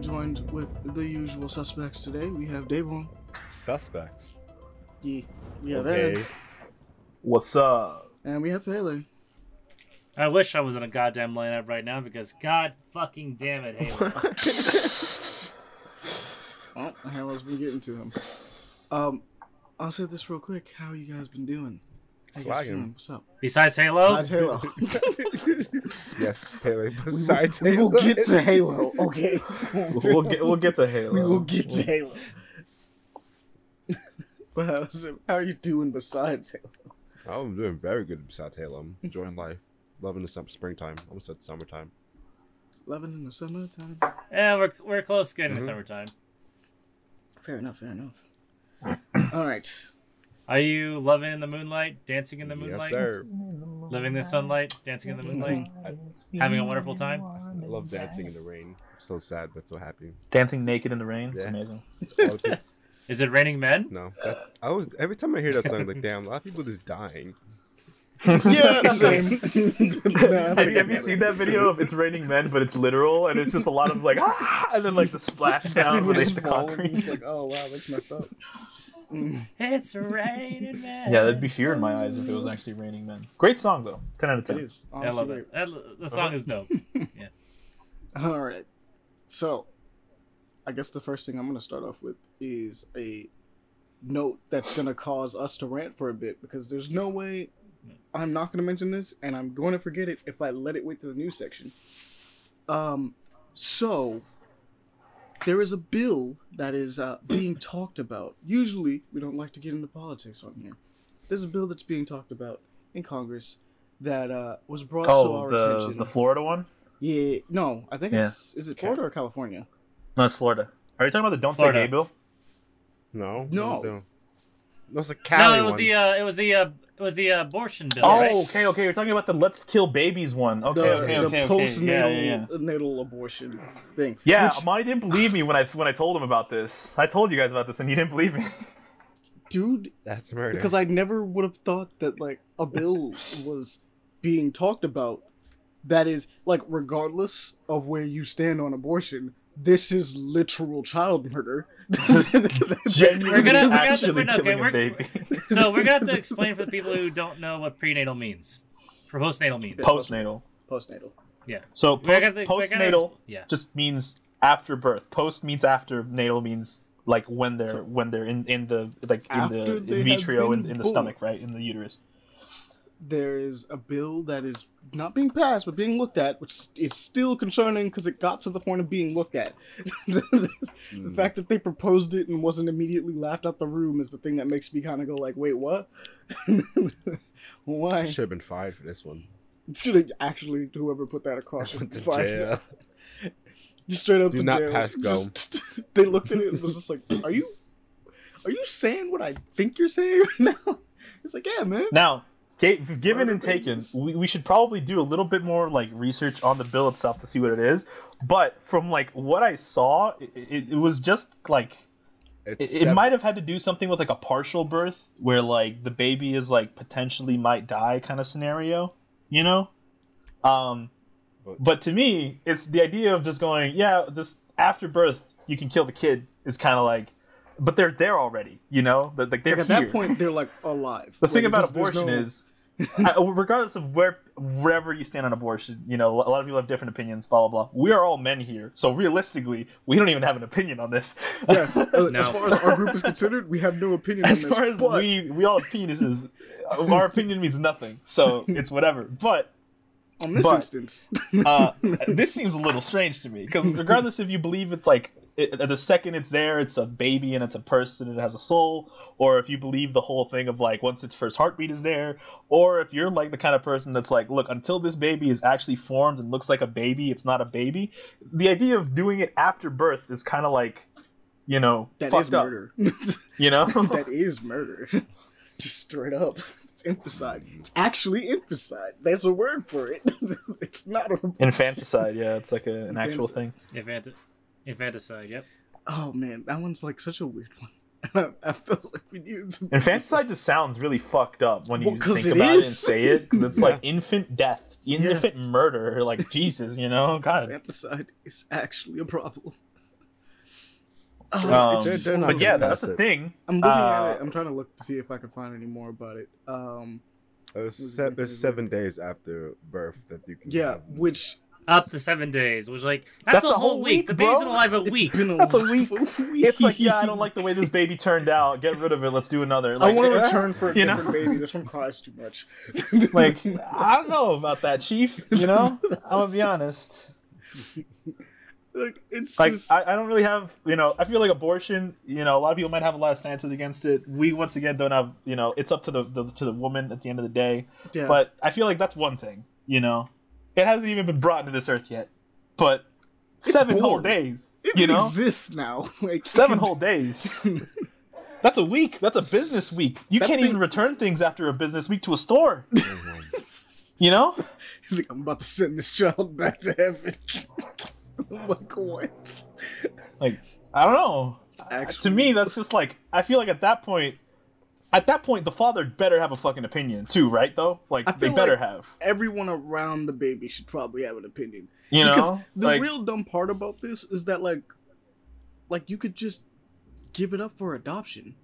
joined with the usual suspects today. We have Davon. Suspects. Yeah. We have Okay. Ed. What's up? And we have Pele. I wish I was in a goddamn lineup right now because god fucking damn it, Halo. Oh, Halo's been getting to him. Um, I'll say this real quick. How you guys been doing? How you guys Swagging. What's up? Besides Halo, Besides Halo. Yes, Pele. Besides Halo. we will get to Halo, okay? We'll get we'll get to Halo. We will get to Halo. but how's it, how are you doing besides Halo? I'm doing very good besides Halo. I'm enjoying life. Loving the sum- springtime. Almost said summertime. Loving in the summertime. yeah, we're we're close to getting Mhm. to summertime. Fair enough, fair enough. All right. Are you loving in the moonlight, dancing in the Yes, moonlight, sir. living the sunlight, dancing in the moonlight, having a wonderful time? I love dancing in the rain. So sad, but so happy. Dancing naked in the rain. It's Yeah. amazing. Is it raining men? no, I was every time I hear that song, I'm like, damn, a lot of people just dying. Yeah, same. have you, have you seen that video of it's raining men, but it's literal, and it's just a lot of like ah, and then like the splash sound when they hit the concrete. It's like, oh wow, that's messed up. It's raining men. Yeah, that'd be fear in my eyes if it was actually raining men. Great song though. Ten out of It ten. is. I love it. That, the song is dope. Yeah. All right. So, I guess the first thing I'm going to start off with is a note that's going to cause us to rant for a bit because there's no way I'm not going to mention this and I'm going to forget it if I let it wait to the news section. Um, so there is a bill that is uh, being talked about. Usually, we don't like to get into politics on here. There's a bill that's being talked about in Congress that uh, was brought to Oh, our the attention. the Florida one? Yeah, no, I think Yeah. it's is it Florida or California? No, it's Florida. Are you talking about the Don't Florida. Say Gay bill? No, No. no, no it's a Cali no, it was one. the uh, it was the uh, it was the uh, abortion bill. Oh, right? okay, okay. You're talking about the Let's Kill Babies one. Okay, the, okay, okay, the okay. postnatal Yeah, yeah, yeah. natal abortion thing. Yeah, Which, Monty didn't believe me when I when I told him about this. I told you guys about this, and you didn't believe me. dude, That's murder. because I never would have thought that like a bill was being talked about. That is like, regardless of where you stand on abortion, this is literal child murder. Genuinely, We're gonna- we're gonna- actually we're okay, we're- baby. So we're gonna have to explain for the people who don't know what prenatal means. For postnatal means. postnatal. postnatal. Yeah. So post, gonna- postnatal yeah. just means after birth. Post means after. Natal means like when they're So- when they're in in the like in the they in have vitro in, in the stomach, right in the uterus. There is a bill that is not being passed but being looked at, which is still concerning because it got to the point of being looked at. the Mm. fact that they proposed it and wasn't immediately laughed out the room is the thing that makes me kind of go like, "Wait, what? Why should have been fired for this one. should have actually whoever put that across should Went be to fired? jail. Just straight up Do to not jail. pass go. Just- they looked at it and was just like, "Are you, are you saying what I think you're saying right now?" It's like, "Yeah, man." Now, ga- given and taken, we, we should probably do a little bit more like research on the bill itself to see what it is. But from like what I saw, it, it, it was just like it, it might have had to do something with like a partial birth where like the baby is like potentially might die kind of scenario, you know? Um But- but to me, it's the idea of just going, yeah, just after birth you can kill the kid is kind of like but they're there already, you know? Like they're Like, at here. that point, they're like alive. The Like, thing about abortion no- is, I- regardless of where wherever you stand on abortion, you know, a lot of people have different opinions. Blah blah blah. We are all men here, so realistically, we don't even have an opinion on this. yeah. uh, No. As far as our group is considered, we have no opinion. as on this, far as but we we all have penises, our opinion means nothing. So it's whatever. But on this but- instance, uh, this seems a little strange to me because regardless if you believe it's like it, the second it's there, it's a baby and it's a person and it has a soul, or if you believe the whole thing of like once its first heartbeat is there, or if you're like the kind of person that's like, look, until this baby is actually formed and looks like a baby, it's not a baby. The idea of doing it after birth is kind of like, you know, that fucked is up, murder. You know, that is murder. Just straight up. It's infanticide. It's actually infanticide. There's a word for it. it's not a infanticide. Yeah, it's like a, an actual thing. Infant- infanticide. Yep. Oh man, that one's like such a weird one. I, I felt like we needed to. Infanticide just sounds really fucked up when you Well, 'cause think it about it and is. say it. 'cause it's Yeah. like infant death, infant murder. Like Jesus, you know? God. Infanticide is actually a problem. Um, Oh, it's just they're one of not but yeah, that's pass the thing. I'm looking uh, at it. I'm trying to look to see if I can find any more about it. Um, It was se- it's seven days after birth that you can. yeah, have- which Up to seven days, which like that's, That's a a whole whole week. week, The baby's bro. been alive a it's week. been a That's a week. week. It's like, yeah, I don't like the way this baby turned out. Get rid of it. Let's do another. I want to return for a you know? different baby. This one cries too much. Like, I don't know about that, Chief. You know, I'm gonna be honest. like it's Like, just I, I don't really have, you know, I feel like abortion. You know, a lot of people might have a lot of stances against it. We once again don't have, you know, it's up to the, the to the woman at the end of the day. yeah. But I feel like that's one thing. You know, it hasn't even been brought into this earth yet. But It's seven whole days. it you know, exists now. Like seven whole days. That's a week. That's a business week. You That can't thing- even return things after a business week to a store. You know? He's like, I'm about to send this child back to heaven. I'm like, what? Like, I don't know. To me, that's just like I feel like at that point, at that point, the father better have a fucking opinion too, right? Though, like they better like have. everyone around the baby should probably have an opinion. You because know, the like real dumb part about this is that like, like you could just give it up for adoption.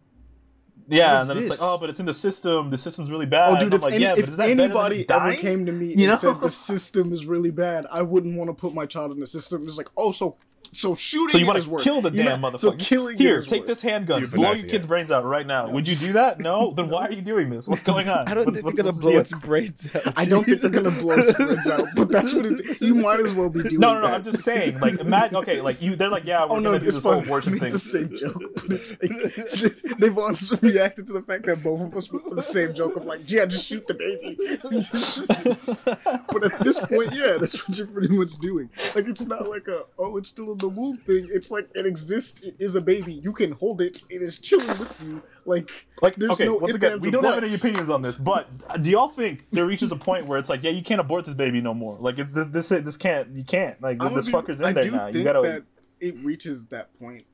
yeah, it and then it's like, oh, but it's in the system. The system's really bad. Oh, dude, if, like, any, yeah, if is that better than anybody ever came to me You and said the system is really bad, I wouldn't want to put my child in the system. It's like, oh, so so shooting So you it want is to worse. kill the You damn know, motherfucker? So killing Here, it is take worse. this handgun, Euthanize blow your it. kid's brains out right now. Would you do that? No. Then why are you doing this? What's going on? I don't What's- think what's- they're gonna blow its brains out. I don't think they're gonna blow its brains out, but that's what it. You might as well be doing. No, no, no. that. I'm just saying. Like, imagine. Okay, like you. They're like, yeah, we're Oh no, gonna do it's this whole fine. abortion thing. the same joke, like they've also reacted to the fact that both of us went with the same joke of like, yeah, just shoot the baby. but at this point, yeah, that's what you're pretty much doing. Like, it's not like a oh, it's still the womb thing. It's like it exists. It is a baby. You can hold it. It is chilling with you. Like, Like, There's okay, no once again, we don't have any opinions on this, but do y'all think there reaches a point where it's like, yeah, you can't abort this baby no more? Like, it's this, this, this can't, you can't. Like, I'm this be- fucker's in I there now. You gotta. that it reaches that point.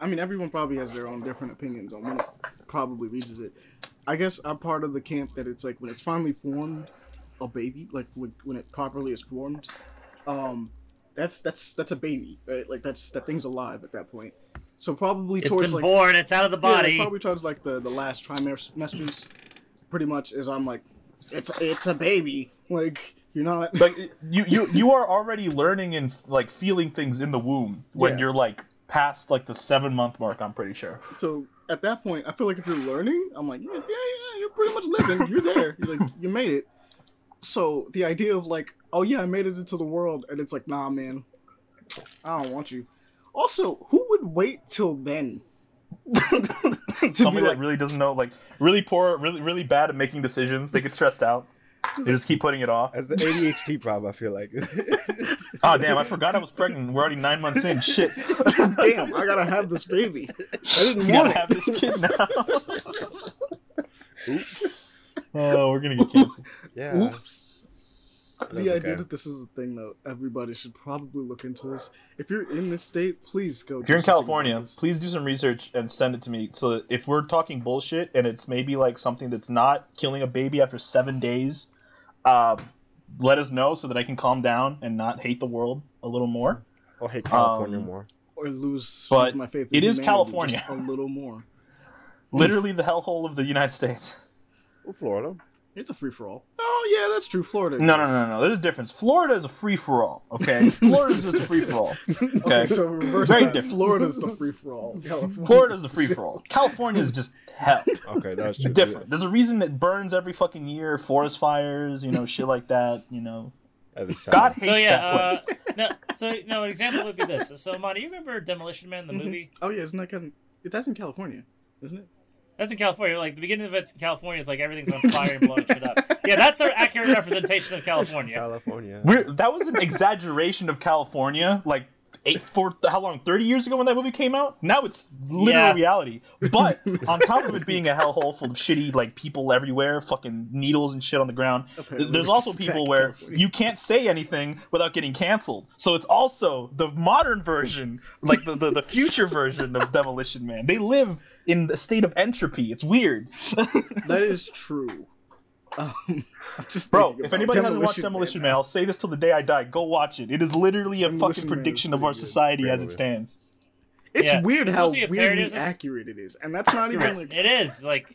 I mean, everyone probably has their own different opinions on when it probably reaches it. I guess I'm part of the camp that it's like when it's finally formed, a baby, like when, when it properly is formed, um, that's that's that's a baby, right? Like that's that thing's alive at that point. So probably It's towards been like born. It's out of the yeah, body. probably towards like the the last trimesters, pretty much is I'm like, it's it's a baby, like you're not like you, you, you are already learning and like feeling things in the womb when Yeah. you're like past like the seven month mark. I'm pretty sure. So at that point, I feel like if you're learning, I'm like, yeah, yeah, yeah you're pretty much living. You're there. You're like, you made it. So the idea of like, oh yeah, I made it into the world, and it's like, nah, man, I don't want you. Also, who would wait till then to be Somebody like, that really doesn't know, like really poor, really, really bad at making decisions. They get stressed out. They just keep putting it off. As the ADHD problem, I feel like. Oh damn! I forgot I was pregnant. We're already nine months in. Shit. damn, I gotta have this baby. I didn't You want gotta have this kid now. Oh, we're gonna get canceled. yeah. Oops. That's the idea okay. that this is a thing, though, everybody should probably look into this. If you're in this state, please go. If you're in California, this. please do some research and send it to me. So that if we're talking bullshit and it's maybe like something that's not killing a baby after seven days, uh, let us know so that I can calm down and not hate the world a little more. Or hate California Um, more. or lose But my faith. in it is California. just a little more. Literally the hellhole of the United States. Or Florida. It's a free for all. Oh yeah, that's true. Florida. No, no, no, no. There's a difference. Florida is a free for all. Okay, Florida is just a free for all. Okay, Okay. so reverse Very that. different. Florida's the free for all. California. Florida is a free for all. California is just hell. Okay, that's true. Different. There's a reason it burns every fucking year. Forest fires, you know, shit like that. You know, That is God sad. So hates yeah, that place. uh, no. So no, an example would be this. So, Monty, you remember Demolition Man, the Mhm. movie? Oh yeah, isn't that kind of, that's in California, isn't it? That's in California. Like the beginning of it's in California. It's like everything's on fire and blowing shit up. Yeah, that's our accurate representation of California. California. We're, that was an exaggeration of California, like eight, four, how long? Thirty years ago when that movie came out. Now it's literal Yeah. reality. But on top of it being a hellhole full of shitty like people everywhere, fucking needles and shit on the ground. Apparently There's also people where California. you can't say anything without getting canceled. So it's also the modern version, like the, the, the future version of Demolition Man. They live in the state of entropy. It's weird. That is true. Um, just Bro, if about anybody hasn't watched Man Demolition now. Man, I'll say this till the day I die. Go watch it. It is literally a Demolition fucking Man prediction of our good. society Great as it stands. It's Yeah, weird it's how supposed to be a parody weirdly of accurate it is, and that's not even like It is like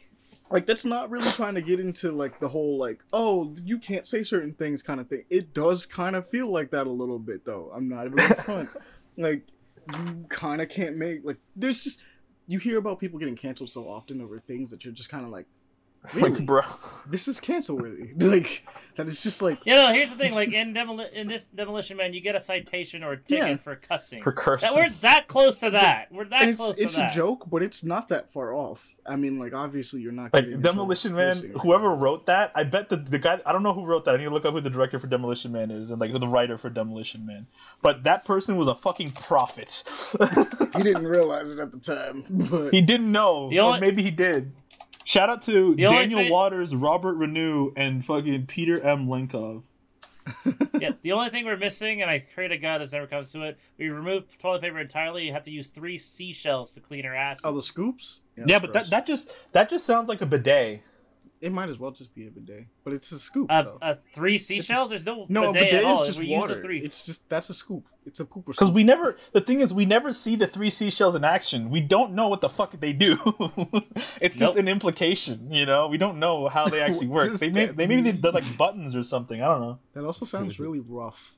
like that's not really trying to get into like the whole like oh you can't say certain things kind of thing. It does kind of feel like that a little bit though. I'm not even gonna front. like you kind of can't make like there's just you hear about people getting canceled so often over things that you're just kind of like Like, bro. this is cancel worthy like that is just like you know. Here's the thing: like in Demoli- in this Demolition Man, you get a citation or a ticket Yeah. for cussing. For cursing. That, we're that close to that. We're that and it's close it's to a that. joke but it's not that far off. I mean like obviously you're not Like getting in Demolition Man, cursing. whoever wrote that, I bet the the guy. I don't know who wrote that. I need to look up who the director for Demolition Man is and like who the writer for Demolition Man. But that person was a fucking prophet. he didn't realize it at the time, but he didn't know, The only- maybe he did. Shout out to The Daniel thing- Waters, Robert Reneau, and fucking Peter M. Lenkov. Yeah, the only thing we're missing, and I pray to God this never comes to it, we remove toilet paper entirely. You have to use three seashells to clean her ass. oh the scoops. Yeah, that's but gross. that, that just that just sounds like a bidet. It might as well just be a bidet, but it's a scoop Uh, though. uh, three seashells? There's no, no, a bidet, bidet at all. is just we water. use the three. It's just that's a scoop. It's a pooper scoop. Because we never, the thing is, we never see the three seashells in action. We don't know what the fuck they do. it's just an implication, you know. We don't know how they actually work. They may, that they maybe mean? they're like buttons or something. I don't know. that also sounds really rough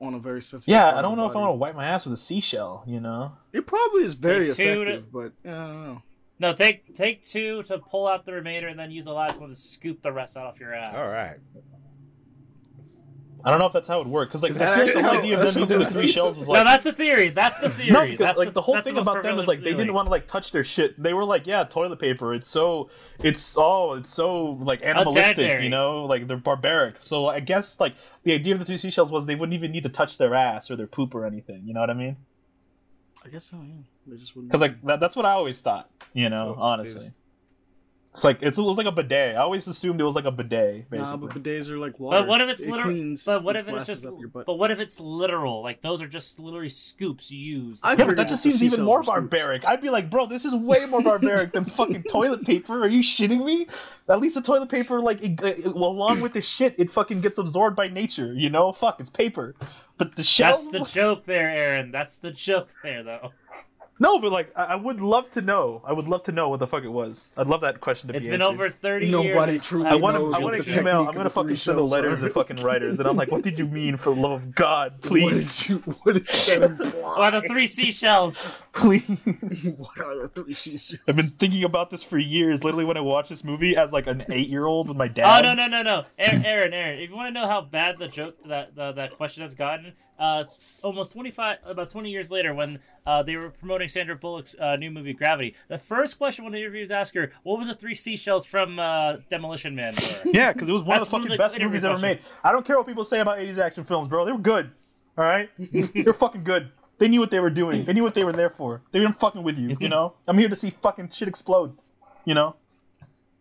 on a very sensitive. Yeah, I don't the know if I body. want to wipe my ass with a seashell. You know. It probably is very Take two to- effective, but I don't know. No, take take two to pull out the remainder, and then use the last one to scoop the rest out of your ass. All right. I don't know if that's how it would work. Because like Is I feel like the actually whole how- idea of that's them using the the three shells was No, that's the theory. That's the theory. No, because that's like the, the whole that's thing the about them is like they didn't want to like touch their shit. They were like, yeah, toilet paper. It's so, it's all, it's so like animalistic, you know, like they're barbaric. So I guess like the idea of the three seashells was they wouldn't even need to touch their ass or their poop or anything. You know what I mean? I guess so. Yeah, they just wouldn't. Because like that, that's what I always thought. You know, So, honestly, it's like it's, it was like a bidet. I always assumed it was like a bidet, basically. nah, but bidets are like water. But what if it's it literal? cleans- But what if it's just? up your butt. But what if it's literal? Like those are just literally scoops you use. I yeah, but that just seems even more were scoops. barbaric. I'd be like, bro, this is way more barbaric than fucking toilet paper. Are you shitting me? At least the toilet paper, like, it, it, well, along with the shit, it fucking gets absorbed by nature. You know, fuck, it's paper. But the shells, That's the joke there, Aaron. That's the joke there, though. No, but like, I, I would love to know. I would love to know what the fuck it was. I'd love that question to It's be been answered. over thirty Nobody years. truly I want to. knows I what want the to email. technique I'm of gonna the fucking three send a shells letter are. to the fucking writers, and I'm like, "What did you mean, for the love of God, What please, did you? What does that imply? Or the three seashells. please?" what are the three seashells? I've been thinking about this for years. Literally, when I watched this movie as like an eight-year-old with my dad. Oh no no no no, Aaron Aaron, Aaron if you want to know how bad the joke that the, that question has gotten, uh, almost twenty five about twenty years later when uh, they were promoting Sandra Bullock's uh, new movie Gravity, the first question one of the interviews asked her, "What was the three seashells from uh, Demolition Man?" For? Yeah, because it was one That's of the one of fucking the best interview movies ever made. I don't care what people say about 80s action films, bro. They were good. All right? They're fucking good. They knew what they were doing. They knew what they were there for. They weren't fucking with you, you know? I'm here to see fucking shit explode, you know?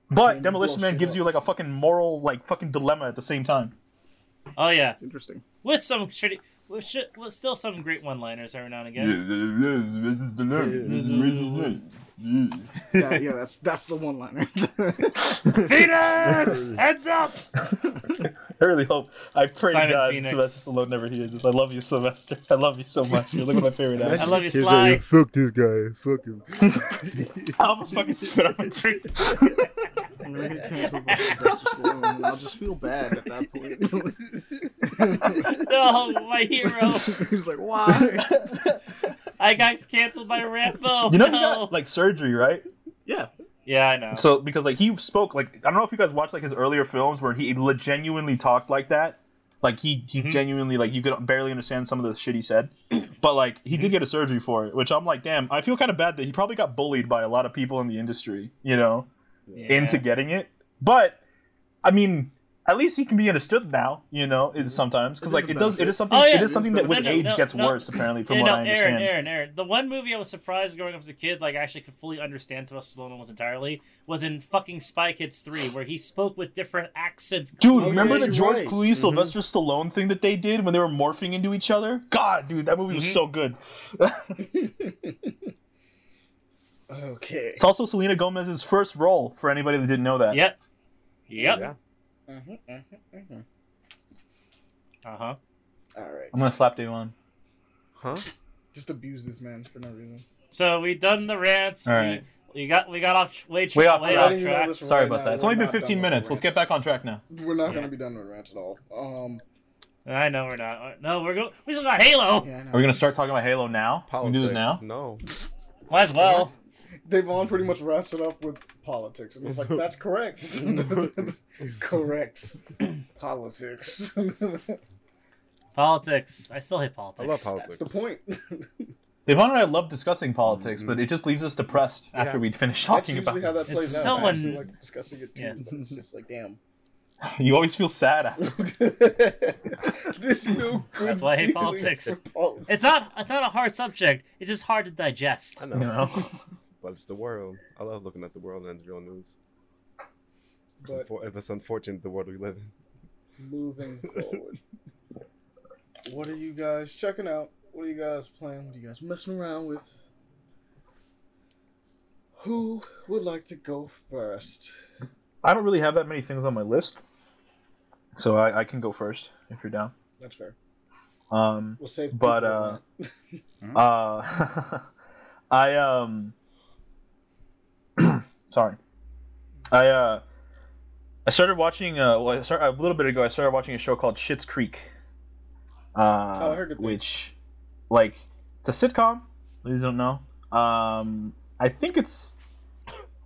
But Came to Demolition Man gives up. you like a fucking moral, like fucking dilemma at the same time. Oh yeah, It's interesting. with some shitty, with, shit, with still some great one liners every now and again. Yeah, yeah, that's that's the one liner. Phoenix, heads up. I really hope. I pray Simon to God Phoenix. Sylvester Stallone never hears this. I love you, Sylvester. I love you so much. You're looking at my favorite I love you, He's Sly. like, fuck this guy. Fuck him. I'm gonna fucking spit on my drink. I'm gonna get canceled by Sylvester Stallone, and I'll just feel bad at that point. No, my hero. He's like, why? I got canceled by Rambo. You know no. he got like surgery, right? Yeah, Yeah, I know. So because like he spoke like I don't know if you guys watched like his earlier films where he genuinely talked like that. Like he he Mhm. genuinely like you could barely understand some of the shit he said. But like he did get a surgery for it, which I'm like, damn, I feel kind of bad that he probably got bullied by a lot of people in the industry, you know, Yeah. into getting it. But I mean, at least he can be understood now, you know, it, sometimes because like it does it benefit. something Oh, yeah. it It is is something that with benefit. age No, gets no. worse apparently from Yeah, what no, I understand. Aaron, Aaron, Aaron. The one movie I was surprised growing up as a kid, like I actually could fully understand Sylvester Stallone almost entirely, was in fucking Spy Kids 3, where he spoke with different accents. Dude, Oh, remember yeah, the George right. Clooney Sylvester Stallone thing that they did when they were morphing into each other? God, dude, that movie was Mhm. so good. Okay. It's also Selena Gomez's first role for anybody that didn't know that. Yep. Yep. Yeah. Mhm, mhm, mhm. Uh huh. All right. I'm gonna slap Devon. Huh? Just abuse this man for no reason. So we done the rants. All we, we got we got off way, Way off way off Letting you know track. Sorry right about now, that. It's we're only been 15 minutes. Let's get back on track now. We're not Yeah. gonna be done with rants at all. Um. I know we're not. No, we're go. We still got Halo. Yeah, I know. Are we gonna start talking about Halo now? We can do this Politics. now. No. Might as well. Devon pretty much wraps it up with politics, and he's like, "That's correct. correct. Politics. Politics. I still hate I love politics. politics. That's the point. Devon and I love discussing politics, but mm-hmm. it just leaves us depressed after Yeah. we finish That's talking usually about how it. that plays It's out. so I actually like discussing it too, Yeah. but it's just like, damn. You always feel sad after. There's no good. That's why I hate politics. politics. It's not. It's not a hard subject. It's just hard to digest. I You know. Know? But it's the world. I love looking at the world and the real news. It's But unfor- if it's unfortunate, the world we live in. moving forward, what are you guys checking out? What are you guys playing? What are you guys messing around with? Who would like to go first? I don't really have that many things on my list, so I, I can go first if you're down. That's fair. Um, We'll save. But, uh, uh, I um, sorry, I uh, I started watching. Uh, well, I started, a little bit ago. I started watching a show called Schitt's Creek. Uh, Oh, I heard which, like, it's a sitcom. Please don't know. Um, I think it's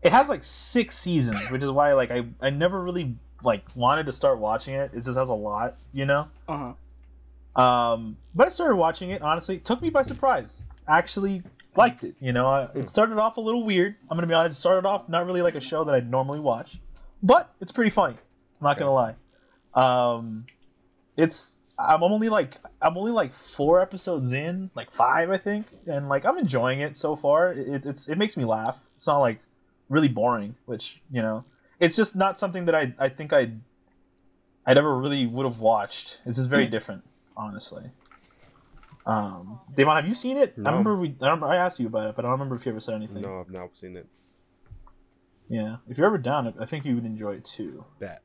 it has like six seasons, which is why like I I never really like wanted to start watching it. It just has a lot, you know. Uh huh. Um, but I started watching it. Honestly, it took me by surprise. Actually, liked it. You know, I, it started off a little weird. I'm gonna be honest. It started off not really like a show that I'd normally watch, but it's pretty funny. I'm not gonna lie. Um, it's I'm only like I'm only like four episodes in, like five I think, and like I'm enjoying it so far. It, it's it makes me laugh. It's not like really boring, which you know, it's just not something that I I think I'd I'd ever really would have watched. It's just very different, honestly. Um, Devon, have you seen it? No. I remember we I, remember, I asked you about it, but I don't remember if you ever said anything. No, I've not seen it. Yeah, if you're ever down, I think you would enjoy it too. That.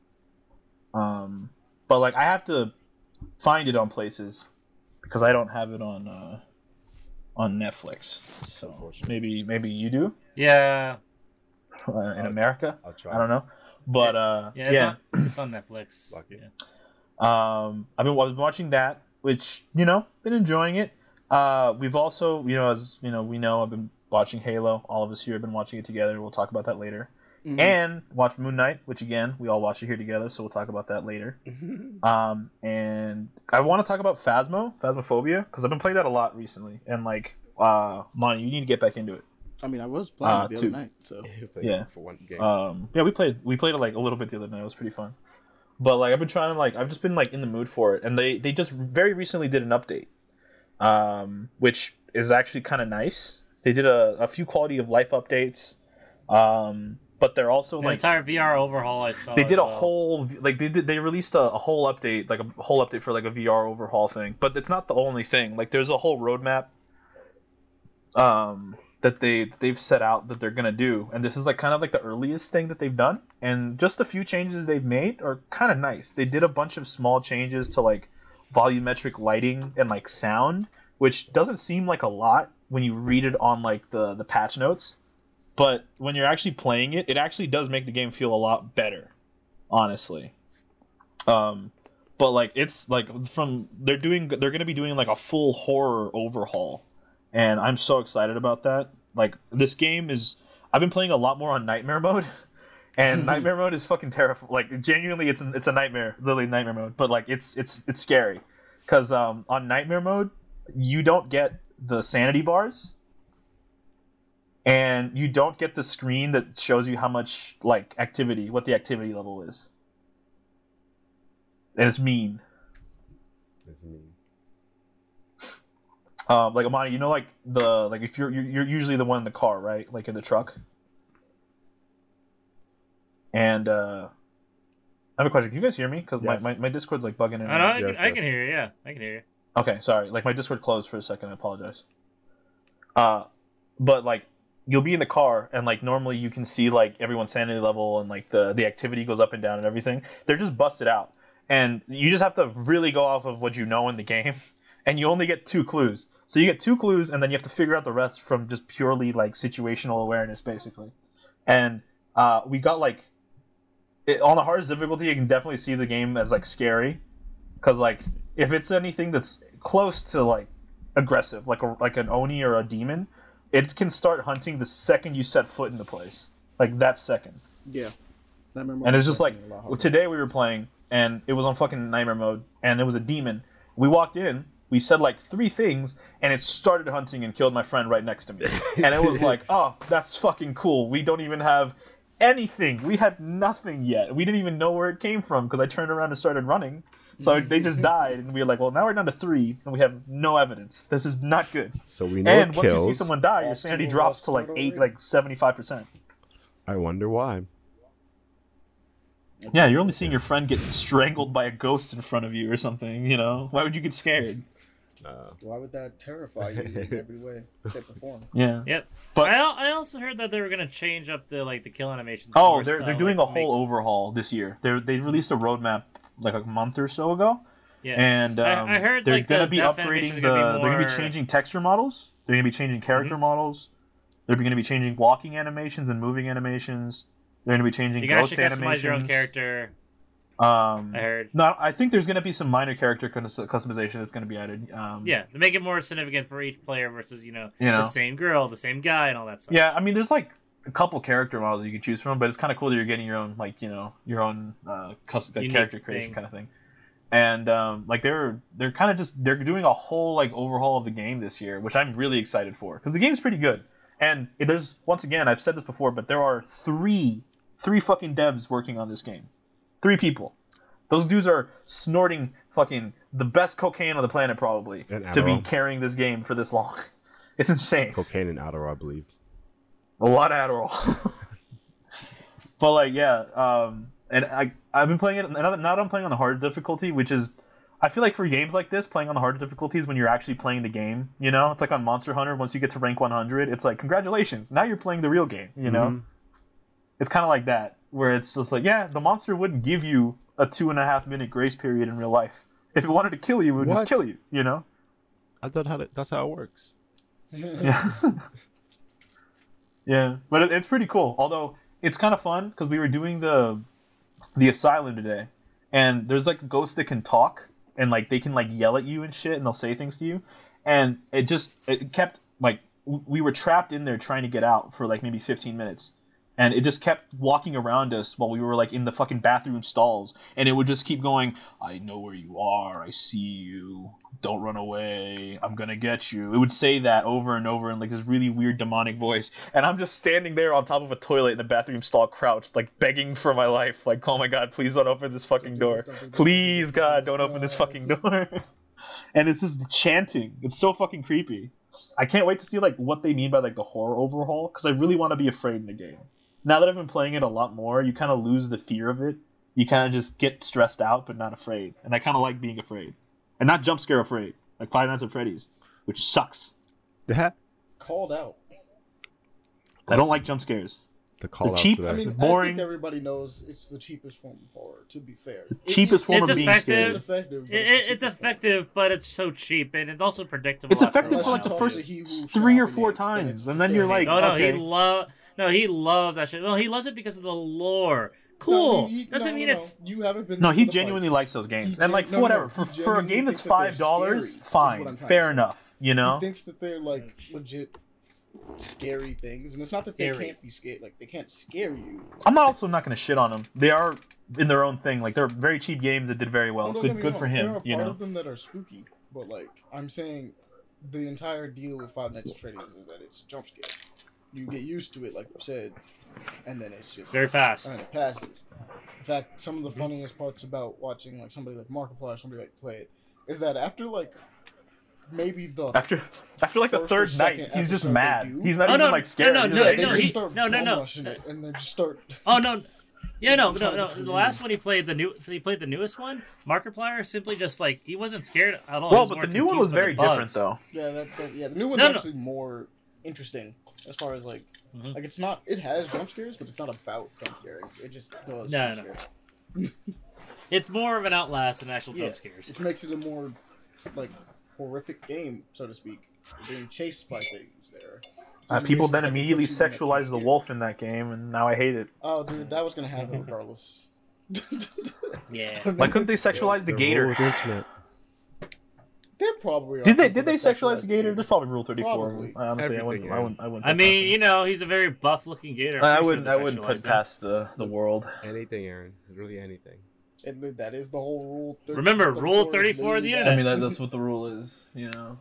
Um, but like I have to find it on places because I don't have it on uh, on Netflix. So maybe maybe you do Yeah. uh, in America. I'll try. I don't know, but uh, Yeah. It's, On, it's on Netflix. Lucky. Yeah. Um, I've been, I was watching that, which you know, been enjoying it. Uh, we've also, you know, as you know, we know I've been watching Halo. All of us here have been watching it together. We'll talk about that later. Mm-hmm. And watch Moon Knight, which again we all watch it here together, so we'll talk about that later. Um, and I want to talk about Phasmo, Phasmophobia, because I've been playing that a lot recently, and like, uh, Monty, you need to get back into it. I mean, I was playing Uh, it the two. other night, so Yeah. For one game. Um, yeah, we played we played it like a little bit the other night. It was pretty fun. But like I've been trying to like I've just been like in the mood for it, and they they just very recently did an update, um, which is actually kind of nice. They did a, a few quality of life updates, um, but they're also An like entire VR overhaul. I saw. they did a well. whole like they did they released a, a whole update like a whole update for like a VR overhaul thing but it's not the only thing like there's a whole roadmap um that they that they've set out that they're gonna do. And this is like kind of like the earliest thing that they've done. And just a few changes they've made are kind of nice. They did a bunch of small changes to like volumetric lighting and like sound which doesn't seem like a lot when you read it on like the the patch notes. But when you're actually playing it, it actually does make the game feel a lot better, honestly. Um, but like it's like from they're doing they're gonna be doing like a full horror overhaul, and I'm so excited about that. Like this game is I've been playing a lot more on nightmare mode, and nightmare mode is fucking terrifying. Like genuinely, it's it's a nightmare, literally nightmare mode. But like it's it's it's scary, because um on nightmare mode you don't get the sanity bars and you don't get the screen that shows you how much like activity what the activity level is and it's mean It's me. Um like amani you know like the like if you're you're, you're usually the one in the car right like in the truck and uh i have a question can you guys hear me because Yes. my, my, my discord's like bugging in I, know, I, Yes, can, I yes. can hear you. Yeah, I can hear you. Okay, sorry. Like my Discord closed for a second. I apologize. Uh, but like you'll be in the car and like normally you can see like everyone's sanity level and like the the activity goes up and down and everything. They're just busted out, and you just have to really go off of what you know in the game, and you only get two clues. So you get two clues, and then you have to figure out the rest from just purely like situational awareness, basically. And uh, we got like it, on the hardest difficulty, you can definitely see the game as like scary, because like if it's anything that's close to like aggressive, like a like an oni or a demon, it can start hunting the second you set foot in the place, like that second. Yeah. Nightmare And it's just like definitely a lot well, harder. today we were playing, and it was on fucking nightmare mode, and it was a demon. We walked in, we said like three things, and it started hunting and killed my friend right next to me. and it was like, oh, that's fucking cool. We don't even have anything. We had nothing yet. We didn't even know where it came from because I turned around and started running. So they just died, and we were like, well, now we're down to three, and we have no evidence. This is not good. So we know And it once kills. you see someone die, your sanity drops to like eight, like seventy-five percent. I wonder why. Yeah, you're only seeing your friend get strangled by a ghost in front of you or something. You know, why would you get scared? Uh, Why would that terrify you in every way, shape, or form? Yeah. Yep. But- I, I also heard that they were gonna change up the like the kill animations. Oh, they're uh, they're doing like, a whole make- overhaul this year. They they released a roadmap like a month or so ago, yeah. and I- um, I heard, they're like, gonna be upgrading the. gonna be They're gonna be changing texture models. They're gonna be changing character models. They're gonna be changing walking animations and moving animations. They're gonna be changing you can ghost actually customize animations. your own character. Um, I heard. no, I think there's gonna be some minor character cus- customization that's gonna be added. Um, Yeah, to make it more significant for each player versus you know, You know. the same girl, the same guy, and all that stuff. Yeah, I mean, there's like a couple character models you can choose from, but it's kind of cool that you're getting your own, like you know, your own uh, custom like, Unique character creation thing. kind of thing. And um, like they're they're kind of just they're doing a whole like overhaul of the game this year, which I'm really excited for because the game's pretty good. And there's once again I've said this before, but there are three three fucking devs working on this game, three people. Those dudes are snorting fucking the best cocaine on the planet probably to be carrying this game for this long. It's insane. cocaine and Adderall, I believe. A lot of Adderall. but like, yeah, um, and I I've been playing it now. that- I'm playing on the hard difficulty, which is, I feel like for games like this, playing on the hard difficulty is when you're actually playing the game. You know, it's like on Monster Hunter. Once you get to rank 100, it's like congratulations, now you're playing the real game. You know, Mhm. It's kind of like that, where it's just like, yeah, the monster wouldn't give you a two and a half minute grace period in real life. If it wanted to kill you, it would What? just kill you. You know. I thought how to, that's how it works. Yeah. yeah, but it, it's pretty cool. Although it's kind of fun because we were doing the the asylum today, and there's like ghosts that can talk and like they can like yell at you and shit, and they'll say things to you, and it just it kept like we were trapped in there trying to get out for like maybe 15 minutes. And it just kept walking around us while we were like in the fucking bathroom stalls, and it would just keep going. I know where you are. I see you. Don't run away. I'm gonna get you. It would say that over and over in like this really weird demonic voice, and I'm just standing there on top of a toilet in the bathroom stall, crouched, like begging for my life. Like, oh my god, please don't open this fucking do door. this, don't do this, Please, don't do this, God, don't open this this. fucking door. and it's just chanting. It's so fucking creepy. I can't wait to see like what they mean by like the horror overhaul because I really want to be afraid in the game. Now that I've been playing it a lot more, you kind of lose the fear of it. You kind of just get stressed out but not afraid, and I kind of like being afraid, and not jump scare afraid like Five Nights at Freddy's, which sucks. Yeah. Called out. I don't like jump scares. The call out cheap- to I that. mean, I boring. think everybody knows it's the cheapest form of horror. To be fair, The cheapest form It's of being effective. It's effective. but It, the it, it's cheapest form. effective, but it's so cheap, and it's also predictable. It's effective for like the first to he who three or four times, it's and then you're like, No, no, okay. he love. No, he loves that shit. Well, he loves it because of the lore. Cool. No, he- he- Doesn't no, mean no, it's. you haven't been. No, he genuinely fights. likes those games, He and like gen- for no, no, whatever, no, for, for a game that's thinks that they're five dollars, fine, what I'm trying fair enough. You know, He thinks that they're like legit scary things, and it's not that they Scary. can't be scared. Like they can't scare you. I'm not also not going to shit on them. They are in their own thing. Like they're very cheap games that did very well. No, Good, good wrong, for him. There are You part know, of them that are spooky, but like I'm saying, the entire deal with Five Nights at Freddy's is that it's a jump scare. You get used to it, like you said, and then it's just Very fast. and it passes. In fact, some of the mm-hmm. funniest parts about watching like somebody like Markiplier or somebody like play it is that after like maybe the after after like the third night, second he's just mad. do? He's not Oh, even no, like scared. no, He's no, just like, they no, just he- start no, no, no. it and they just start. Oh no. Yeah, no, no, no. The last you. one he played, the new, he played the newest one. Markiplier simply just like he wasn't scared at all. Well, but the new one was very different though. Yeah, that, that yeah. The new one's No, no. actually more interesting as far as like Mhm. Like it's not. It has jump scares, but it's not about jump scares. It just does. No, jump no. scares. It's more of an Outlast than actual Yeah, jump scares. which makes it a more like horrific game, so to speak. You're being chased by things there. Uh, people then immediately put you in a sexualized the wolf in that game, and now I hate it. Oh, dude, that was gonna happen regardless. Yeah. Why couldn't they sexualize the The gator? rule of the internet. They probably Did they did they sexualize the gator? There's probably Rule Thirty Four. Probably. Honestly, I wouldn't. Everything, I wouldn't. I wouldn't. I put mean, that you know, he's a very buff-looking gator. I I'm wouldn't. sure I wouldn't put sexualized past the the world. Anything, Aaron. Really anything. And that is the whole rule. 30, Remember, Rule 34 of the internet. I mean, that, that's what the rule is. You know.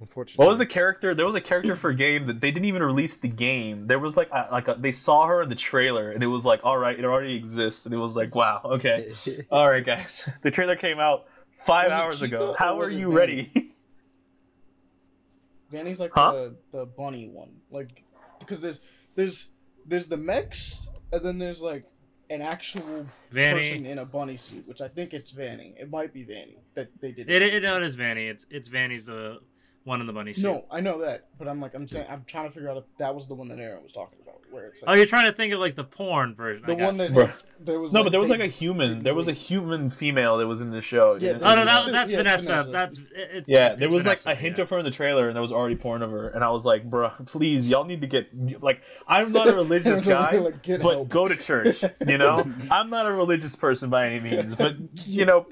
Unfortunately. What was the character? There was a character for a game that they didn't even release the game. There was like a, like a, they saw her in the trailer and it was like, all right, it already exists, and it was like, wow, okay, all right, guys. The trailer came out five Was hours Chica ago. How are you Vanny? ready? Vanny's like Huh? the the bunny one, like because there's there's there's the mechs, and then there's like an actual Vanny. person in a bunny suit, which I think it's Vanny. It might be Vanny that they did. It, it, no, it is Vanny. It's it's Vanny's the one in the bunny suit. no, I know that, but I'm like I'm saying I'm trying to figure out if that was the one that Aaron was talking about, where it's like Oh, you're trying to think of like the porn version. the I one you. that Bruh. there was no, like, but there was like a human. There was a human female that was in the show. Yeah, didn't there Oh no, that, was- that's yeah, Vanessa. Vanessa. That's it's Yeah, there it's was like a hint yeah. of her in the trailer, and there was already porn of her, and I was like, bro, please, y'all need to get like, I'm not a religious guy, like, but help." go to church. You know, I'm not a religious person by any means, but you know,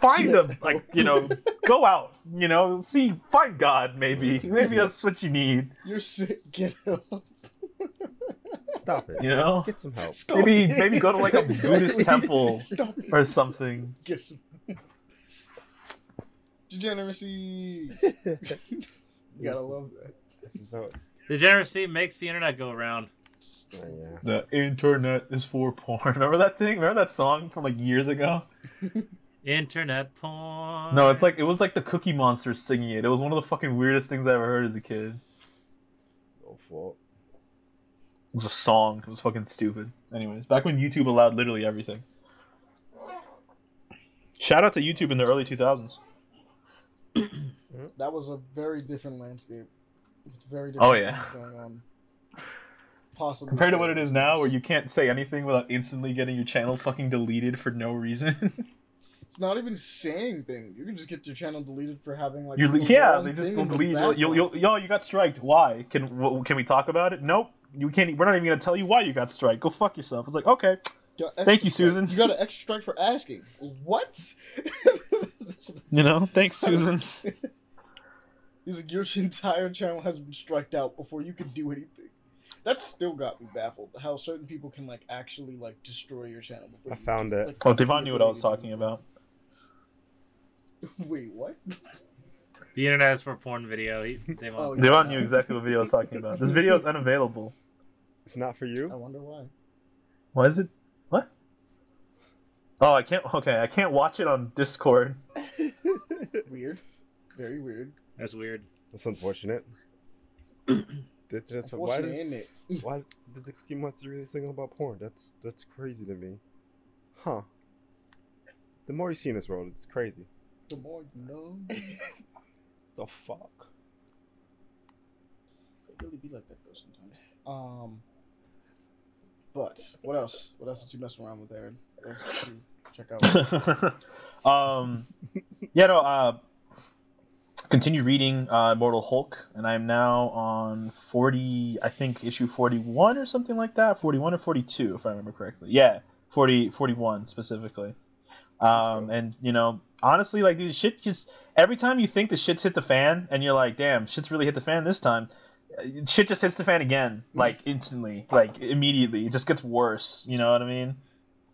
find Get a like, you know, go out. You know, see, find God. Maybe, maybe that's what you need. You're sick. Get help. Stop it. You know, Get some help. Stop Maybe- it. maybe go to, like, a Buddhist temple. Stop or something. Get some. Degeneracy. you gotta This love that. This is how. Degeneracy makes the internet go around. Oh, yeah. The internet is for porn. Remember that thing? Remember that song from like years ago? Internet porn. No, it's like it was like the Cookie Monster singing it. It was one of the fucking weirdest things I ever heard as a kid. No fault. It was a song. It was fucking stupid. Anyways, back when YouTube allowed literally everything. Shout out to YouTube in the early 2000s. That was a very different landscape. With very different Oh, yeah. things going on. Possibly Compared to what it is now, where you can't say anything without instantly getting your channel fucking deleted for no reason. It's not even saying things. You can just get your channel deleted for having like. You're, the yeah, wrong they just thing will in the delete. You'll, you'll, background. you'll, yo, you got striked. Why? Can w- can we talk about it? Nope. You can't. We're not even gonna tell you why you got striked. Go fuck yourself. It's like okay. Got Thank you, strike. Susan. You got an extra strike for asking. What? You know. Thanks, Susan. He's like, your entire channel has been striked out before you could do anything. That still got me baffled. How certain people can like actually like destroy your channel before. I you found do- it. like, oh, have Devon knew what I was talking do about. It. Wait, what? The internet is for porn video. He, they Oh, won't. yeah. Devon knew exactly what video I was talking about. This video is unavailable. It's not for you. I wonder why. Why is it? What? Oh, I can't. Okay, I can't watch it on Discord. Weird. Very weird. That's weird. That's unfortunate. That's just, why, Unfortunate, does, isn't it? why did the Cookie Monster really sing about porn? That's that's crazy to me. Huh. The more you see in this world, it's crazy. The more you know. The fuck? It really be like that though sometimes. Um. But what else? What else did you mess around with, Aaron? What else did you check out? um, yeah, no. Uh, continue reading uh, Immortal Hulk, and I'm now on forty. I think issue forty-one or something like that. Forty-one or forty-two, if I remember correctly. Yeah, 40, 41 specifically. Um, and you know, honestly, like, dude, shit just every time you think the shit's hit the fan, and you're like, damn, shit's really hit the fan this time. uh, Shit just hits the fan again, like instantly, like immediately. It just gets worse. You know what I mean?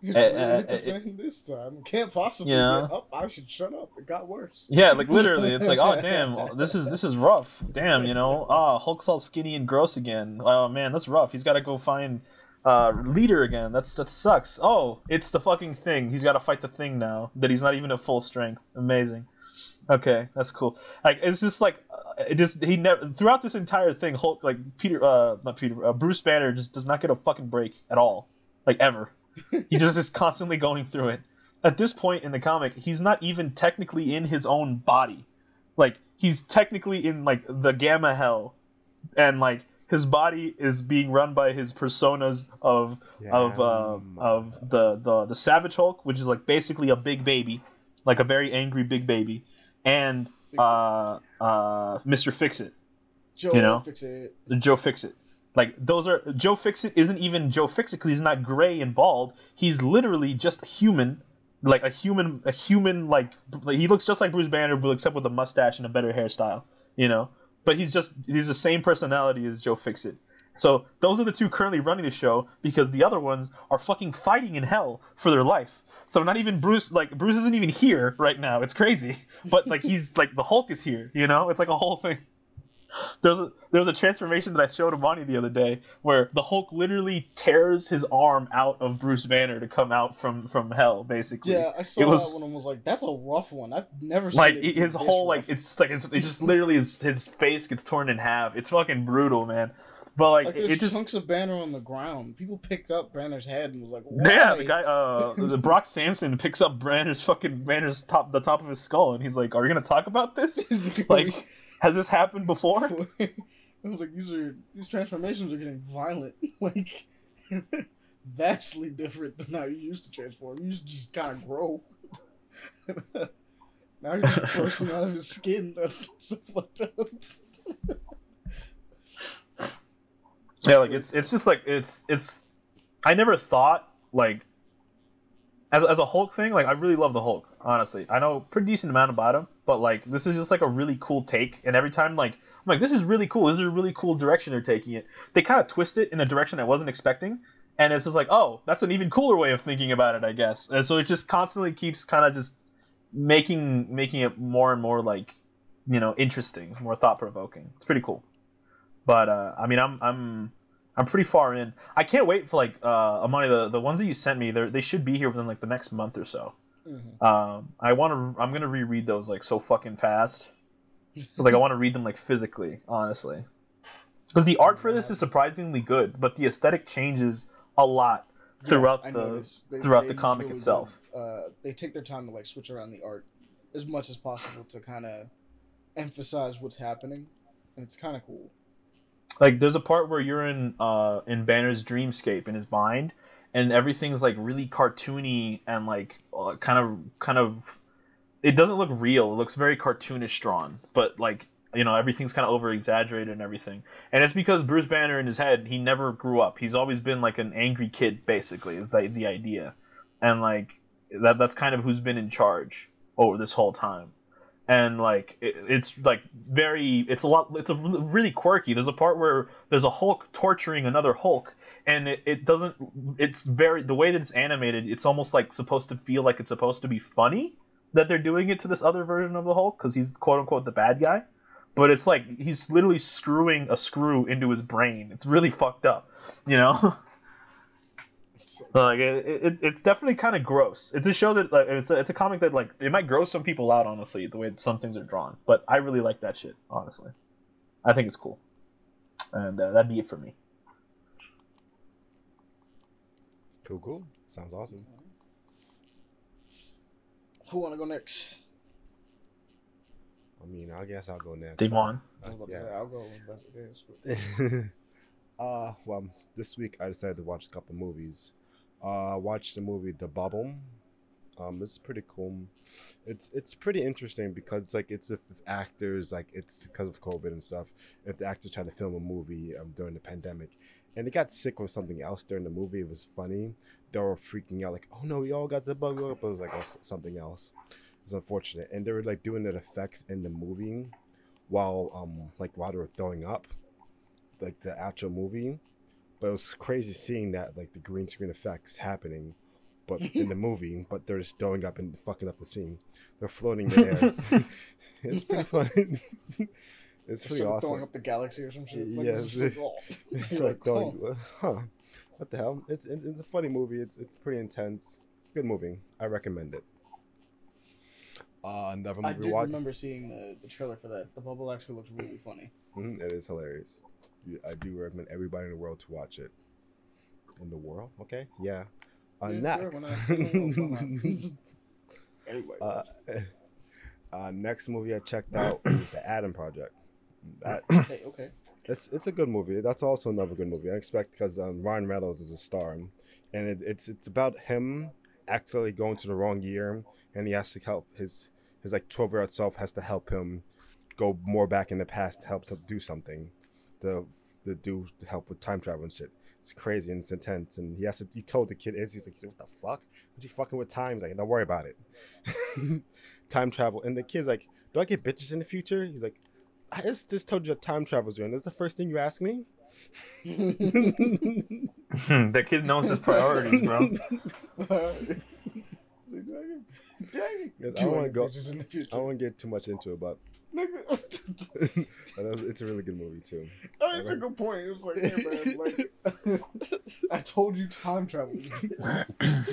It's Uh, really uh, hit the uh, fan this time. Can't possibly Yeah. get up. I should shut up. It got worse. Yeah, like literally, it's like, oh damn, this is this is rough. Damn, you know, ah, Hulk's all skinny and gross again. Oh man, that's rough. He's got to go find uh leader again. That's that sucks. Oh, it's the fucking thing. He's got to fight the thing now that he's not even at full strength. Amazing. Okay, that's cool. Like it's just like uh, it just he never throughout this entire thing. Hulk like Peter, uh, not Peter, uh, Bruce Banner just does not get a fucking break at all, like ever. he just is constantly going through it. At this point in the comic, he's not even technically in his own body. Like he's technically in like the gamma hell, and like his body is being run by his personas of of uh, of the, the the Savage Hulk, which is like basically a big baby, like a very angry big baby, and uh, uh, Mr. Fix It, Joe, you know? fix it. Joe Fix It. Like those are Joe Fix It isn't even Joe Fix It because he's not gray and bald. He's literally just a human, like a human, a human like like, he looks just like Bruce Banner, but except with a mustache and a better hairstyle. You know, but he's just he's the same personality as Joe Fixit. So those are the two currently running the show because the other ones are fucking fighting in hell for their life. So not even Bruce, like Bruce isn't even here right now. It's crazy, but like he's like the Hulk is here. You know, it's like a whole thing. There's a there's a transformation that I showed Amani the other day where the Hulk literally tears his arm out of Bruce Banner to come out from from hell, basically. Yeah, I saw It was- that one and was like, "That's a rough one. I've never like seen it his whole like it's like it's, it's just literally his, his face gets torn in half. It's fucking brutal, man. But like, like it, there's it just chunks of Banner on the ground. People picked up Banner's head and was like, Why? yeah, the guy uh the Brock Samson picks up Banner's fucking Banner's top the top of his skull and he's like, "Are we gonna talk about this? He's Like, has this happened before?" I was like, these are these transformations are getting violent, like vastly different than how you used to transform. You used to just kind of grow. now you're just bursting out of his skin. That's so fucked up. Yeah, like it's it's just like it's it's. I never thought like as as a Hulk thing. Like I really love the Hulk. Honestly, I know a pretty decent amount about him, but like this is just like a really cool take. And every time like I'm like this is really cool. This is a really cool direction they're taking it. They kind of twist it in a direction I wasn't expecting. And it's just like, oh, that's an even cooler way of thinking about it, I guess. And so it just constantly keeps kind of just making making it more and more like, you know, interesting, more thought provoking. It's pretty cool. But uh, I mean, I'm I'm I'm pretty far in. I can't wait for like uh, Amani. The the ones that you sent me, they they should be here within like the next month or so. Mhm. Um, I want to. I'm gonna reread those like so fucking fast. like I want to read them like physically, honestly. Because the art for this is surprisingly good, but the aesthetic changes a lot throughout I the. They- throughout they the comic really itself. Uh, they take their time to like switch around the art as much as possible to kind of emphasize what's happening, and it's kind of cool. like there's a part where you're in uh in Banner's dreamscape in his mind and everything's like really cartoony and like uh, kind of kind of it doesn't look real. It looks very cartoonish drawn but like you know everything's kind of over exaggerated and everything. And it's because Bruce Banner in his head he never grew up. He's always been like an angry kid basically is the, the idea. And like that that's kind of who's been in charge over this whole time. And like it, it's like very it's a lot it's a really quirky. There's a part where there's a hulk torturing another hulk and it, it doesn't it's very the way that it's animated it's almost like supposed to feel like it's supposed to be funny that they're doing it to this other version of the hulk because he's quote unquote the bad guy but it's like he's literally screwing a screw into his brain it's really fucked up you know like it, it, it's definitely kind of gross. It's a show that like it's a, it's a comic that like it might gross some people out honestly the way some things are drawn, but I really like that shit honestly. I think it's cool, and uh, that'd be it for me. Cool, cool. Sounds awesome. who want to go next? I mean, I guess I'll go next. Devon. I was about to Yeah. say I'll go when best it is. but- uh, well, this week I decided to watch a couple movies. Uh, I watched the movie The Bubble. Um, it's pretty cool. It's it's pretty interesting because it's like it's if, if actors like it's because of COVID and stuff. If the actors try to film a movie um, during the pandemic, and they got sick with something else during the movie, it was funny. They were freaking out like, "Oh no, we all got the bug," but it was like oh, something else. It's unfortunate, and they were like doing the effects in the movie while um like while they were throwing up like the actual movie, but it was crazy seeing that like the green screen effects happening, but in the movie, but they're just throwing up and fucking up the scene. They're floating in the air. it's pretty fun. It's pretty Sort of awesome. throwing up the galaxy or some shit. Like, Yes. it's like, oh. It's like like, going, huh? What the hell? It's, it's it's a funny movie. It's it's pretty intense. Good movie. I recommend it. Uh, another movie I did watch. remember seeing the, the trailer for that. The bubble actually looks really funny. Mhm, it is hilarious. I do recommend everybody in the world to watch it. In the world, okay? Yeah. Uh, Yeah, next. why not? Why not? anyway, uh, uh, next movie I checked out was The Adam Project. That okay, okay. It's it's a good movie. That's also another good movie. I expect because um, Ryan Reynolds is a star, and it, it's it's about him accidentally going to the wrong year, and he has to help his his like twelve year old self has to help him go more back in the past to help to do something, to to do to help with time travel and shit. It's crazy and it's intense, and he has to. He told the kid, "Is he's like, what the fuck? What are you fucking with time?" He's like, "Don't worry about it." time travel, and the kid's like, "Do I get bitches in the future?" He's like, "I just, just told you that time travel's doing. This is the first thing you ask me." Hmm, that kid knows his priorities, bro. Dang. I don't want to go. I don't want to get too much into it, but Nigga. but it's it's a really good movie too. Oh, it's a good point. It was like, hey man, like I told you time travel exists.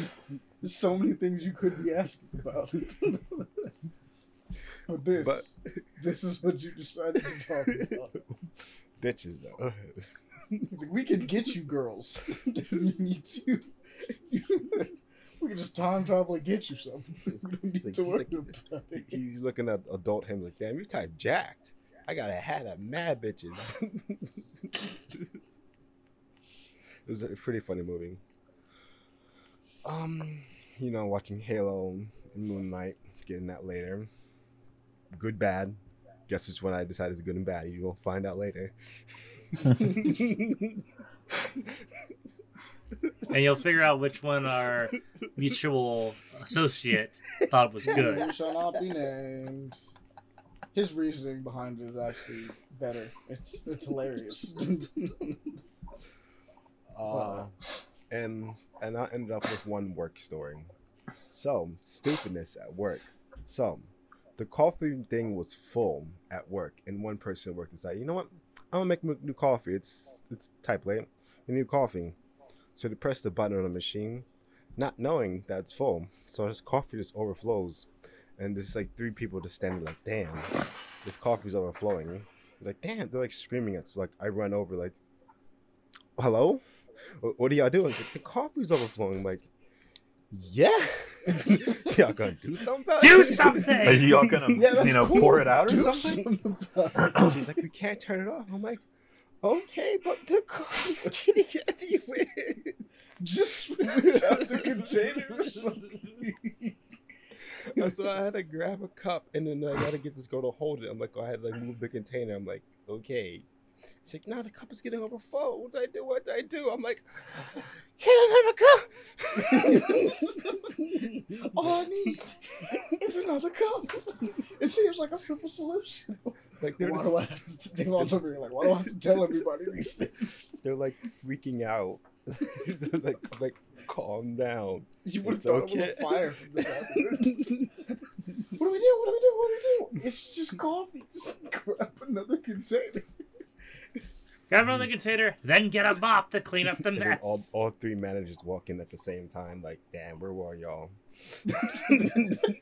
There's so many things you could be asking about. But this this is what you decided to talk about. Bitches though. It's like we can get you girls if you need to. We can just time travel and get you something. We don't need like- to he's worry like- about it. He's looking at adult him like, damn, you type jacked. I got a hat of mad bitches. it's a pretty funny movie. Um, you know, watching Halo and Moon Knight, getting that later. Good, bad. Guess which one I decided is good and bad. You will find out later. and you'll figure out which one our mutual associate thought was good. Who shall not be named. His reasoning behind it is actually better. It's it's hilarious. Uh, and and I ended up with one work story. So stupidness at work. So the coffee thing was full at work, and one person at work decided, you know what, I'm gonna make new coffee. It's it's type late, a new coffee. So they press the button on the machine, not knowing that it's full. So this coffee just overflows, and there's like three people just standing like, damn, this coffee's overflowing. They're like, damn, they're like screaming at. So like I run over like, hello, what, what are y'all doing? Like, the coffee's overflowing. I'm like, yeah, y'all gonna do something about Do it? Are something! you all gonna, yeah, you know, cool. pour it out or Do something? about She's like, we can't turn it off. I'm like, okay, but the coffee's getting everywhere. Just switch out the container or something. so I had to grab a cup and then I gotta get this girl to hold it. I'm like, oh, I had to like move the container. I'm like, okay. She's like, no, the cup is getting overflowed. What do I do? What do I do? I'm like, can I have a cup? All I need is another cup. It seems like a simple solution. like they're, Why just- do I have to take on something like, why do I have to tell everybody these things? they're like freaking out. they're like, like, calm down. You would have It's thought okay. it was a fire from this what do we do? What do we do? What do we do? It's just coffee. Just grab another container. Grab another container, then get a mop to clean up the So mess. all, all three managers walk in at the same time, like, damn, where were y'all? the,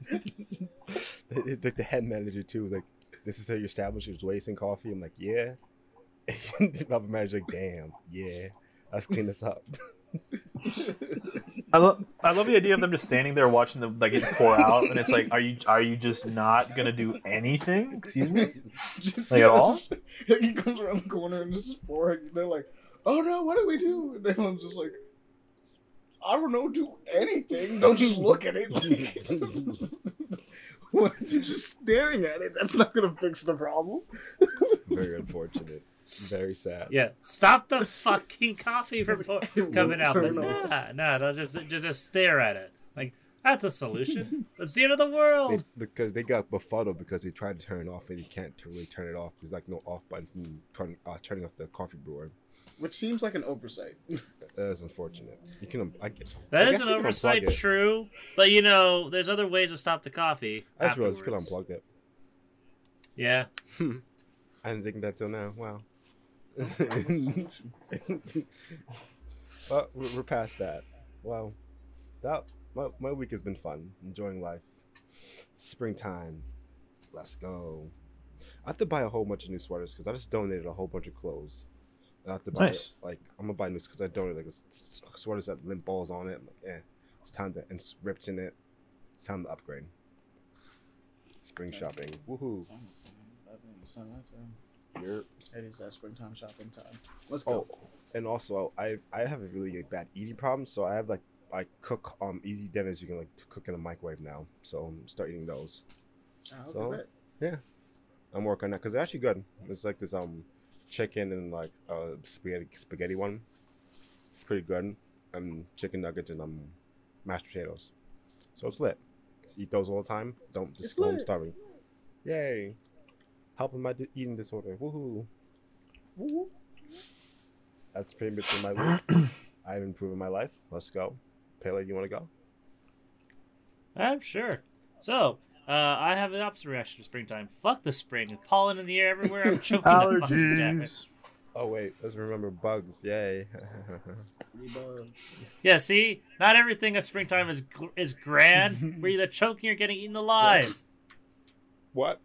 the, the head manager too was like, "This is how your establishment is wasting coffee." I'm like, "Yeah." the other manager like, "Damn, yeah, let's clean this up." I love I love the idea of them just standing there watching them like it pour out, and it's like, are you are you just not gonna do anything? Excuse me. Like, at all? he comes around the corner and it's just pouring. And they're like, "Oh no, what do we do?" And everyone's just like, "I don't know, do anything. Don't just look at it." Why are you just staring at it? That's not gonna fix the problem. Very unfortunate. Very sad. Yeah, stop the fucking coffee from po- coming out. But nah, nah, they'll just, just just stare at it. Like that's a solution. That's the end of the world. They, because they got befuddled because they tried to turn it off and you can't really turn it off. There's like no off button from turn, uh, turning off the coffee brewer. Which seems like an oversight. That's unfortunate. You can, I get. That I is an oversight, true. But you know, there's other ways to stop the coffee. I just realized you could unplug it. Yeah. I didn't think that till now. Wow. Solution. Well, we're we're past that. Well, that my, my week has been fun. Enjoying life. Springtime. Let's go. I have to buy a whole bunch of new sweaters because I just donated a whole bunch of clothes. And I have to buy Nice. like I'm gonna buy new because I donated like s- s- sweaters that lint balls on it. I'm like, yeah, it's time to and s- rips in it. It's time to upgrade. Spring shopping. Woohoo! You're, It is that springtime shopping time. Let's go. oh, and also I I have a really like, bad eating problem, so I have like I cook um easy dinners you can like cook in a microwave now. So I'm start eating those. Ah, okay, so- bet. I'm working on that because they're actually good. It's like this um chicken and like uh spaghetti spaghetti one. It's pretty good. And chicken nuggets and um mashed potatoes. So it's lit. Just eat those all the time. Don't It's just go home lit. starving. Yay! Helping my di- eating disorder. Woohoo! Woo-woo. That's pretty much my week. I've improved my life. Let's go. Pele, you want to go? I'm sure. So, uh, I have an opposite reaction to springtime. Fuck the spring. Pollen in the air everywhere. I'm choking to fucking. Allergies. Oh wait, let's remember bugs. Yay! Yeah, see? Not everything of springtime is gr- is grand. We're either choking or getting eaten alive. what?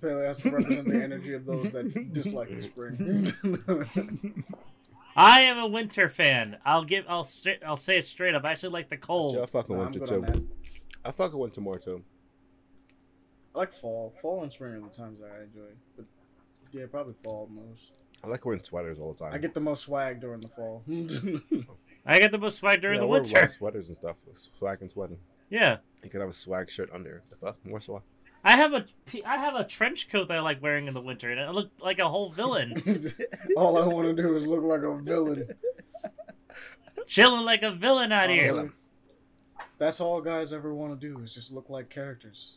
Pele has to represent the energy of those that dislike the spring. I am a winter fan. I'll give. I'll straight. I'll say it straight up. I actually like the cold. Yeah, I fucking Nah, I'm winter good too. I fucking winter more too. I like fall. Fall and spring are the times that I enjoy. But yeah, probably fall most. I like wearing sweaters all the time. I get the most swag during the fall. I get the most swag during yeah, the winter. white sweaters and stuff. Swag and sweating. Yeah, You could have a swag shirt under. The fuck? More swag. I have a p- I have a trench coat that I like wearing in the winter, and I look like a whole villain, All I want to do is look like a villain. chilling like a villain out here. Honestly, That's all guys ever want to do is just look like characters.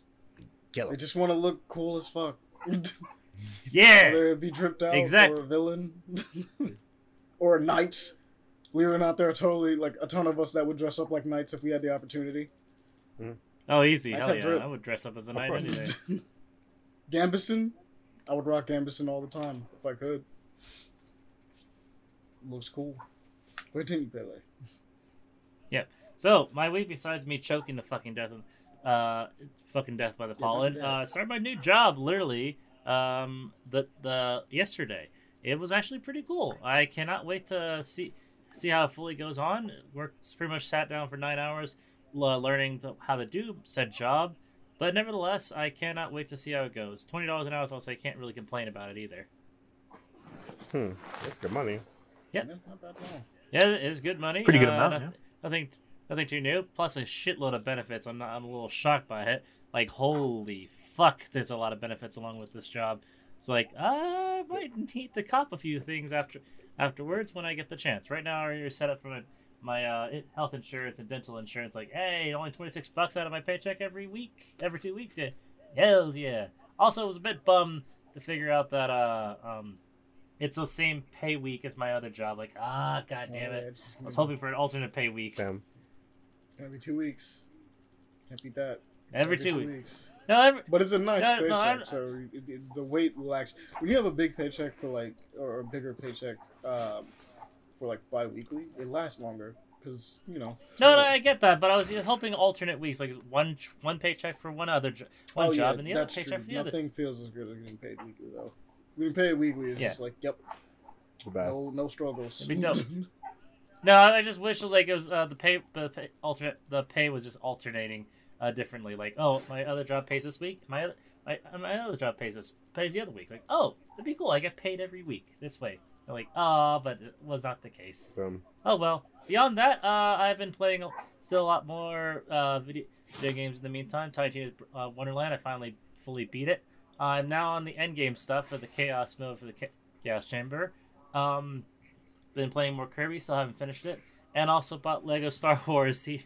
Kill They just want to look cool as fuck. Yeah, Whether it be dripped out Exact- or a villain or knights. We were not there totally like a ton of us that would dress up like knights if we had the opportunity. Hmm. Oh easy, hell yeah, drip. I would dress up as a knight any day. gambeson, I would rock gambeson all the time if I could. Looks cool. Continue, Pele. Yep. So my week, besides me choking the fucking death, of, uh, fucking death by the pollen, yeah. uh, started my new job literally, um, the the yesterday. It was actually pretty cool. I cannot wait to see see how it fully goes on. Worked pretty much sat down for nine hours, learning to, how to do said job. But nevertheless, I cannot wait to see how it goes. Twenty dollars an hour, so I can't really complain about it either. Hmm. That's good money. Yeah. not bad. Yeah, it is good money. Pretty good Uh, amount, nothing, yeah. nothing, nothing too new. Plus a shitload of benefits. I'm not. I'm a little shocked by it. Like holy fuck, there's a lot of benefits along with this job. It's like I might need to cop a few things after afterwards when I get the chance. Right now, you're set up for my, my uh, health insurance and dental insurance. Like, hey, only 26 bucks out of my paycheck every week, every two weeks. Yeah, hells yeah. Also, I was a bit bummed to figure out that uh um. It's the same pay week as my other job. Like, ah, god damn Yeah, it. It's, I was hoping for an alternate pay week. Damn. it's gonna be two weeks. Can't beat that. Every two weeks. weeks. No, every, But it's a nice No, no, paycheck, I- so it, it- the weight will actually. When you have a big paycheck for like, or a bigger paycheck um, for like bi-weekly, it lasts longer because you know. no, no, I get that, but I was hoping alternate weeks, like one one paycheck for one other jo- one Oh, job yeah, and the other that's paycheck true. for the other. Nothing feels as good as getting paid weekly though. Getting paid weekly is Yeah. just like, yep, no, no struggles. It'd be. No, I just wish it was like it was uh, the pay the pay, alternate the pay was just alternating uh, differently. Like, oh, my other job pays this week. My other my, my other job pays this pays the other week. Like, oh, it'd be cool. I get paid every week this way. I'm like, ah, but it was not the case. Um, Oh well. Beyond that, uh, I've been playing still a lot more uh, video, video games in the meantime. Tiny Tina's uh, Wonderland. I finally fully beat it. I'm now on the end game stuff for the Chaos mode for the Cha- Chaos Chamber. Um, been playing more Kirby, still haven't finished it, and also bought Lego Star Wars the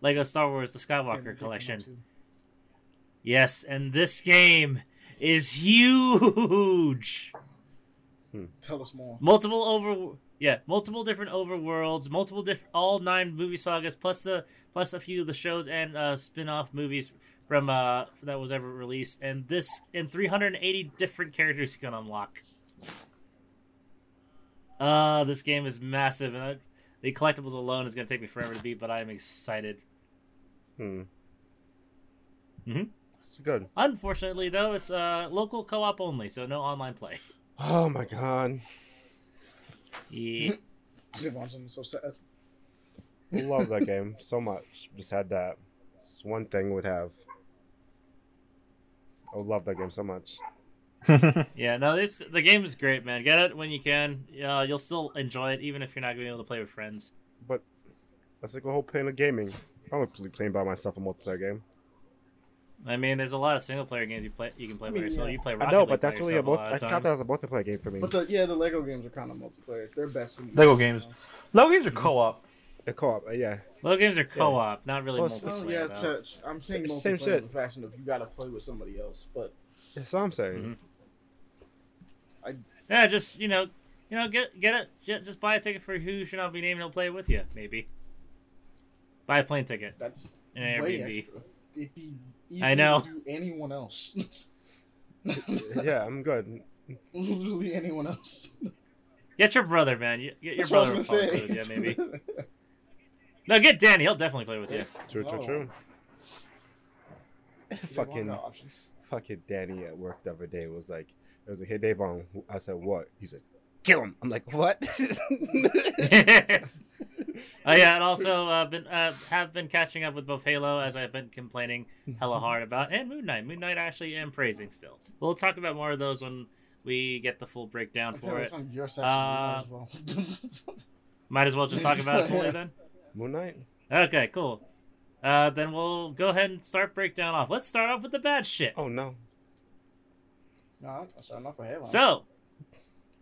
Lego Star Wars the Skywalker collection. Yes, and this game is huge. Tell us more. multiple over yeah multiple different overworlds multiple different all nine movie sagas plus the plus a few of the shows and uh spin-off movies from uh that was ever released and this and 380 different characters you can unlock uh this game is massive and uh, the collectibles alone is going to take me forever to beat but i'm excited hmm. Mhm. It's good. unfortunately though it's uh local co-op only so no online play Oh my god. yeah Devonson so sad. Love that game so much. Just had that. It's one thing would have. I would love that game so much. Yeah, no, this the game is great, man. Get it when you can. Uh, you'll still enjoy it, even if you're not gonna be able to play with friends. But that's like a whole point of gaming. I'm not pl- playing by myself a multiplayer game. I mean, there's a lot of single player games you play. You can play I by yourself. yeah. You play I know, but that's really a yourself multi- lot I of count that as a multiplayer game for me. But the yeah, the Lego games are kind of multiplayer. They're best when Lego games. Lego games are co-op. a co-op, uh, yeah. Lego games are co-op, not really Plus- Oh multiplayer. yeah, though. t- I'm saying Same- multiplayer same in shit. the fashion of you gotta play with somebody else. But That's what I'm saying. Mhm. I Yeah, just you know, you know, get get it. Just buy a ticket for who should not be named. and He'll play it with you. Maybe buy a plane ticket. that's In an way Airbnb. extra. It'd be easier I know. to do anyone else. yeah, I'm good. Literally anyone else. Get your brother, man. Get your That's what I brother. was gonna say. play with you, maybe. No, get Danny. He'll definitely play with you. True, true, true. Fucking, options. fucking Danny at work the other day was like, it was like, hey, Davon. I said, what? He said, kill him. I'm like, what? oh yeah, and also uh, been uh, have been catching up with both Halo as I've been complaining hella hard about, and Moon Knight. Moon Knight actually am praising still. We'll talk about more of those when we get the full breakdown Okay, for it. on your section Uh, as well. Might as well just talk about it fully then. Moon Knight? Okay, cool. Uh, then we'll go ahead and start breakdown off. Let's start off with the bad shit. Oh, no. no, I'm starting off for Halo. So,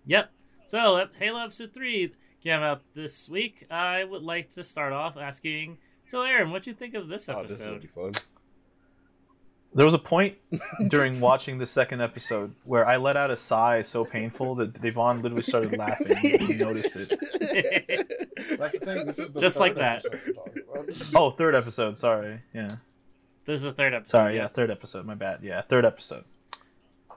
yep. So, Halo Episode 3 came out this week. I would like to start off asking So, Aaron, what do you think of this Oh, this will episode? be fun. There was a point during watching the second episode where I let out a sigh so painful that Devon literally started laughing. He noticed it. That's the thing. This is the Just third like that. episode we're talking about. Oh, third episode. Sorry. Yeah. this is the third episode. Sorry. Yeah, third episode. My bad. Yeah, third episode.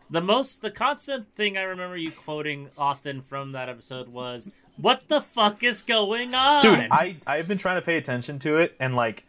The most, the constant thing I remember you quoting often from that episode was, "What the fuck is going on?" Dude, I I've been trying to pay attention to it and like.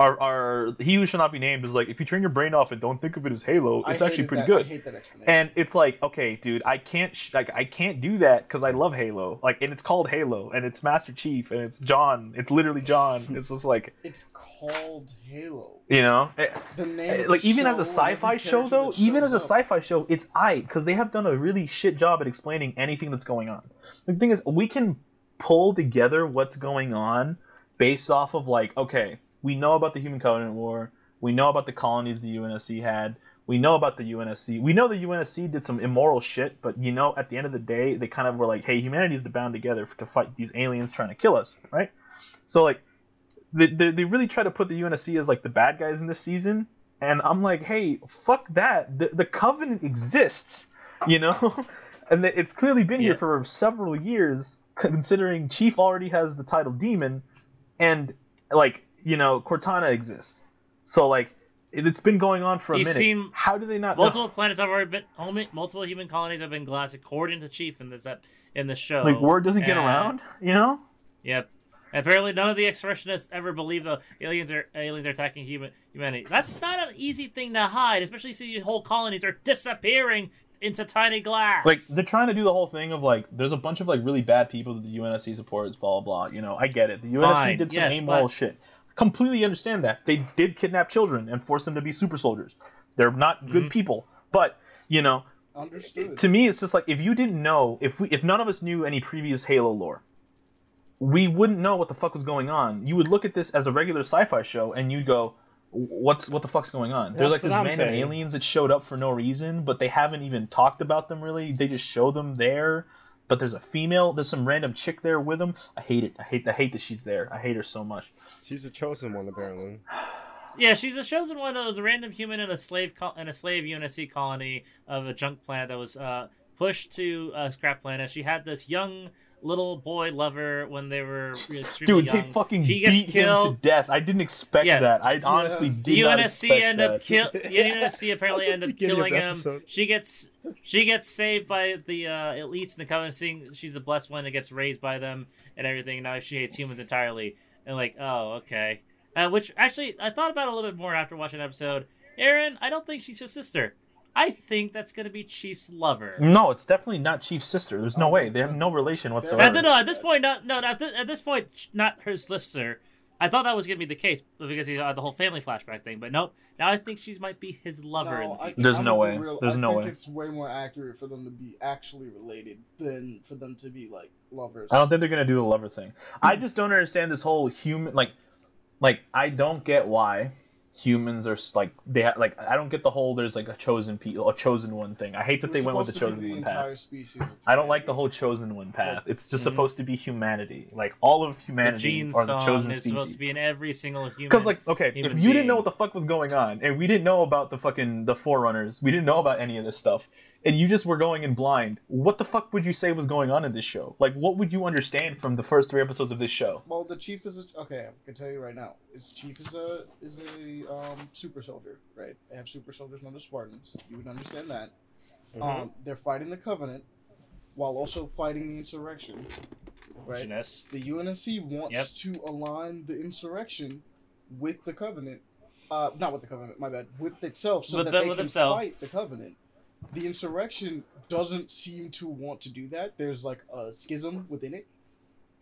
Our, our he who shall not be named is like if you turn your brain off and don't think of it as Halo, I it's actually pretty that- good. I hate that explanation. and it's like okay dude i can't sh- like i can't do that because i love halo. Like and it's called halo and it's master chief and it's john. It's literally john. It's just like it's called Halo. you know? Eh, The name, eh, the like even as a sci-fi show though even as a sci-fi show it's i because they have done a really shit job at explaining anything that's going on. The thing is we can pull together what's going on based off of like okay we know about the human covenant war we know about the colonies the unsc had we know about the UNSC. We know the UNSC did some immoral shit, but you know, at the end of the day, they kind of were like, "Hey, humanity is to band together to fight these aliens trying to kill us," right? So like, they, they, they really try to put the UNSC as like the bad guys in this season, and I'm like, "Hey, fuck that! The the Covenant exists, you know, and it- it's clearly been here for several years, considering Chief already has the title Demon, and like you know, Cortana exists, so like." it- It's been going on for a He's minute. seen How do they not know? multiple planets have already been, oh, home- multiple human colonies have been glass, according to Chief in this in the show. like word doesn't get And- around you know Yep. Apparently, none of the expressionists ever believe the aliens are aliens are attacking human humanity. That's not an easy thing to hide, especially since whole colonies are disappearing into tiny glass. like they're trying to do the whole thing of like there's a bunch of like really bad people that the UNSC supports blah blah blah you know I get it the UNSC Fine, did some yes, amoral but- shit completely understand that. They did kidnap children and force them to be super soldiers. They're not good Mhm. people. But you know Understood. to me it's just like if you didn't know if we if none of us knew any previous Halo lore we wouldn't know what the fuck was going on. You would look at this as a regular sci-fi show and you'd go what's what the fuck's going on? There's like That's this what I'm random saying. aliens that showed up for no reason but they haven't even talked about them really. They just show them there. But there's a female there's some random chick there with them. I hate it. I hate i hate that she's there. I hate her so much She's a chosen one, apparently. yeah, she's a chosen one that was a random human in a slave col- in a slave UNSC colony of a junk planet that was uh, pushed to a scrap planet. She had this young little boy lover when they were extremely dude young. they fucking she gets beat killed. him to death i didn't expect Yeah. that i honestly Yeah. did the not UNSC expect end that. up kill. The UNSC apparently end up killing him. episode. She gets she gets saved by the uh, elites in the covenant. Seeing she's the blessed one that gets raised by them and everything. Now she hates humans entirely. And like, oh, okay. Uh, which actually, I thought about it a little bit more after watching the episode. Aaron, I don't think she's his sister. I think that's gonna be Chief's lover. No, it's definitely not Chief's sister. There's no Oh, way. They have no relation whatsoever. At, the- no, at this point, not no. At, thi- at this point, not her sister. I thought that was gonna be the case because he had the whole family flashback thing, but nope. Now I think she might be his lover in No, the I- There's I'm no gonna be way. There's I no think way. it's way more accurate for them to be actually related than for them to be like lovers. I don't think they're gonna do the lover thing. I just don't understand this whole human like, like I don't get why humans are like they ha- like I don't get the whole there's like a chosen people a chosen one thing. I hate that they went with the chosen be one the path. entire species. I don't like the whole chosen one path. It's just Mhm. supposed to be humanity. Like all of The humanity Gene are the song chosen is supposed to be in every single human. Because like okay, if you didn't know what the fuck was going on, and we didn't know about the fucking the forerunners, we didn't know about any of this stuff, and you just were going in blind, what the fuck would you say was going on in this show? Like, what would you understand from the first three episodes of this show? Well, the chief is a, okay. I can tell you right now. His chief is a is a um, super soldier, right? They have super soldiers known as Spartans. You would understand that. Mhm. Um, they're fighting the Covenant while also fighting the insurrection, right? Goodness. The UNSC wants to align the insurrection with the Covenant. Uh, not with the Covenant, my bad. With itself, so With that the- they can themselves. fight the Covenant. The insurrection doesn't seem to want to do that. There's like a schism within it,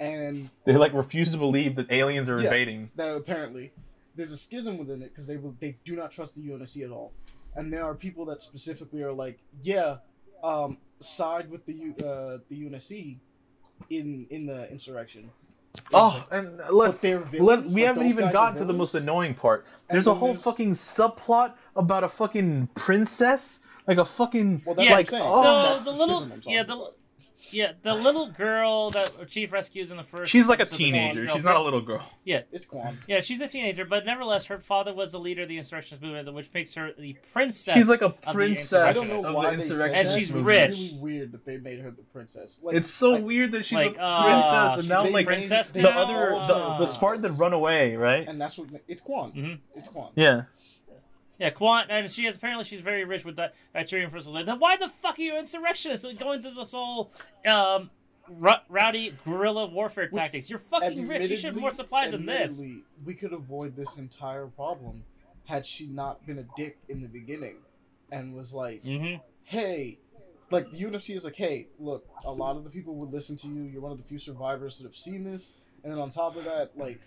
and They like refuse to believe that aliens are Yeah. invading. that apparently there's a schism within it because they they do not trust the UNSC at all, and there are people that specifically are like, yeah, um, side with the U, uh, the UNSC in in the insurrection. It's Oh, like, and let's they're let, villains. we like, haven't even gotten to the most annoying part. There's a whole there's- fucking subplot about a fucking princess, like a fucking Well, that's Yeah, what I'm so that's the the little- schism I'm talking yeah, the- about. Yeah, the little girl that Chief rescues in the first. She's like a episode of the teenager. She's not a little girl. Yes. It's Kwan. Yeah, she's a teenager, but nevertheless, her father was the leader of the insurrectionist movement, which makes her the princess. She's like a the princess I don't of know the why they said insurrection. that. And she's rich. It's really weird that they made her the princess. Like, It's so I- weird that she's Like, a ah, princess, and now they like princess the now? other called the, the. Spartan that run away, right? and that's what it's Kwan. Mhm. It's Kwan. Yeah. Yeah, Quant, and she is apparently she's very rich with that Nigerian first like, then why the fuck are you insurrectionists going through this whole um ru- rowdy guerrilla warfare Which, tactics? You're fucking rich. You should have more supplies than this. We could avoid this entire problem had she not been a dick in the beginning, and was like, Mm-hmm. "Hey." Like the UFC is like, hey, look, a lot of the people would listen to you. You're one of the few survivors that have seen this, and then on top of that, like,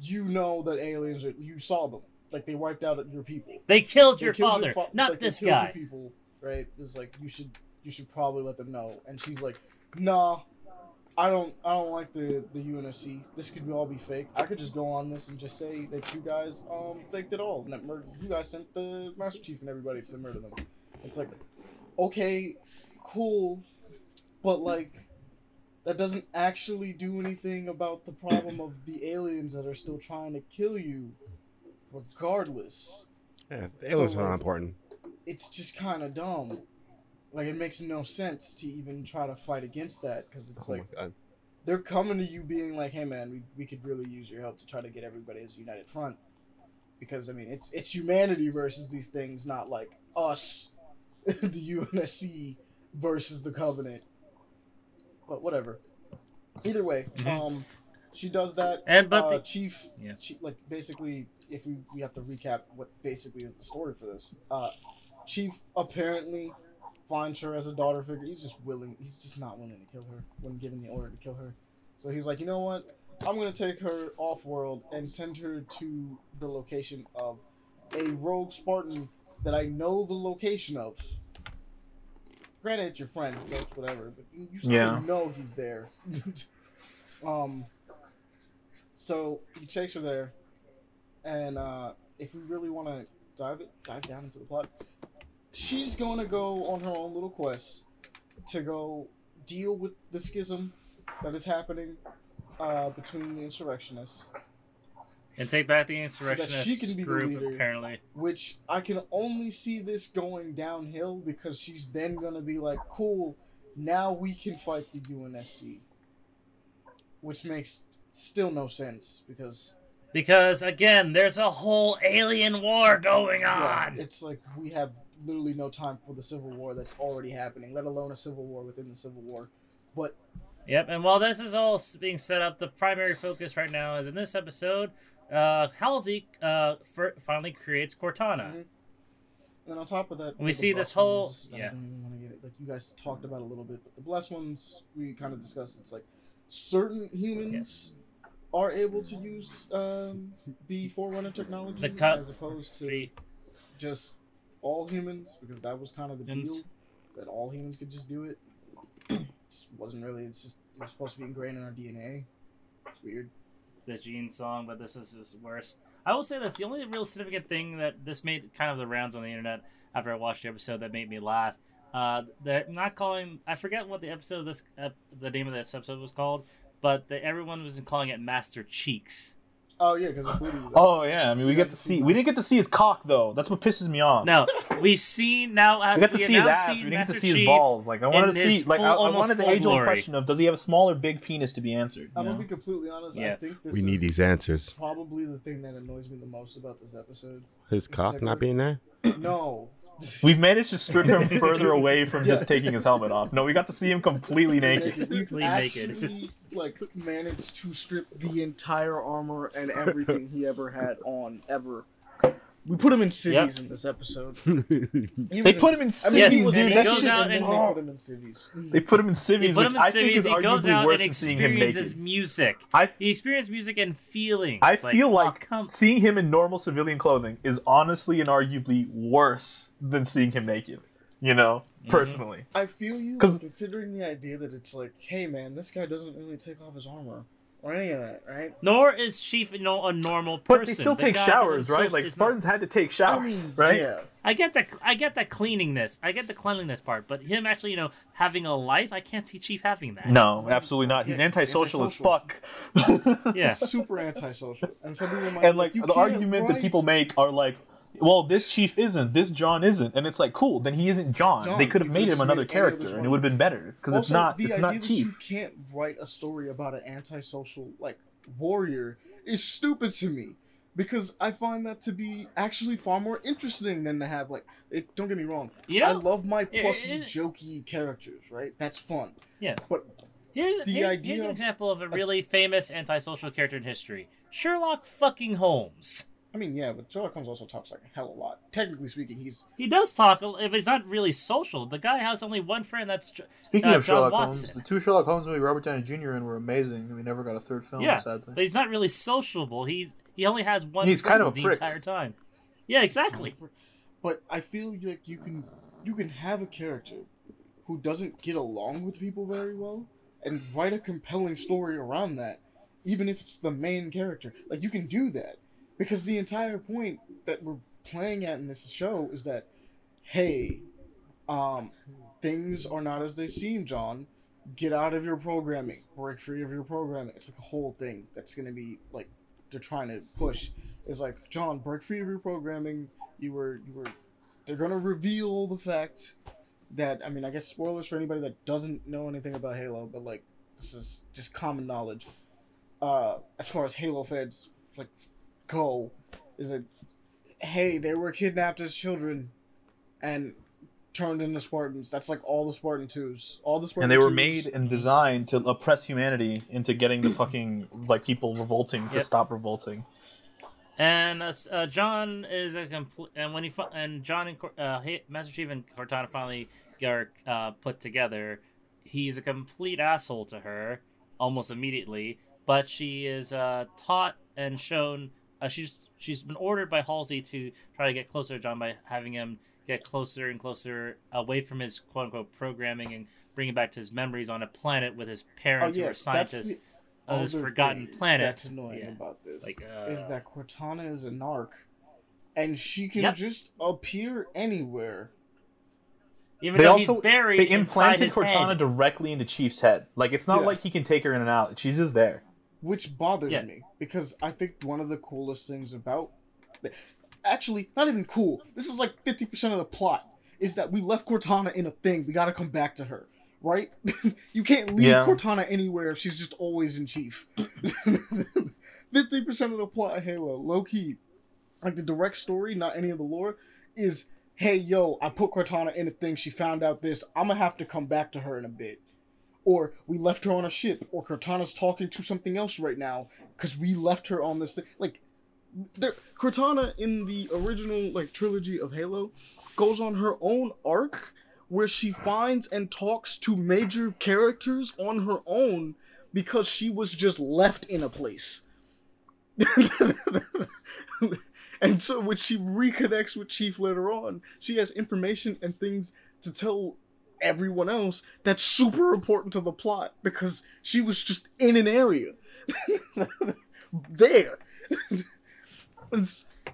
you know that aliens are. You saw them, like they wiped out your people. They killed They your killed father, fa- not like, they this your guy. people, right? It's like you should you should probably let them know. And she's like, Nah, I don't I don't like the the UNSC. This could all be fake. I could just go on this and just say that you guys um faked it all. And that murder, you guys sent the Master Chief and everybody to murder them. It's like, okay, cool, but like. That doesn't actually do anything about the problem of the aliens that are still trying to kill you, regardless Yeah, the aliens So, are not like- important. it's just kind of dumb. Like it makes no sense to even try to fight against that because it's Oh like they're coming to you being like, "Hey man, we, we could really use your help to try to get everybody as a united front." Because I mean, it's it's humanity versus these things, not like us, the UNSC versus the Covenant. But whatever. Either way, Mhm. um, she does that. And but uh, the, Chief, Yeah. Chief, like basically, if we we have to recap what basically is the story for this. Uh, Chief apparently finds her as a daughter figure. He's just willing. He's just not willing to kill her when given the order to kill her. So he's like, you know what? I'm gonna take her off world and send her to the location of a rogue Spartan that I know the location of. Granted, it's your friend, so it's whatever, but you still Yeah. know he's there. um. So he takes her there, and uh, if we really want to dive it, dive down into the plot, she's going to go on her own little quest to go deal with the schism that is happening uh, between the insurrectionists, and take back the insurrectionist she can be the group. leader. Apparently, which I can only see this going downhill because she's then going to be like, cool, now we can fight the UNSC. Which makes still no sense because because again, there's a whole alien war going yeah, on. it's like we have literally no time for the civil war that's already happening, let alone a civil war within the civil war. But Yep, and while this is all being set up, the primary focus right now is in this episode. Uh, Halsey uh, fir- finally creates Cortana. Mhm. then on top of that, We see this whole- ones yeah. don't even want to get it. Like you guys talked about a little bit, but the blessed ones we kind of discussed. It's like certain humans are able to use um, the Forerunner technology The cut- as opposed to Three. just all humans, because that was kind of the deal that all humans could just do it. it wasn't really. It's just it was supposed to be ingrained in our DNA. It's weird. the Gene song, but this is just worse. I will say that's the only real significant thing that this made kind of the rounds on the internet after I watched the episode that made me laugh. Uh, they're not calling. I forget what the episode of this, uh, the name of this episode was called, but the, everyone was calling it Master Cheeks. Oh yeah, because booty. was- Oh yeah, I mean we We get got to to see see we didn't get to see his cock though. That's what pisses me off. No, we see now. we After got to the see his ass. We didn't get to see his balls. Like I wanted to in his see, like I, I wanted the age old question of does he have a small or big penis to be answered? I'm you gonna be completely honest. I think this We need is these answers. probably the thing that annoys me the most about this episode. His cock not being there. No, We've managed to strip him further away from just taking his helmet off. No, we got to see him completely naked. We've Completely naked. actually like managed to strip the entire armor and everything he ever had on ever. We put him in civvies in this episode. He They put him in I mean, civvies, he was and he goes out and and- they put him in civvies. They put him in He which in I think is. He goes arguably out worse and than seeing him experiences naked. music. I He experienced music and feelings. I Like, feel oh, like come- seeing him in normal civilian clothing is honestly and arguably worse than seeing him naked. You know, Mhm. personally. I feel you 'Cause- considering the idea that it's like, hey man, this guy doesn't really take off his armor or any of that, right? Nor is Chief you know, a normal person. But they still The take showers, right? so- Like is not- Spartans had to take I showers, mean, right? yeah. I get the I get the cleaningness. I get the cleanliness part, but him actually, you know, having a life, I can't see Chief having that. No, absolutely not. He's Yeah, he's antisocial as fuck. Yeah. super antisocial. And some people might and like you the can't argument that people make are like well this chief isn't this john isn't. And it's like cool then he isn't john, John, they could have made him another made character and it would have been better because it's not the it's idea not that you chief can't write a story about an antisocial like warrior is stupid to me because I find that to be actually far more interesting than to have like it, don't get me wrong You know, I love my it- plucky it- jokey characters right? That's fun. Yeah. but here's, the here's, idea here's an example of a really famous antisocial character in history: Sherlock fucking Holmes. I mean yeah but Sherlock Holmes also talks like a hell of a lot technically speaking he's He does talk, if he's not really social. The guy has only one friend. That's Speaking Uh, of John Sherlock Watson. Holmes, the two Sherlock Holmes movies Robert Downey Jr. in were amazing, and we never got a third film. yeah, sadly. but he's not really sociable. He's he only has one. He's kind of a the prick. entire time. Yeah, exactly. but I feel like you can you can have a character who doesn't get along with people very well and write a compelling story around that, even if it's the main character. Like you can do that because the entire point that we're playing at in this show is that, hey, um, things are not as they seem, John. Get out of your programming. Break free of your programming. It's like a whole thing that's gonna be like they're trying to push. Is like John, break free of your programming. You were you were. They're gonna reveal the fact that I mean I guess spoilers for anybody that doesn't know anything about Halo, but like this is just common knowledge. Uh, as far as Halo fans like go, is that hey they were kidnapped as children, and turned into Spartans. That's like all the Spartan twos. All the Spartan and they were 2s. made and designed to oppress humanity into getting the fucking like people revolting to Yep. stop revolting And uh, uh, John is a complete. And when he fi- and John and uh, Hey- Master Chief and Cortana finally are uh, put together, he's a complete asshole to her almost immediately. But she is uh, taught and shown. Uh, she's she's been ordered by Halsey to try to get closer to John by having him get closer and closer away from his quote unquote programming and bring him back to his memories on a planet with his Oh parents yeah, who are scientists the on this forgotten planet. That's annoying Yeah. about this. Like, is uh, that Cortana is a narc, and she can Yep. just appear anywhere. Even they though also he's buried they implanted cortana head. directly into chief's head like it's not Yeah. like he can take her in and out she's just there which bothers Yeah. me because I think one of the coolest things about, actually, not even cool. This is like fifty percent of the plot is that we left Cortana in a thing. We got to come back to her, right? you can't leave Yeah. Cortana anywhere if she's just always in chief. Fifty percent of the plot of Halo, low key, like the direct story, not any of the lore, is hey yo, I put Cortana in a thing. She found out this. I'm gonna have to come back to her in a bit or we left her on a ship, or Cortana's talking to something else right now because we left her on this thing. Like, there, Cortana in the original like trilogy of Halo goes on her own arc where she finds and talks to major characters on her own because she was just left in a place. and so when she reconnects with Chief later on, she has information and things to tell everyone else that's super important to the plot because she was just in an area there.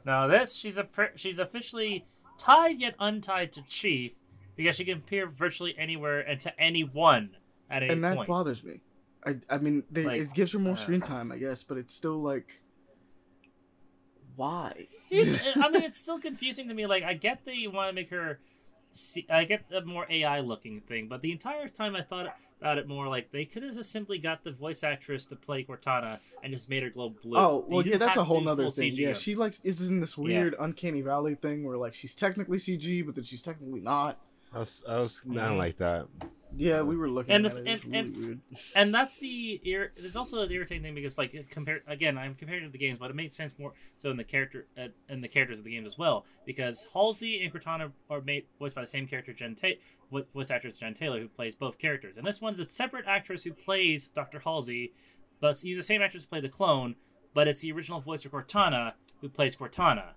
now this she's a she's officially tied yet untied to Chief because she can appear virtually anywhere and to anyone at any and that point. bothers me. I I mean, they, Like, it gives her more uh, screen time, I guess, but it's still like, why? I mean, it's still confusing to me. Like, I get that you want to make her. See, I get a more AI looking thing, but the entire time I thought about it more like they could have just simply got the voice actress to play Cortana and just made her glow blue. Oh well, yeah, that's a whole other nother full thing. Yeah, CGI. she like is in this weird uncanny valley thing where like she's technically CG, but then she's technically not. I was, I was not mm. like that. Yeah, we were looking And at the- it. And- really and- weird. and that's the ir- there's also an irritating thing because like compared again i'm comparing to the games but it makes sense more so in the character uh, in the characters of the games as well because halsey and cortana are made voiced by the same character jen Ta- voice actress jen taylor who plays both characters and this one's a separate actress who plays dr halsey but use the same actress to play the clone but it's the original voice of cortana who plays cortana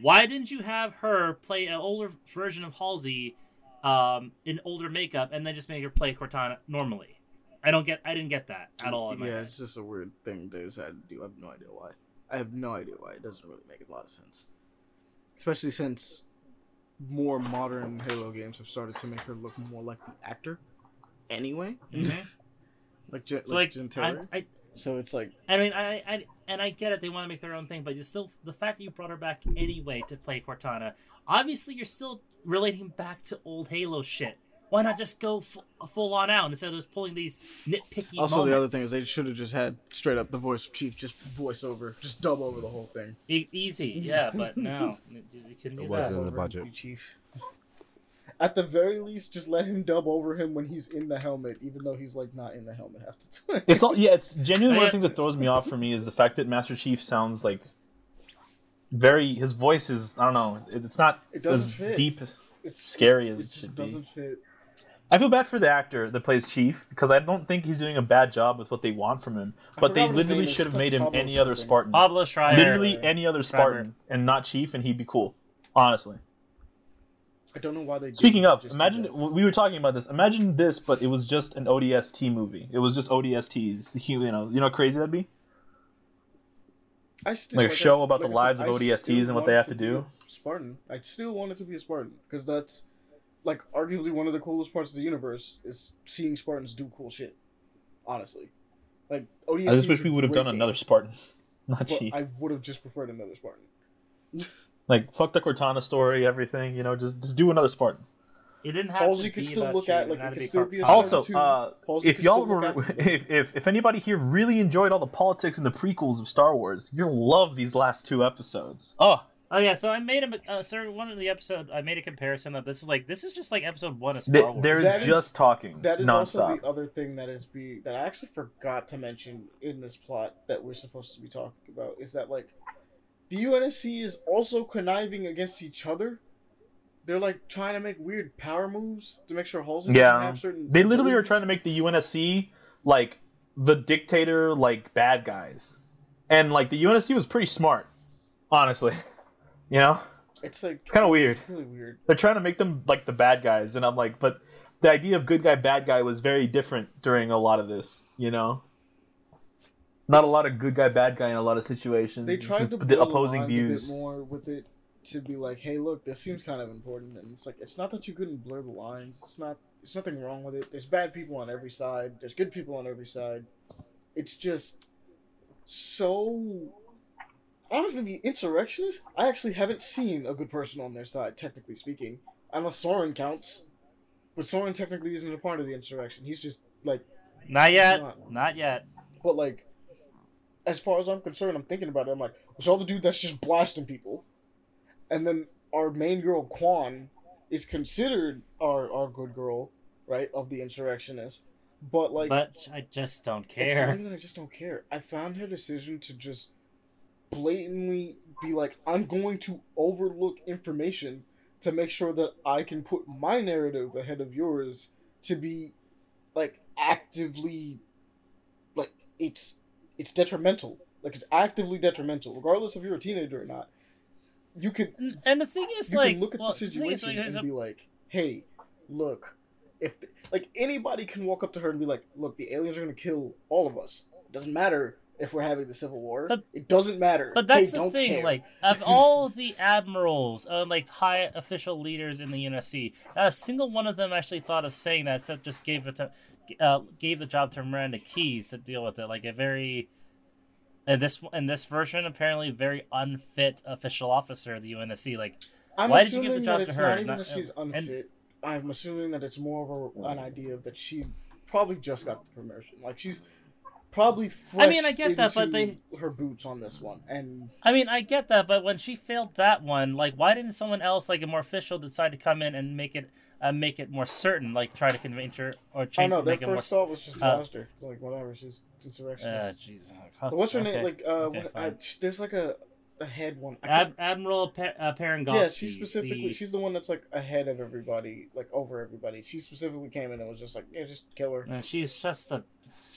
why didn't you have her play an older version of halsey um, in older makeup and then just make her play cortana normally I don't get. I didn't get that at all. In my Yeah, head. it's just a weird thing they decided to do. I have no idea why. I have no idea why. It doesn't really make a lot of sense. Especially since more modern Halo games have started to make her look more like the actor. Anyway, Mhm. like Jen, So, like like, Jen I, I, so it's like I mean, I, I, and I get it. They want to make their own thing, but you still, the fact that you brought her back anyway to play Cortana, obviously you're still relating back to old Halo shit. Why not just go full, uh, full on out instead of just pulling these nitpicky Also, the other thing is they should have just had straight up the voice of Chief, just voice over, just dub over the whole thing. E- easy, yeah, but no, you, you couldn't It wasn't in the budget. Chief. At the very least, just let him dub over him when he's in the helmet, even though he's like not in the helmet half the time. It's all yeah. It's genuinely one of the things that throws me off for me is the fact that Master Chief sounds like very. His voice is I don't know it's not It doesn't as fit. deep, it's scary as It it, just doesn't fit. I feel bad for the actor that plays Chief because I don't think he's doing a bad job with what they want from him. I But they forgot what his literally should have made him Pablo any other. Spartan. Pablo Schreier. Literally any other Spartan and not Chief, and he'd be cool. Honestly. I don't know why they. Speaking didn't of, just imagine we were talking about this. Imagine this, but it was just an ODST movie. It was just ODSTs. You know, you know how crazy that'd be. I still, like a I show s- about the lives said, of I ODSTs and what they have it to do. Spartan. I still want it to be a Spartan because that's like arguably one of the coolest parts of the universe is seeing Spartans do cool shit. Honestly, like ODST. I just wish we would have done game, another Spartan, not Chief. I would have just preferred another Spartan. Like fuck the Cortana story, everything. You know, just just do another Spartan. It didn't have Halsey to could still about look at- like, had it to could still be a Also, uh, Halsey if y'all were, if, if if anybody here really enjoyed all the politics and the prequels of Star Wars, you'll love these last two episodes. Oh, Oh yeah, so I made a uh, sir one of the episode. I made a comparison that this is like this is just like episode one of Star th- Wars. there is That is- just talking That is nonstop. also the other thing that is be that I actually forgot to mention in this plot that we're supposed to be talking about is that like the UNSC is also conniving against each other. They're like trying to make weird power moves to make sure Halsey Yeah. doesn't have certain. They literally are trying to make the UNSC like the dictator, like bad guys, and like the UNSC was pretty smart, honestly. You know, It's like it's kinda weird. Really weird. they're trying to make them like the bad guys, and I'm like, but the idea of good guy, bad guy was very different during a lot of this. You know, not a lot of good guy, bad guy in a lot of situations. They tried to the opposing views. a bit more with it to be like, hey, look, this seems kind of important, and it's like it's not that you couldn't blur the lines. It's not. There's nothing wrong with it. There's bad people on every side. There's good people on every side. It's just so. Honestly, the insurrectionists, I actually haven't seen a good person on their side, technically speaking, unless Soren counts. But Soren technically isn't a part of the insurrection. He's just like not yet, not. not yet. but like, as far as I'm concerned, I'm thinking about it. I'm like, we all the dude that's just blasting people, and then our main girl Kwan is considered our our good girl, right, of the insurrectionist. But like, but I just don't care. it's not even. I just don't care. I found her decision to just blatantly be like, I'm going to overlook information to make sure that I can put my narrative ahead of yours to be like actively like it's it's detrimental. Like it's actively detrimental, regardless if you're a teenager or not. You could And- And the thing is, you like, can look at well, the situation like, and be like, "Hey, look, if like anybody can walk up to her and be like, look, the aliens are gonna kill all of us. It doesn't matter if we're having the civil war. But- it doesn't matter. But They that's the don't thing, care. like of all the admirals, uh, like high official leaders in the UNSC, not a single one of them actually thought of saying that, except just gave it to, uh, gave the job to Miranda Keyes to deal with it. Like a very, in this in this version, apparently very unfit official officer of the UNSC. Like I'm why did you assuming give the job that to it's her, not even not- that she's and- unfit. I'm assuming that it's more of a, an idea that she probably just got the promotion. Like she's probably fresh I mean, I get that, but they- her boots on this one, and I mean, I get that, but when she failed that one, like, why didn't someone else, like a more official, decide to come in and make it, uh, make it more certain, like try to convince her or change, don't know. Their make more. first thought was just uh, blast. Like whatever, she's Uh, insurrectionist. jeez. What's her Okay. name? Like uh, Okay, what, I, there's like a a head one. I Ad- Admiral pa- uh, Parangosky. yeah, she specifically. the- She's the one that's like ahead of everybody, like over everybody. She specifically came in and was just like, yeah, just kill her. and she's just a,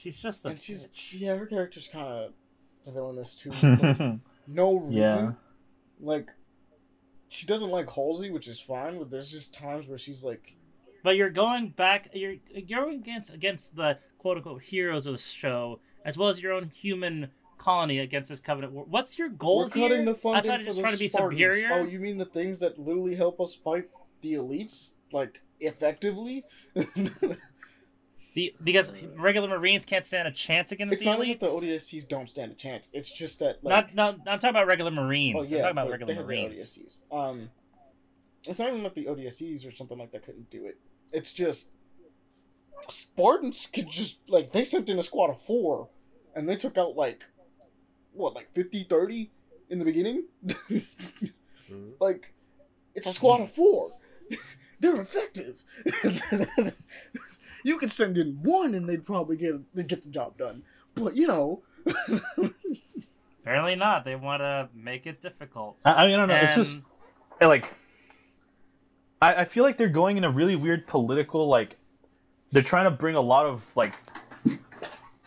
she's just a. And she's yeah, her character's kind of villainous too. for no reason. Yeah. Like she doesn't like Halsey, which is fine. But there's just times where she's like, But you're going back. You're you're going against against the quote unquote heroes of the show, as well as your own human colony against this covenant war. What's your goal we're cutting here? the funding Outside of for just the trying to be Spartans. superior. Oh, you mean the things that literally help us fight the elites, like effectively? The because regular Marines can't stand a chance against it's the not elites. even that the ODSTs don't stand a chance. It's just that like not, not, I'm talking about regular Marines. Oh I'm yeah, talking about regular they have Marines. the ODSTs. Um, it's not even that the ODSTs or something like that couldn't do it. It's just Spartans could just like they sent in a squad of four, and they took out like what like 50, 30 in the beginning. Mhm. like it's a squad of four. They're effective. you could send in one, and they'd probably get they'd get the job done. But you know. Apparently not. They want to make it difficult. I, I mean, I don't know. It's just like I, I feel like they're going in a really weird political like they're trying to bring a lot of like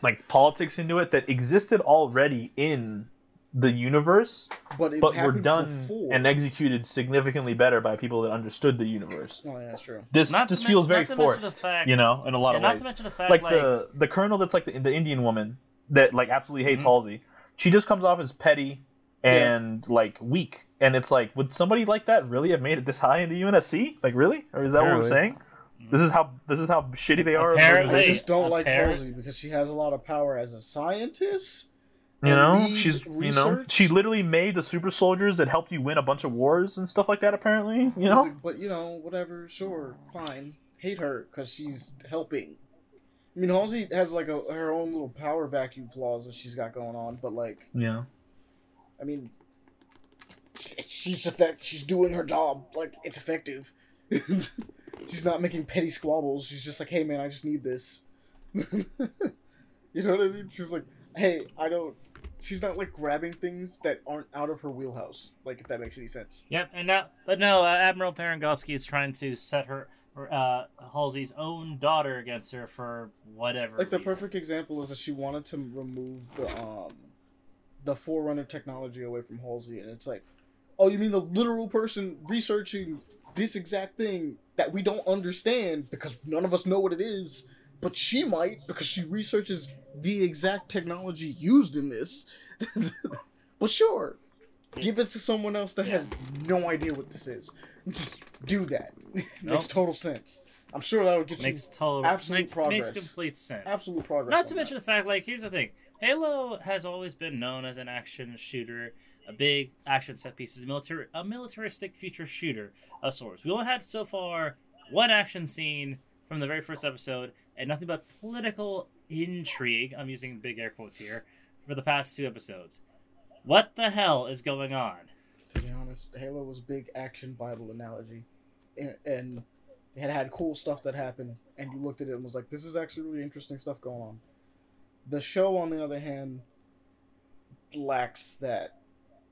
like politics into it that existed already in the universe but it but were done before. and executed significantly better by people that understood the universe Oh, yeah, that's true. this Not just feels very mention the forced fact- you know in a lot yeah, of not ways to mention the fact, like, like, the the colonel that's like the, the indian woman that like absolutely hates Mhm. halsey she just comes off as petty and like weak and it's like would somebody like that really have made it this high in the unsc like really or is that what we're Apparently. saying this is how this is how shitty they are Apparently. I just don't like Halsey because she has a lot of power as a scientist. You know she's you know she literally made the super soldiers that helped you win a bunch of wars and stuff like that apparently you know But you know, whatever, sure, fine. Hate her because she's helping. I mean, Halsey has like a her own little power vacuum flaws that she's got going on, but like, yeah I mean, she's effect. She's doing her job. Like it's effective. she's not making petty squabbles. She's just like, hey man, I just need this. you know what I mean? She's like, hey, I don't. She's not like grabbing things that aren't out of her wheelhouse. Like if that makes any sense. Yep, and now, but no, uh, Admiral Parangosky is trying to set her, uh, Halsey's own daughter against her for whatever. Like the reason. perfect example is that she wanted to remove the um the forerunner technology away from Halsey, and it's like, oh, you mean the literal person researching this exact thing that we don't understand because none of us know what it is, but she might because she researches the exact technology used in this. but sure, give it to someone else that has no idea what this is. Just do that. Makes total sense. I'm sure that'll get makes you total absolute make- progress. Makes complete sense. absolute progress. Not to that. mention the fact, like, here's the thing: Halo has always been known as an action shooter, a big action set pieces, military, a militaristic future shooter of sorts. We only had so far one action scene from the very first episode, and nothing but political intrigue. I'm using big air quotes here for the past two episodes. What the hell is going on? To be honest, Halo was big action Bible analogy, and, and it had had cool stuff that happened, and you looked at it and was like, "This is actually really interesting stuff going on." The show, on the other hand, lacks that.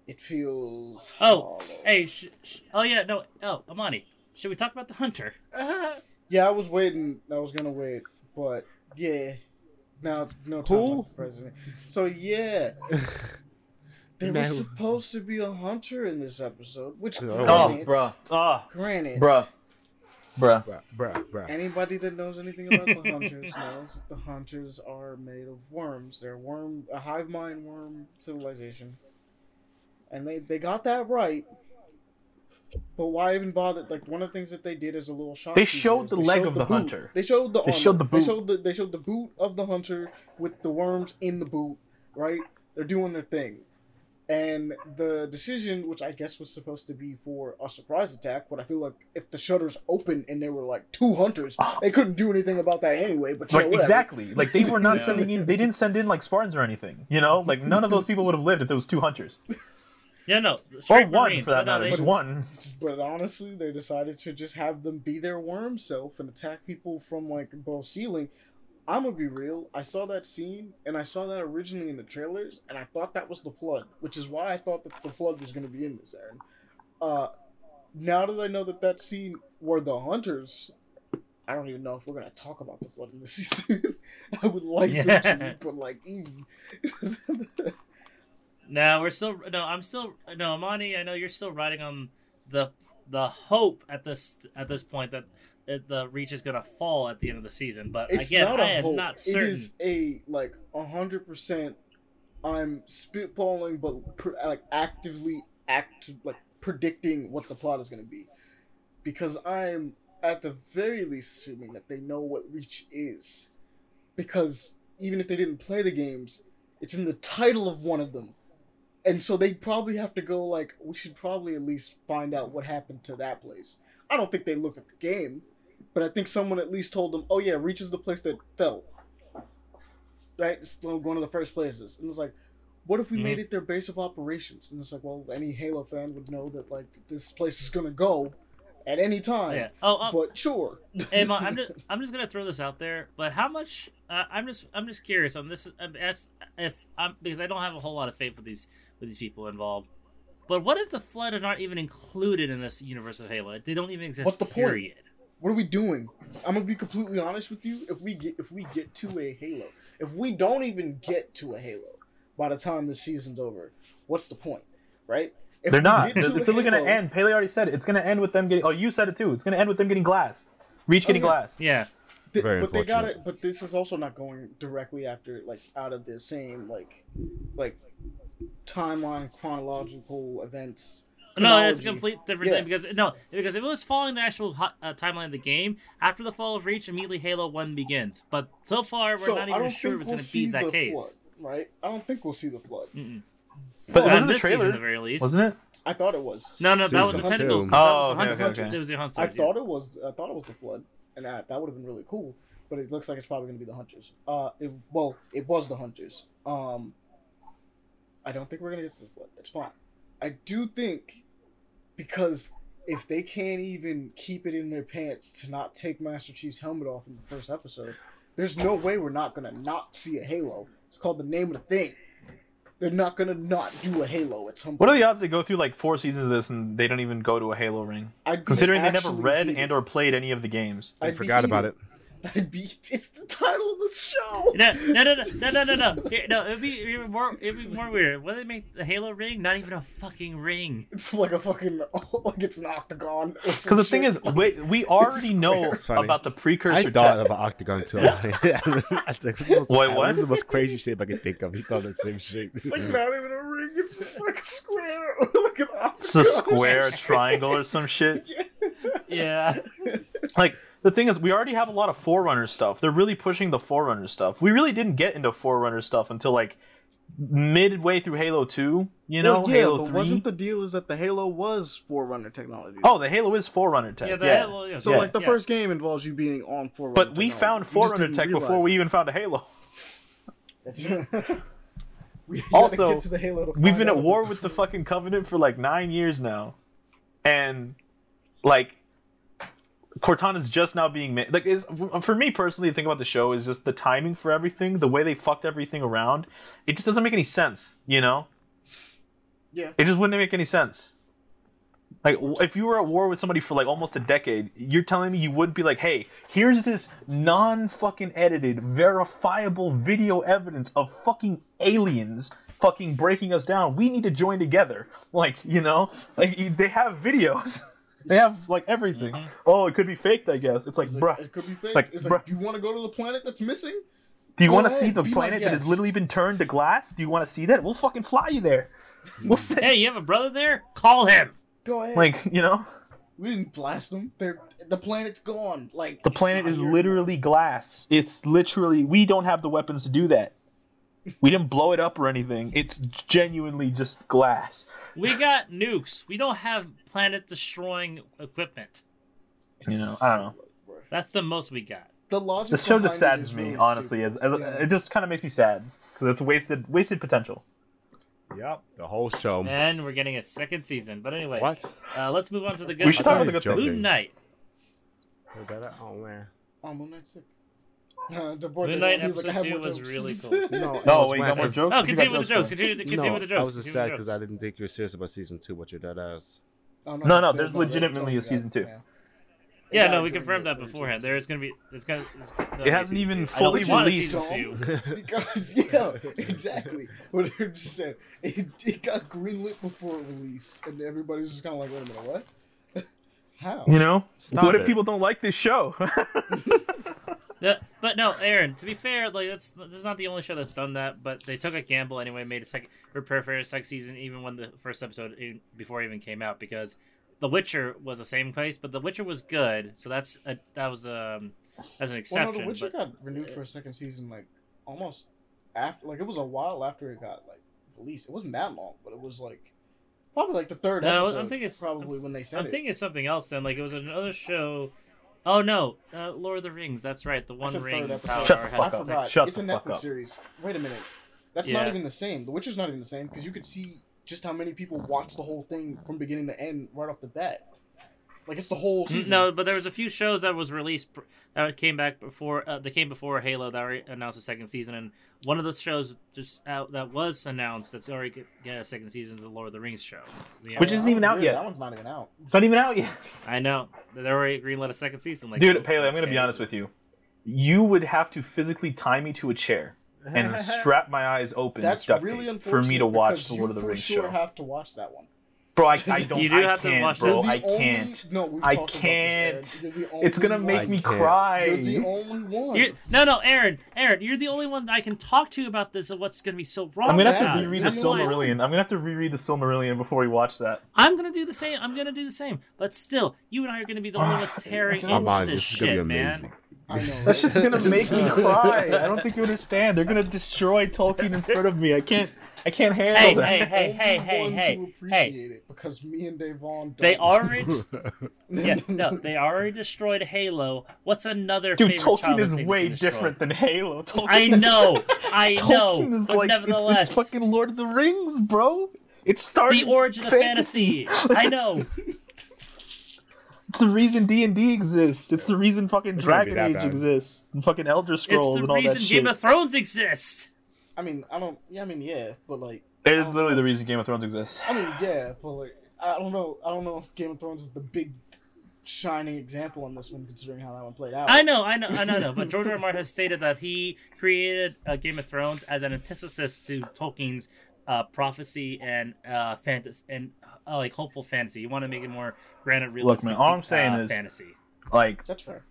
It feels. Oh, hollow. Hey, sh- sh- oh yeah, no, oh Amani, should we talk about the hunter? yeah, I was waiting. I was gonna wait, but yeah, Now, no time Who? like the president. So yeah, there was supposed to be a hunter in this episode, which Oh. Oh, granted, bruh. Ah, granted, bruh. Bruh. Bruh, bruh, bruh. Anybody that knows anything about the hunters knows that the hunters are made of worms. They're worm, a hive mind worm civilization, and they they got that right. But why even bother? Like one of the things that they did is a little shock. They showed the they leg showed of the boot. hunter. They showed the. They showed the boot. They boot. showed the. They showed the boot of the hunter with the worms in the boot. Right. They're doing their thing. And the decision, which I guess was supposed to be for a surprise attack, but I feel like if the shutters open and there were like two hunters, ah. they couldn't do anything about that anyway. But you know, exactly. Like they were not Yeah. sending in. They didn't send in like Spartans or anything. You know, like none of those people would have lived if there was two hunters Yeah, no. or straight one Marines, for that matter. Just one. But honestly, they decided to just have them be their worm self and attack people from like both ceiling. I'm gonna be real. I saw that scene and I saw that originally in the trailers, and I thought that was the flood, which is why I thought that the flood was gonna be in this, Aaron. Uh, now that I know that that scene were the hunters, I don't even know if we're gonna talk about the flood in this season. I would like them Yeah. to, but like, mm. No, we're still no. I'm still no, Amani. I know you're still riding on the the hope at this at this point that it, the reach is gonna fall at the end of the season. But it's again, I am hope. not It certain. is a like hundred percent. I'm spitballing, but pr- like actively act like predicting what the plot is going to be, because I'm at the very least assuming that they know what Reach is, because even if they didn't play the games, it's in the title of one of them, and so they probably have to go like we should probably at least find out what happened to that place. I don't think they looked at the game, but I think someone at least told them, "Oh yeah, Reach is the place that fell." Right, still one of the first places, and it's like, what if we Mhm. made it their base of operations? And it's like, well, any Halo fan would know that like this place is gonna go at any time. yeah. Oh, um, But sure. hey, Ma, I'm just I'm just gonna throw this out there. But how much? Uh, I'm just I'm just curious on this. um, As if I'm because I don't have a whole lot of faith with these with these people involved. But what if the flood are not even included in this universe of Halo? They don't even exist. What's the point? what are we doing? I'm gonna be completely honest with you. If we get if we get to a Halo, if we don't even get to a Halo by the time the season's over, what's the point, right? If They're not. It's to a still going to end. Pele already said it. It's going to end with them getting. Oh, you said it too. It's going to end with them getting glass. Reach getting Oh, yeah. glass. Yeah. Th- Very but they got it. But this is also not going directly after, like, out of the same, like, like timeline chronological events. No, it's a complete different Yeah. thing because no, because if it was following the actual hot, uh, timeline of the game after the fall of Reach, immediately Halo One begins. But so far, we're So not even sure it's we'll going to be that the case. flood, right? I don't think we'll see the flood. Mm-mm. But Not it was in in the this season, trailer, at the very least. wasn't it? I thought it was. No, no, that was Season the tentacles. two. That was Oh, okay, okay, okay. It was the Hunt I yeah. thought it was. I thought it was the flood, and that that would have been really cool. But it looks like it's probably going to be the hunters. Uh, it, well, it was the hunters. Um, I don't think we're going to get to the flood. That's fine. I do think because if they can't even keep it in their pants to not take Master Chief's helmet off in the first episode, there's no way we're not going to not see a Halo. It's called the name of the thing. They're not going to not do a Halo at some point. What are the odds they go through like four seasons of this and they don't even go to a Halo ring? I'd be Considering they never read and or played any of the games. I I'd forgot about heated. it. I'd be. It's the title of the show. No, no, no, no, no, no, no, no. Here, no, it'd be even more. It'd be more weird. What do they make the Halo ring? Not even a fucking ring. It's like a fucking like it's an octagon. Because the thing is, we, we already know about the precursor. I thought tech. of an octagon too. I was like, what's the most, Wait, what? What's the most crazy shape I could think of? He thought the same shape. It's like not even a ring. It's just like a square, like an octagon. It's a square, a triangle, or some shit. Yeah. Like the thing is, we already have a lot of Forerunner stuff. They're really pushing the Forerunner stuff. We really didn't get into Forerunner stuff until like midway through Halo Two. You know, well, yeah, Halo but Three. wasn't the deal is that the Halo was Forerunner technology? Oh, the Halo is Forerunner tech. Yeah. Yeah, The, well, yeah. so yeah, like the yeah. first game involves you being on Forerunner. but we found Forerunner didn't tech before realize. we even found a Halo. also, get to the Halo to we've been at war with the fucking Covenant for like nine years now, and like Cortana's just now being made. Like, is for me personally, the thing about the show is just the timing for everything, the way they fucked everything around. It just doesn't make any sense, you know. Yeah. It just wouldn't make any sense. Like, if you were at war with somebody for like almost a decade, you're telling me you wouldn't be like, hey, here's this non fucking edited, verifiable video evidence of fucking aliens fucking breaking us down. We need to join together. Like, you know, like they have videos. They have like everything. Mm-hmm. Oh, it could be faked, I guess. It's like, It's bruh, it could be faked. like, it's like, bruh. you want to go to the planet that's missing? do you want to see the planet that has literally been turned to glass? Do you want to see that? We'll fucking fly you there. We'll mm. send, Hey, you have a brother there? Call him. Go ahead. like, you know, we didn't blast them. They're the planet's gone. Like the planet is here literally glass. It's literally we don't have the weapons to do that. We didn't blow it up or anything. It's genuinely just glass. We got nukes. We don't have planet destroying equipment. You know, I don't know. That's the most we got. The logic. This show just saddens me, really honestly. As, as Yeah. it just kind of makes me sad because it's wasted wasted potential. Yep, the whole show. And we're getting a second season. But anyway, What? uh, let's move on to the good We should stuff. talk about the good Joking. things. Moon Knight. Is that it? Oh man. Oh, Moon Knight's sick. Uh, Moon Knight it. He's like, I episode have two more was jokes. really cool. No, I No, was wait, you got more jokes? Oh, You got continue with the jokes. though? Continue, continue no, with the jokes. I was just sad because I didn't think you were serious about season two. But you're dead ass. Oh, No, no, they- there's they legitimately a season two. yeah. Yeah, got no, we confirmed that beforehand. season There's gonna be. It's gonna. It's, It hasn't even I know fully we wanted released. season two. two. because yeah, exactly. What they just said, it, it got greenlit before it released, and everybody's just kind of like, wait a minute, what? How? You know, Stop what if people don't like this show? Yeah, but no, Aaron. To be fair, like that's this is not the only show that's done that. But they took a gamble anyway, made a second prepare for a second season, even when the first episode even, before it even came out, because The Witcher was the same place, but The Witcher was good, so that's a, that was um that's an Well, exception. no, The Witcher but, got renewed for a second season, like almost after, like it was a while after it got like released. It wasn't that long, but it was like probably like the third No, I'm episode. thinking it's- probably when they said I'm it. thinking of something else then. Like it was another show. Oh no, uh, Lord of the Rings. That's right. The One Ring third episode. Shut the fuck I up. forgot. Shut it's a Netflix up. series. Wait a minute. That's Yeah. not even the same. The Witcher's not even the same because you could see just how many people watch the whole thing from beginning to end right off the bat. Like it's the whole season. No, but there was a few shows that was released that came back before uh, they came before Halo that already announced a second season, and one of the shows just out that was announced that's already get, get a second season is the Lord of the Rings show. Yeah, Which isn't even out Weird, yet. That one's not even out. It's not even out yet. I know they already greenlit a second season. Like Dude, Paley, I'm gonna be honest with you. You would have to physically tie me to a chair and strap my eyes open That's with duct really tape unfortunate for me to watch because the Lord of the you Rings for sure show. have to watch that one. Bro, I, I don't. You do I have to can't, watch bro. The I only- can't. No, we've I talked about this, can't. Aaron. You're the It's gonna only make I me can't. cry. You're the only one. You're, no, no, Aaron, Aaron, you're the only one that I can talk to about this and what's going to be so wrong. I'm gonna have to it. reread the That's why- Silmarillion. I'm gonna have to reread the Silmarillion before we watch that. I'm gonna do the same. I'm gonna do the same. But still, you and I are gonna be the only ones tearing I'm into on. this This is gonna shit, be man. amazing. I know. That's just gonna make me cry. I don't think you understand. They're gonna destroy Tolkien in front of me. I can't. I can't handle Hey, that. hey, hey, Only hey, hey, one hey, to hey. it because me and Davon. They already, yeah, no, they already destroyed Halo. What's another Dude, Tolkien is way different than Halo. Tolkien I is- know, I know, Tolkien is but like nevertheless, it's fucking Lord of the Rings, bro. It started the origin of fantasy. I know. It's the reason D and D exists. It's the reason fucking It can't be Dragon Age bad. exists. And fucking Elder It's Scrolls the and all reason that shit. Game of Thrones exists. I mean, I don't. Yeah, I mean, yeah, but like, It is literally the reason Game of Thrones exists. I mean, yeah, but like, I don't know. I don't know if Game of Thrones is the big shining example on this one, considering how that one played out. I know, I know, I know, I know. But George R. R. Martin has stated that he created uh, Game of Thrones as an antithesis to Tolkien's uh, prophecy and uh, fantasy and uh, like hopeful fantasy. You want to make it more granted realistic. man, all I'm saying uh, is- fantasy. Like That's fair.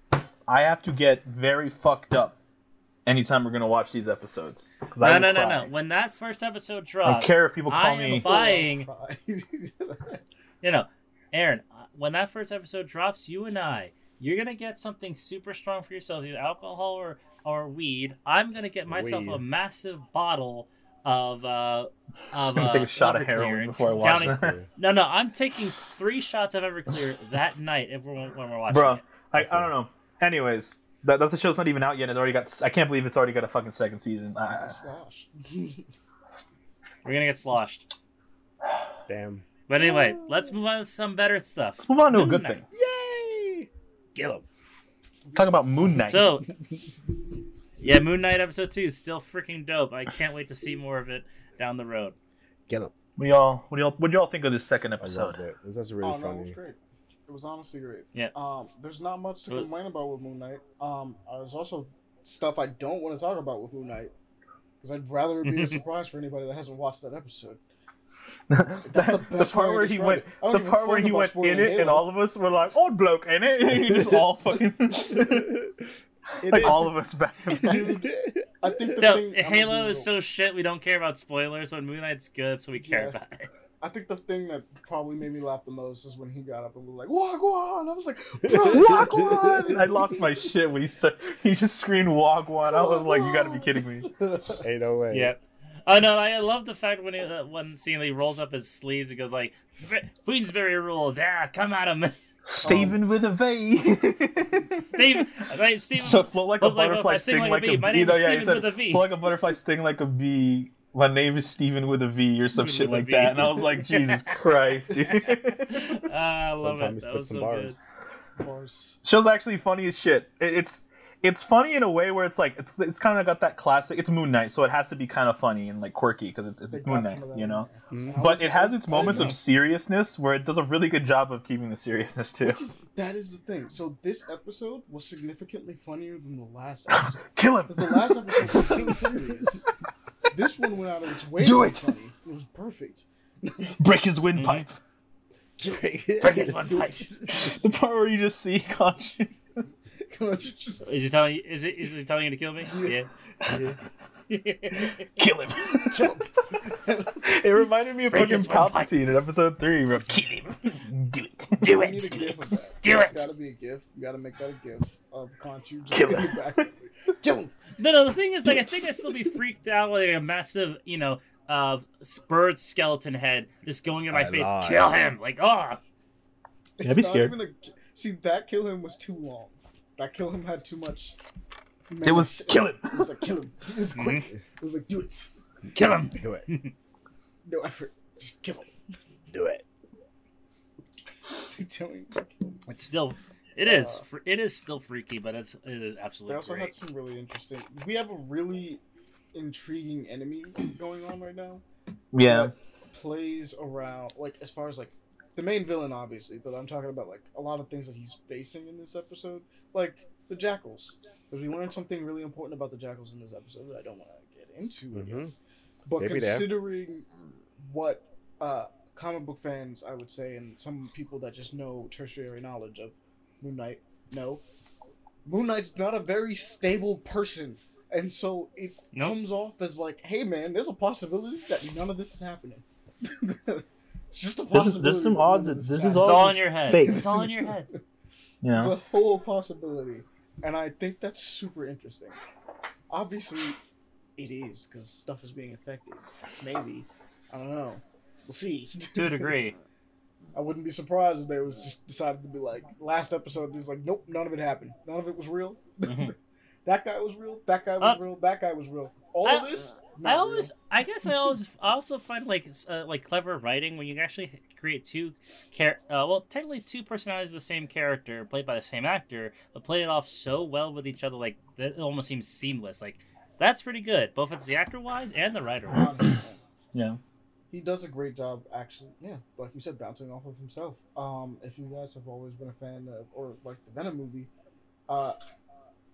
I have to get very fucked up anytime we're gonna watch these episodes. 'cause I No, will no, no, cry. no. When that first episode drops, I don't care if people call I am me. buying. You know, Aaron. uh, When that first episode drops, you and I, you're gonna get something super strong for yourself, either alcohol or or weed. I'm gonna get myself Weed. a massive bottle of uh I'm of gonna uh, take a shot of Everclear heroin and before I watch counting- that. No, no, I'm taking three shots of Everclear that night if we're, when we're watching Bro, it. I, I don't know. Anyways, that, that's the show's not even out yet. and It's already got. I can't believe it's already got a fucking second season. I, Slosh. We're gonna get sloshed. Damn. But anyway, let's move on to some better stuff. let's move on to a good Knight. thing. Yay! Kill him. Talk about Moon Knight. So, yeah, Moon Knight episode two is still freaking dope. I can't wait to see more of it down the road. Kill him. What y'all what do y'all what do y'all think of this second I episode? loved it. It was actually really oh, no, it was funny. great. It was honestly great. Yeah. Um, there's not much to complain about with Moon Knight. Um, there's also stuff I don't want to talk about with Moon Knight because I'd rather it be a surprise for anybody that hasn't watched that episode. That's the the part where he went, it. I don't the part where he went in it, and all of us were like, "Old bloke in it," and he just all fucking like is- all of us back. Dude, I think the No, thing. Halo is so shit. We don't care about spoilers. When Moon Knight's good, so we care Yeah. about it. I think the thing that probably made me laugh the most is when he got up and was like, "Wagwan!" I was like, "Bro, Wagwan! I lost my shit when he said he just screamed Wagwan. I was like, "You got to be kidding me!" Ain't no way. Yeah. Oh no, I I love the fact when he, uh, one scene rolls up his sleeves and goes like, "Queensberry rules, yeah, come at him." Steven with a V. Steve, right, Steve, so float like a float like a butterfly, butterfly, sting sting like a like bee. My bee. name No, is yeah, he Steven said with a V. float like a butterfly, sting like a bee. My name is Steven with a V or some With shit like V. that, and I was like, Jesus Christ, dude. Ah, I love Sometimes it. That spit was some so bars. good. Bars. Show's actually funny as shit. It's it's funny in a way where it's like it's it's kind of got that classic. It's Moon Knight, so it has to be kind of funny and like quirky because it's, They Moon some Knight, you know. there. Mhm. But it has its moments of seriousness where it does a really good job of keeping the seriousness too. Which is that is the thing. So this episode was significantly funnier than the last episode. Kill him. Because the last episode was really serious. This one went out of its way Do to be it. funny. It was perfect. Break his windpipe. Break his one pipe. The part where you just see Conch. Come on, you just Is he telling you? Is, it, is he telling you to kill me? Yeah. Kill him. kill him. it reminded me of Break fucking his windpipe. Palpatine in episode three. Bro. Kill him. Do it. Do We need a it. gif that. Do It's it. gotta be a gif. You gotta make that a gif of Khonshu just Kill him. Kill him. No, no. The thing is, like, I think I'd still be freaked out like a massive, you know, uh, bird skeleton head just going in my I face. lied. Kill him! Like, oh, It's Yeah, be not scared. even a. See, that kill him was too long. That kill him had too much. It was menace. kill him. It was like kill him. It was quick. It was like do it. kill him! Do it. No effort. Just kill him. Do it. See, telling to. It's still, it is, Uh, fr- it is still freaky, but it's it is absolutely. They absolutely also had some really interesting. We have a really intriguing enemy going on right now. Yeah. that plays around like as far as like the main villain obviously but i'm talking about like a lot of things that he's facing in this episode like the jackals because we learned something really important about the jackals in this episode that i don't want to get into again Mhm. but Maybe there. considering what uh comic book fans i would say and some people that just know tertiary knowledge of moon knight know moon knight's not a very stable person and so it Nope. comes off as like hey man there's a possibility that none of this is happening it's just a This is- possibility there's some odds that this this is It's happening. all all in your head. fake. It's all in your head. it's Yeah. a whole possibility and i think that's super interesting obviously it is because stuff is being affected maybe i don't know we'll see To a degree. i wouldn't be surprised if they was just decided to be like last episode is like nope none of it happened none of it was real Mhm. that guy was real that guy was Uh, real that guy was real all I- of this I always, real. I guess, I always, also find like, uh, like clever writing when you actually create two, char- uh, well, technically two personalities of the same character played by the same actor, but play it off so well with each other, like that it almost seems seamless. Like that's pretty good, both as the actor wise and the writer. wise. Yeah. He does a great job actually yeah like you said bouncing off of himself. Um if you guys have always been a fan of or like the venom movie uh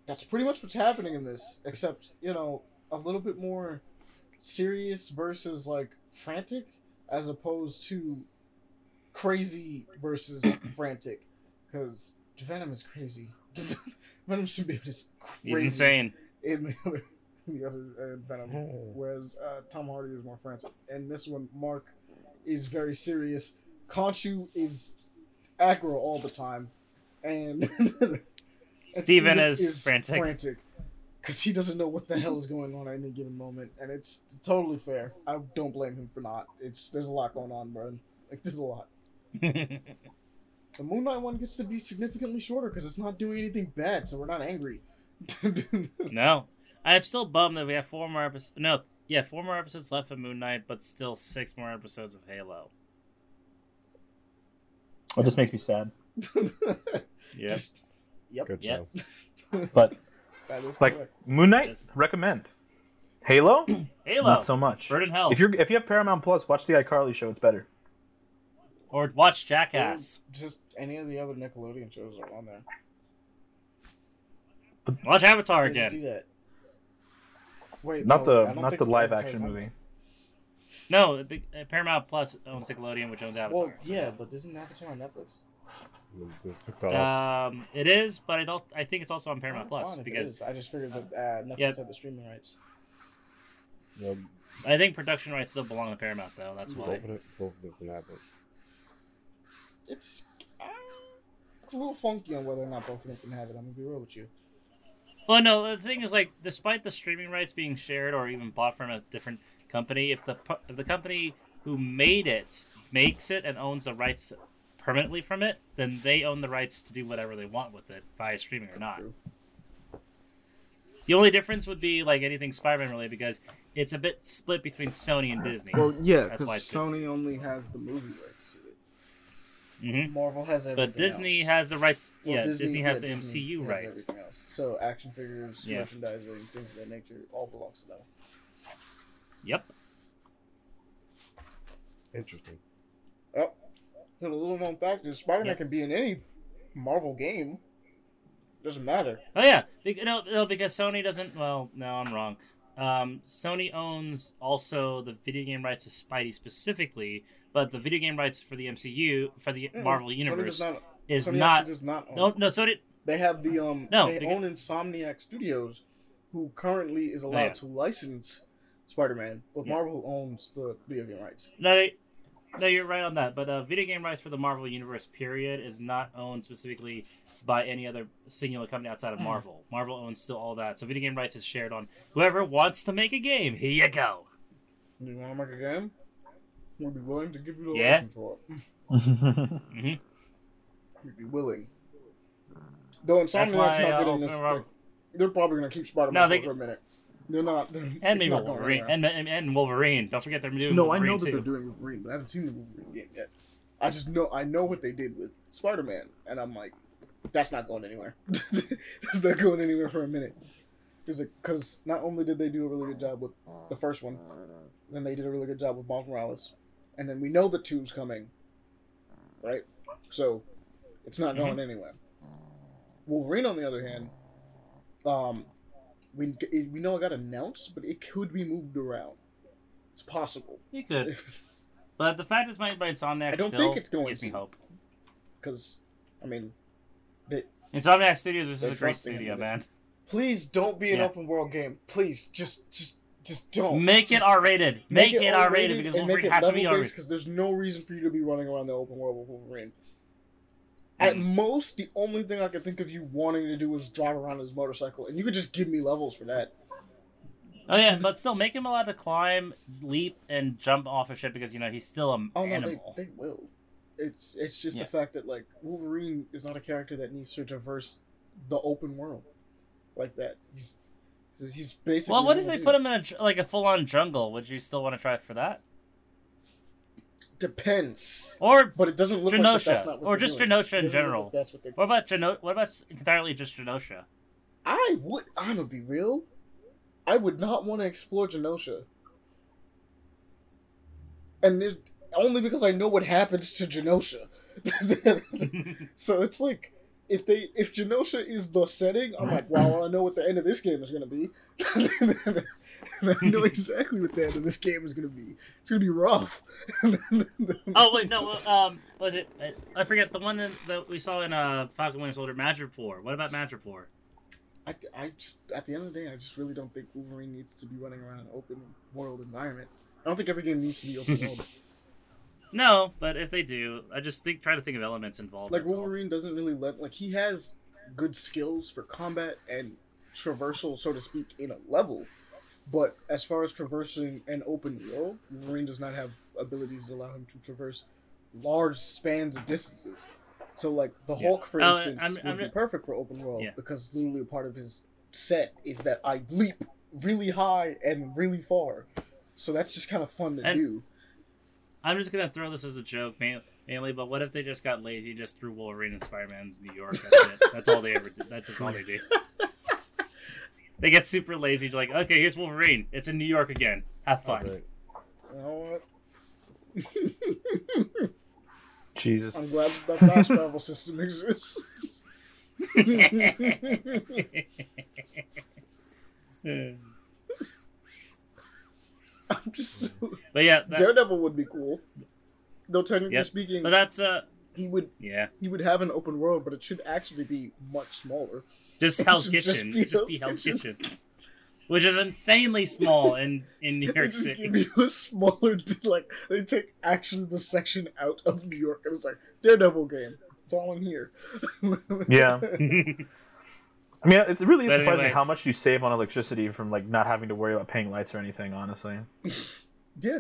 that's pretty much what's happening in this except you know a little bit more serious versus like frantic as opposed to crazy versus frantic. Because venom is crazy. Venom symbiote is He's crazy insane. in the other, the other uh, Venom, whereas uh, Tom Hardy is more frantic. And this one, Mark is very serious. Khonshu is aggro all the time, and, and Steven is frantic. frantic because he doesn't know what the hell is going on at any given moment, and it's totally fair. I don't blame him for not. It's there's a lot going on, bro. Like there's a lot. The Moon Knight one gets to be significantly shorter because it's not doing anything bad, so we're not angry. no, I'm still bummed that we have four more episodes. No, yeah, four more episodes left of Moon Knight, but still six more episodes of Halo. Well, this makes me sad. Yeah. Just- yep. Good Yep. show. But like correct. Moon Knight, Yes. recommend. Halo? Halo. Not so much. Burn in Hell. If you're if you have Paramount Plus, watch the iCarly show. It's better. Or watch Jackass. Just any of the other Nickelodeon shows are on there. Watch Avatar They just do again. that. Wait, Not no, the don't the live action on movie. No, the, uh, Paramount Plus owns Nickelodeon, which owns Avatar. Well, yeah, but isn't Avatar on Netflix? They took that off. Um, it is, but I don't. I think it's also on Paramount Well, Plus fine if it because. I just figured that uh, Netflix Yep. had the streaming rights. Yeah, I think production rights still belong to Paramount though. That's why. both of them have it. It's uh, it's a little funky on whether or not both of them can have it. I'm gonna be real with you. Well, no, the thing is, like, despite the streaming rights being shared or even bought from a different company, if the if the company who made it makes it and owns the rights permanently from it, then they own the rights to do whatever they want with it via streaming or not. The only difference would be like anything Spider-Man related because it's a bit split between Sony and Disney. Well, yeah, because Sony only has the movie rights to it. hmm Marvel has everything. But Disney else. has the rights. Well, yeah, Disney, has yeah, the Disney MCU has rights. Everything else. So action figures, Yeah. merchandising, things of that nature, all belongs to them. Yep. Interesting. Oh, and a little known fact is Spider-Man Yep. can be in any Marvel game. Doesn't matter. Oh yeah, Be- no, no, because Sony doesn't. Well, no, I'm wrong. Um, Sony owns also the video game rights to Spidey specifically, but the video game rights for the MCU for the Mm-mm. Marvel universe does not. is Sony not. does not own. No, no, Sony. They have the um. No, they own Insomniac Studios, who currently is allowed Oh, yeah. to license Spider-Man, but Yeah. Marvel owns the video game rights. No, no, you're right on that. But uh, video game rights for the Marvel universe period is not owned specifically by any other singular company outside of Marvel. Marvel owns still all that, so video game rights is shared on whoever wants to make a game. Here you go. You want to make a game? We'd be willing to give you the Yeah. license for it. hmm We'd be willing. Though Insomniac's not uh, getting this. Ultimate Marvel- They're probably gonna keep Spider-Man No, they- for a minute. They're not. They're, and maybe not Wolverine and, and and Wolverine. Don't forget they're doing No, I Wolverine know that too. they're doing Wolverine, but I haven't seen the Wolverine game yet. I just know I know what they did with Spider Man, and I'm like, that's not going anywhere. that's not going anywhere for a minute. Because not only did they do a really good job with the first one, then they did a really good job with Miles Morales, and then we know the two's coming, right? So it's not going anywhere. Wolverine, on the other hand, um, we we know it got announced, but it could be moved around. It's possible. You could. But the fact is it's made by Insomniac I don't think it's going gives me to. hope. because I mean, they, Insomniac Studios is a great studio, man. please don't be an Yeah. open world game. Please, just just just don't Make Just it R rated. Make, it R rated because make Wolverine it has to be R-rated. because there's no reason for you to be running around the open world with Wolverine. At Mm. most, the only thing I could think of you wanting to do is drive around his motorcycle, and you could just give me levels for that. Oh yeah, but still make him allowed to climb, leap, and jump off a ship because you know he's still an Oh no, animal. they, they will. It's it's just Yeah. the fact that like Wolverine is not a character that needs to traverse the open world like that. He's he's- basically. well, what if they put him in a like a full on jungle? Would you still want to try for that? Depends, Or but it doesn't look like Genosha, that's not what or just doing. Genosha in general. like that's what they're. what about Geno- What about entirely just Genosha? I would. I'm gonna be real. I would not want to explore Genosha, and there's, only because I know what happens to Genosha. so it's like if they if Genosha is the setting, I'm like, wow, I know what the end of this game is gonna be. I know exactly what the end of this game is gonna be. It's gonna be rough. Oh wait, no. well, Um, was it? I- forget the one that, that we saw in uh Falcon Winter Soldier, Madripoor. What about Madripoor? I, I just at the end of the day, I just really don't think Wolverine needs to be running around an open world environment. I don't think every game needs to be open world. No, but if they do, I just think try to think of elements involved. like that's all. Wolverine doesn't really let like he has good skills for combat and traversal, so to speak, in a level. But as far as traversing an open world, Wolverine does not have abilities that allow him to traverse large spans of distances. So, like the Yeah. Hulk, for Oh, instance, I'm- would I'm- be perfect for open world Yeah. because literally a part of his set is that I leap really high and really far. So that's just kind of fun to And- do. I'm just gonna throw this as a joke, ma- mainly. But what if they just got lazy, just threw Wolverine and Spider Man's New York? That's it. That's all they ever did. That's just all they do. They get super lazy. They're like, okay, here's Wolverine. It's in New York again. Have fun. Alright. You know what? Jesus. I'm glad that that fast travel system exists. Hmm. I'm just but yeah, that, Daredevil would be cool. Though technically Yep. speaking, but that's uh, he would yeah, he would have an open world, but it should actually be much smaller. just Hell's should just Kitchen, be just be Hell's Hell's Kitchen, which is insanely small in in New They York just City. give you a smaller, like they take actually the section out of New York, and it's like Daredevil game. It's all in here. Yeah. I mean, it's really But surprising anyway. how much you save on electricity from like not having to worry about paying lights or anything. Honestly. yeah,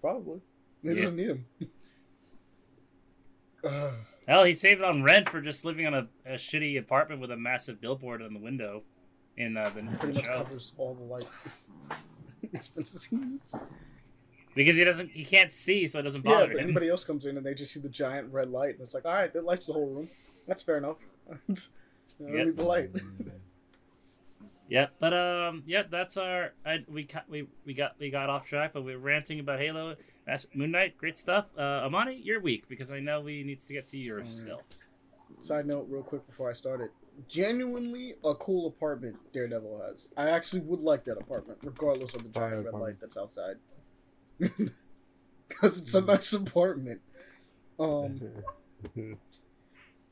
probably. He Yeah. doesn't need them. Uh, Hell, he saved on rent for just living on a, a shitty apartment with a massive billboard on the window in uh, the pretty much show. covers all the light expenses he needs. because he doesn't, he can't see, so it doesn't bother Yeah, bother but him. anybody else comes in and they just see the giant red light, and it's like, all right, that lights the whole room. That's fair enough. you know, Yep. need the light. Yep, but um, yep, that's our. I, we cut, we we got we got off track, but we we're ranting about Halo, Mas- Moon Knight, great stuff. Uh, Amani, your week because I know we needs to get to yours Alright. still. Side note, real quick before I start it. Genuinely a cool apartment Daredevil has. I actually would like that apartment, regardless of the Fire giant red apartment. light that's outside. Because it's a nice apartment. Um,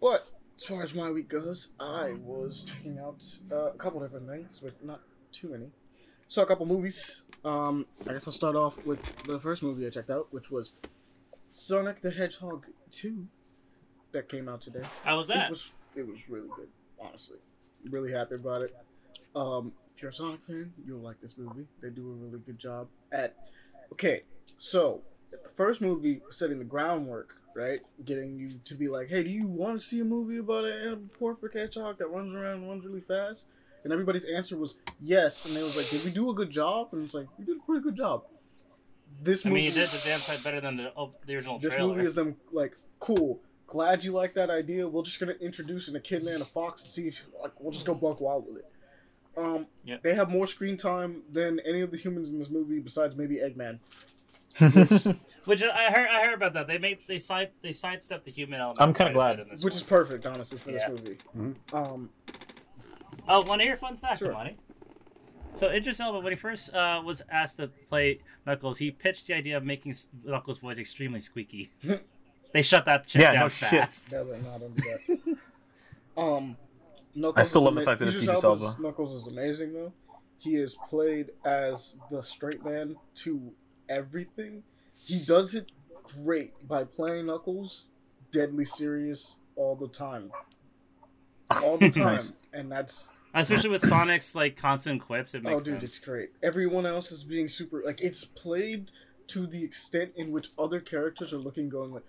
but as far as my week goes, I was checking out uh, a couple different things, but not too many. Saw a couple movies. Um, I guess I'll start off with the first movie I checked out, which was Sonic the Hedgehog 2 that came out today. How was It that? was it was really good, honestly. Really happy about it. Um, if you're a Sonic fan, you'll like this movie. They do a really good job at. Okay, so the first movie was setting the groundwork, right? Getting you to be like, hey, do you want to see a movie about an anthropomorphic hedgehog that runs around and runs really fast? And everybody's answer was yes, and they was like, did we do a good job? And it's like, we did a pretty good job. This I movie, mean, you did the damn sight better than the oh, the original this trailer. movie is them like cool. Glad you like that idea. We're just gonna introduce an echidna and a fox and see if like we'll just go buck wild with it. Um, Yep. they have more screen time than any of the humans in this movie, besides maybe Eggman. Which I heard, I heard about that. They made they side they sidestepped the human element. I'm kinda glad. bit in this which one. is perfect, honestly, for Yeah. this movie. Mhm. Um, Oh, want to hear a fun fact, Sure. Amani? So Idris Elba, when he first uh, was asked to play Knuckles, he pitched the idea of making Knuckles' voice extremely squeaky. they shut that shit Yeah, down no shit. fast. that not under that. um, Knuckles. I still is love the ama- fact that it's Idris Idris Elba's Elba. Knuckles is amazing though. He is played as the straight man to everything. He does it great by playing Knuckles deadly serious all the time. All the time. Nice. And that's Especially with Sonic's like constant quips, it makes oh dude, sense. it's great. Everyone else is being super like it's played to the extent in which other characters are looking going like,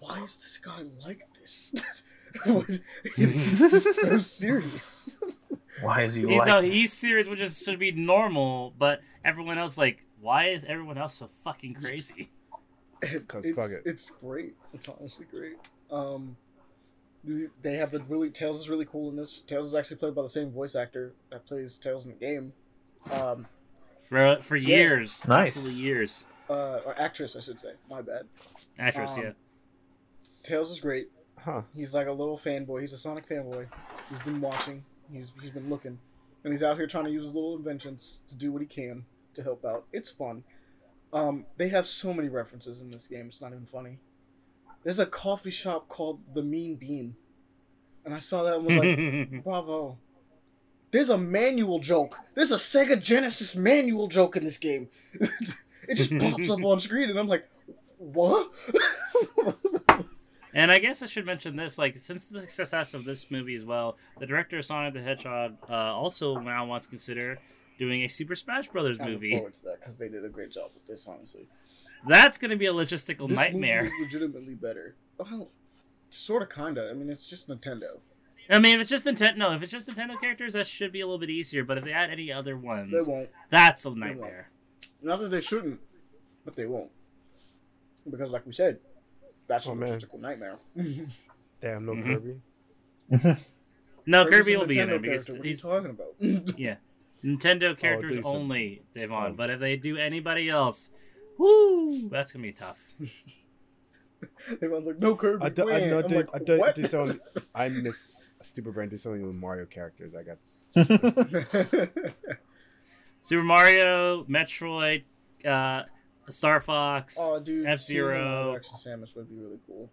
why is this guy like this? He's so serious. Why is he He, like? no, he's serious, which is should be normal, but everyone else like, why is everyone else so fucking crazy? 'Cause it's, fuck it. it's great. It's honestly great. Um, they have the really Tails is really cool in this. Tails is actually played by the same voice actor that plays Tails in the game. Um, For for Yeah. years, Nice. absolutely years. uh, or actress, I should say. My bad. Actress, Um, yeah. Tails is great. Huh. He's like a little fanboy. He's a Sonic fanboy. He's been watching. He's he's been looking, and he's out here trying to use his little inventions to do what he can to help out. It's fun. Um, they have so many references in this game. It's not even funny. There's a coffee shop called the Mean Bean, and I saw that and was like, bravo. There's a manual joke. There's a Sega Genesis manual joke in this game. it just pops up on screen, and I'm like, what? And I guess I should mention this, like, since the success of this movie as well, the director of Sonic the Hedgehog uh, also now wants to consider doing a Super Smash Brothers I look movie. forward to that because they did a great job with this. Honestly, That's going to be a logistical this nightmare. movie is legitimately better. Well, sort of, kinda. I mean, it's just Nintendo. I mean, if it's just Nintendo, no, if it's just Nintendo characters, that should be a little bit easier. But if they add any other ones, They won't. that's a nightmare. Not that they shouldn't, but they won't. Because, like we said, that's Oh, a man. logistical nightmare. Damn, no Mhm. Kirby. No, Kirby's Kirby a will be in there because character. What are you he's talking about? yeah. Nintendo characters do some- only, Devon. Oh. But if they do anybody else, woo, that's gonna be tough. Everyone's like, no Kirby. I do, I, no, I'm do, like, I do, what? do something. I miss Stupid Brain. Do something with Mario characters. I got. Super Mario, Metroid, uh, Star Fox. oh, F-Zero. seeing a live action Samus would be really cool.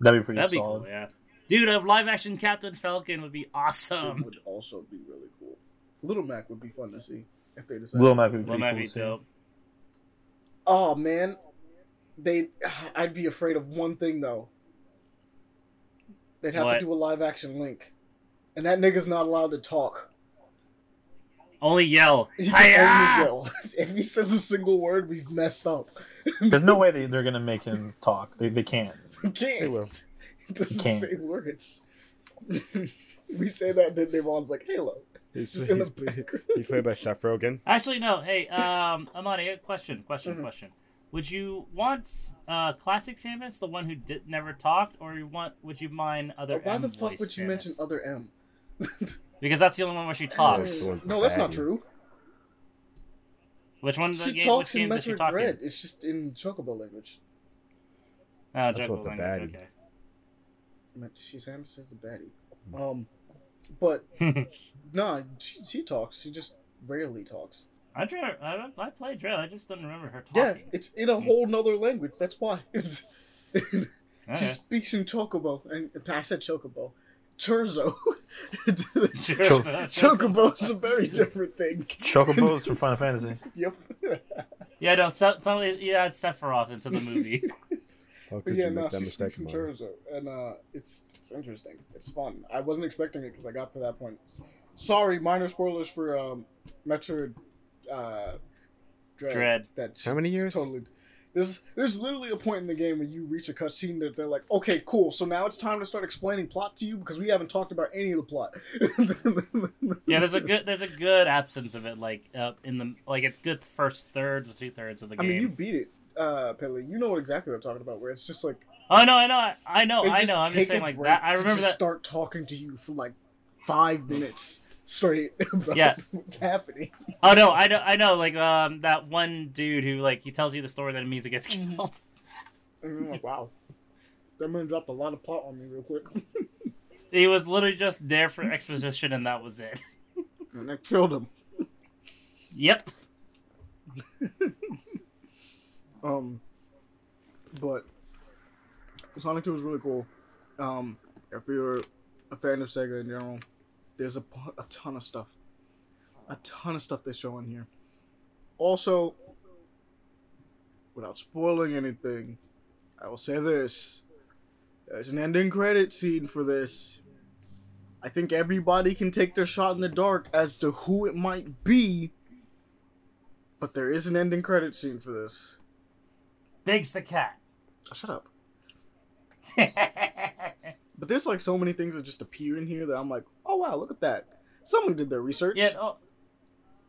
That'd be pretty That'd be cool, yeah. Dude, a live action Captain Falcon would be It awesome. would also be really cool. Little Mac would be fun to see if they decided. Little Mac would be Well, pretty that'd cool. be to see. dope. Oh man, they. I'd be afraid of one thing though. They'd have What? to do a live action Link, and that nigga's not allowed to talk. Only yell. He can only yell. if he says a single word, we've messed up. There's no way they, they're gonna make him talk. They, they can't. He can't. They will. He doesn't Can't. say words. we say that, then Devon's like, Halo. He's, Just in the background. he's played by Seth Rogen. Actually, no. Hey, um, Amani, a question, question, Mhm. question. Would you want uh, classic Samus, the one who did never talked, or you want? Would you mind other? Why M the fuck voice would you Samus? mention other M? Because that's the only one where she talks. the no, that's not true. Which one? of the She game, talks in games does she Metroid talk in? Dread. It's just in Chocobo language. Oh, That's Jungle what the language, baddie- I meant- She Samus says the baddie. Um, but Okay. nah, she, she talks. She just rarely talks. I try. I, I played Dread. I just don't remember her talking. Yeah, it's in a whole nother language. That's why. Oh, she Okay. speaks in Chocobo, and I said Chocobo, Chozo. is a very different thing. Chocobos from Final Fantasy. Yep. Yeah, no. So, suddenly, you add Sephiroth into the movie. How But could yeah, you no, make that she mistake, speaks in Mario? Chozo, and uh, it's it's interesting. It's fun. I wasn't expecting it because I got to that point. Sorry, minor spoilers for um, Metroid uh, Dread. Dread. That How many years? Totally. There's there's literally a point in the game where you reach a cutscene that they're like, okay, cool. So now it's time to start explaining plot to you because we haven't talked about any of the plot. Yeah, there's a good there's a good absence of it, like uh, in the like it's good first third or two thirds of the game. I game. mean, you beat it, uh, Pele. You know exactly what I'm talking about. Where it's just like Oh no, I know, I, I know, I know. I'm just saying a like break that. I remember just that. start talking to you for like five minutes straight about Yeah. what's happening. Oh no, I know, I know. Like um, that one dude who like he tells you the story that it means it gets Mm-hmm. killed. I'm like, wow, that man dropped a lot of plot on me real quick, He was literally just there for exposition, and that was it. and I killed him. Yep. Um, but Sonic 2 is really cool. Um, if you're a fan of Sega in general, there's a, a ton of stuff. A ton of stuff they show in here. Also, without spoiling anything, I will say this. There's an ending credit scene for this. I think everybody can take their shot in the dark as to who it might be, but there is an ending credit scene for this. Biggs the cat. Oh, shut up. But there's like so many things that just appear in here that I'm like, oh wow, look at that. Someone did their research. yeah. Oh,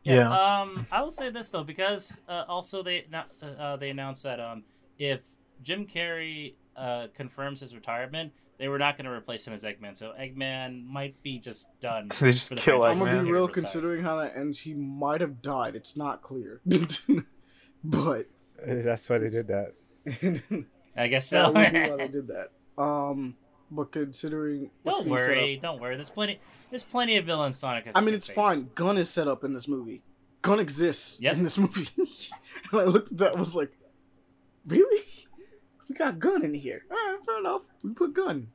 Yeah. Um, I will say this though, because uh, also they uh, uh, they announced that um, if Jim Carrey uh, confirms his retirement, they were not going to replace him as Eggman. So Eggman might be just done. They just for the kill franchise. I'm gonna be real considering how that ends. He might have died. It's not clear. but That's why they did that. I guess so. that would be why they did that. Um, but considering what's don't being worry, up- don't worry. There's plenty. There's plenty of villains Sonic has. I mean, it's face. fine. Gun is set up in this movie. Gun exists Yep. in this movie. and I looked at that and was like, really? We got Gun in here. All right, fair enough. We put Gun.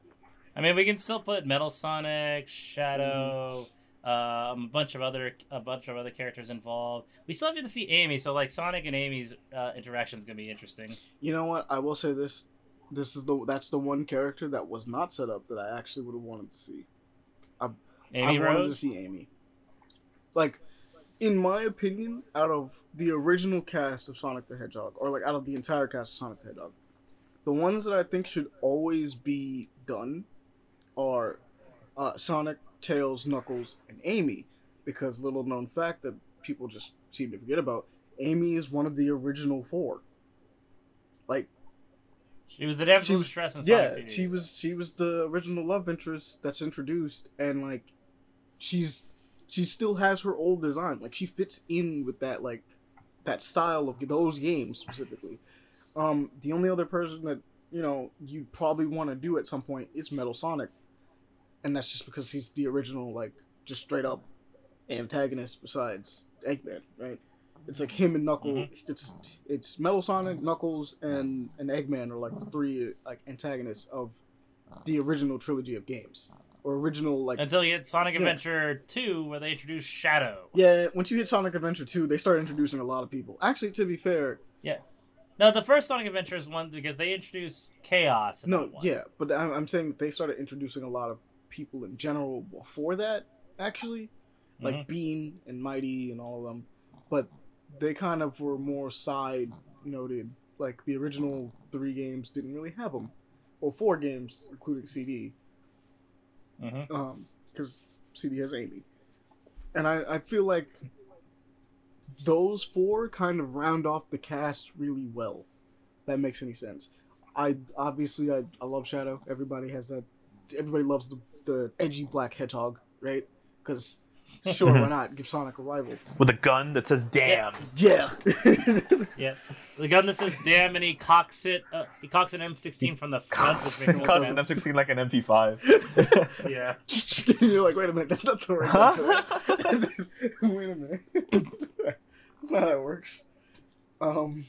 I mean, we can still put Metal Sonic, Shadow, um, a bunch of other a bunch of other characters involved. We still have to see Amy, so like Sonic and Amy's uh, interaction is gonna be interesting. You know what? I will say this. This is the that's the one character that was not set up that I actually would have wanted to see. Amy I wanted to see Amy. Like, in my opinion, out of the original cast of Sonic the Hedgehog, or like out of the entire cast of Sonic the Hedgehog, the ones that I think should always be done are uh, Sonic, Tails, Knuckles, and Amy. Because little known fact that people just seem to forget about, Amy is one of the original four. Like, She was the in was- distress in yeah, CD. she was she was the original love interest that's introduced, and like, she's she still has her old design. Like she fits in with that like that style of those games specifically. Um, the only other person that you know you probably want to do at some point is Metal Sonic, and that's just because he's the original like just straight up antagonist besides Eggman, right? It's like him and Knuckles. Mm-hmm. It's it's Metal Sonic, Knuckles, and and Eggman are like the three like antagonists of the original trilogy of games or original like Until you hit Sonic Yeah. Adventure 2, where they introduce Shadow. yeah. Once you hit Sonic Adventure two, they start introducing a lot of people. Actually, to be fair, yeah. No, the first Sonic Adventure is one because they introduced Chaos. In no, yeah, but I'm, I'm saying they started introducing a lot of people in general before that. Actually, like Mhm. Bean and Mighty and all of them, but they kind of were more side noted. Like the original three games didn't really have them, or four games including CD, Mhm. um, because CD has Amy, and I I feel like those four kind of round off the cast really well. That makes any sense. I obviously I, I love Shadow. Everybody has that. Everybody loves the the edgy black hedgehog, right? Because sure, why not give Sonic a rival? With a gun that says "damn." Yeah. Yeah, the gun that says "damn" and he cocks it. Uh, he cocks an M16 from the front, which makes more Cuts an. M16 like an MP5. Yeah, You're like, wait a minute, that's not the right. Huh? gun wait a minute. that's not how it works. Um,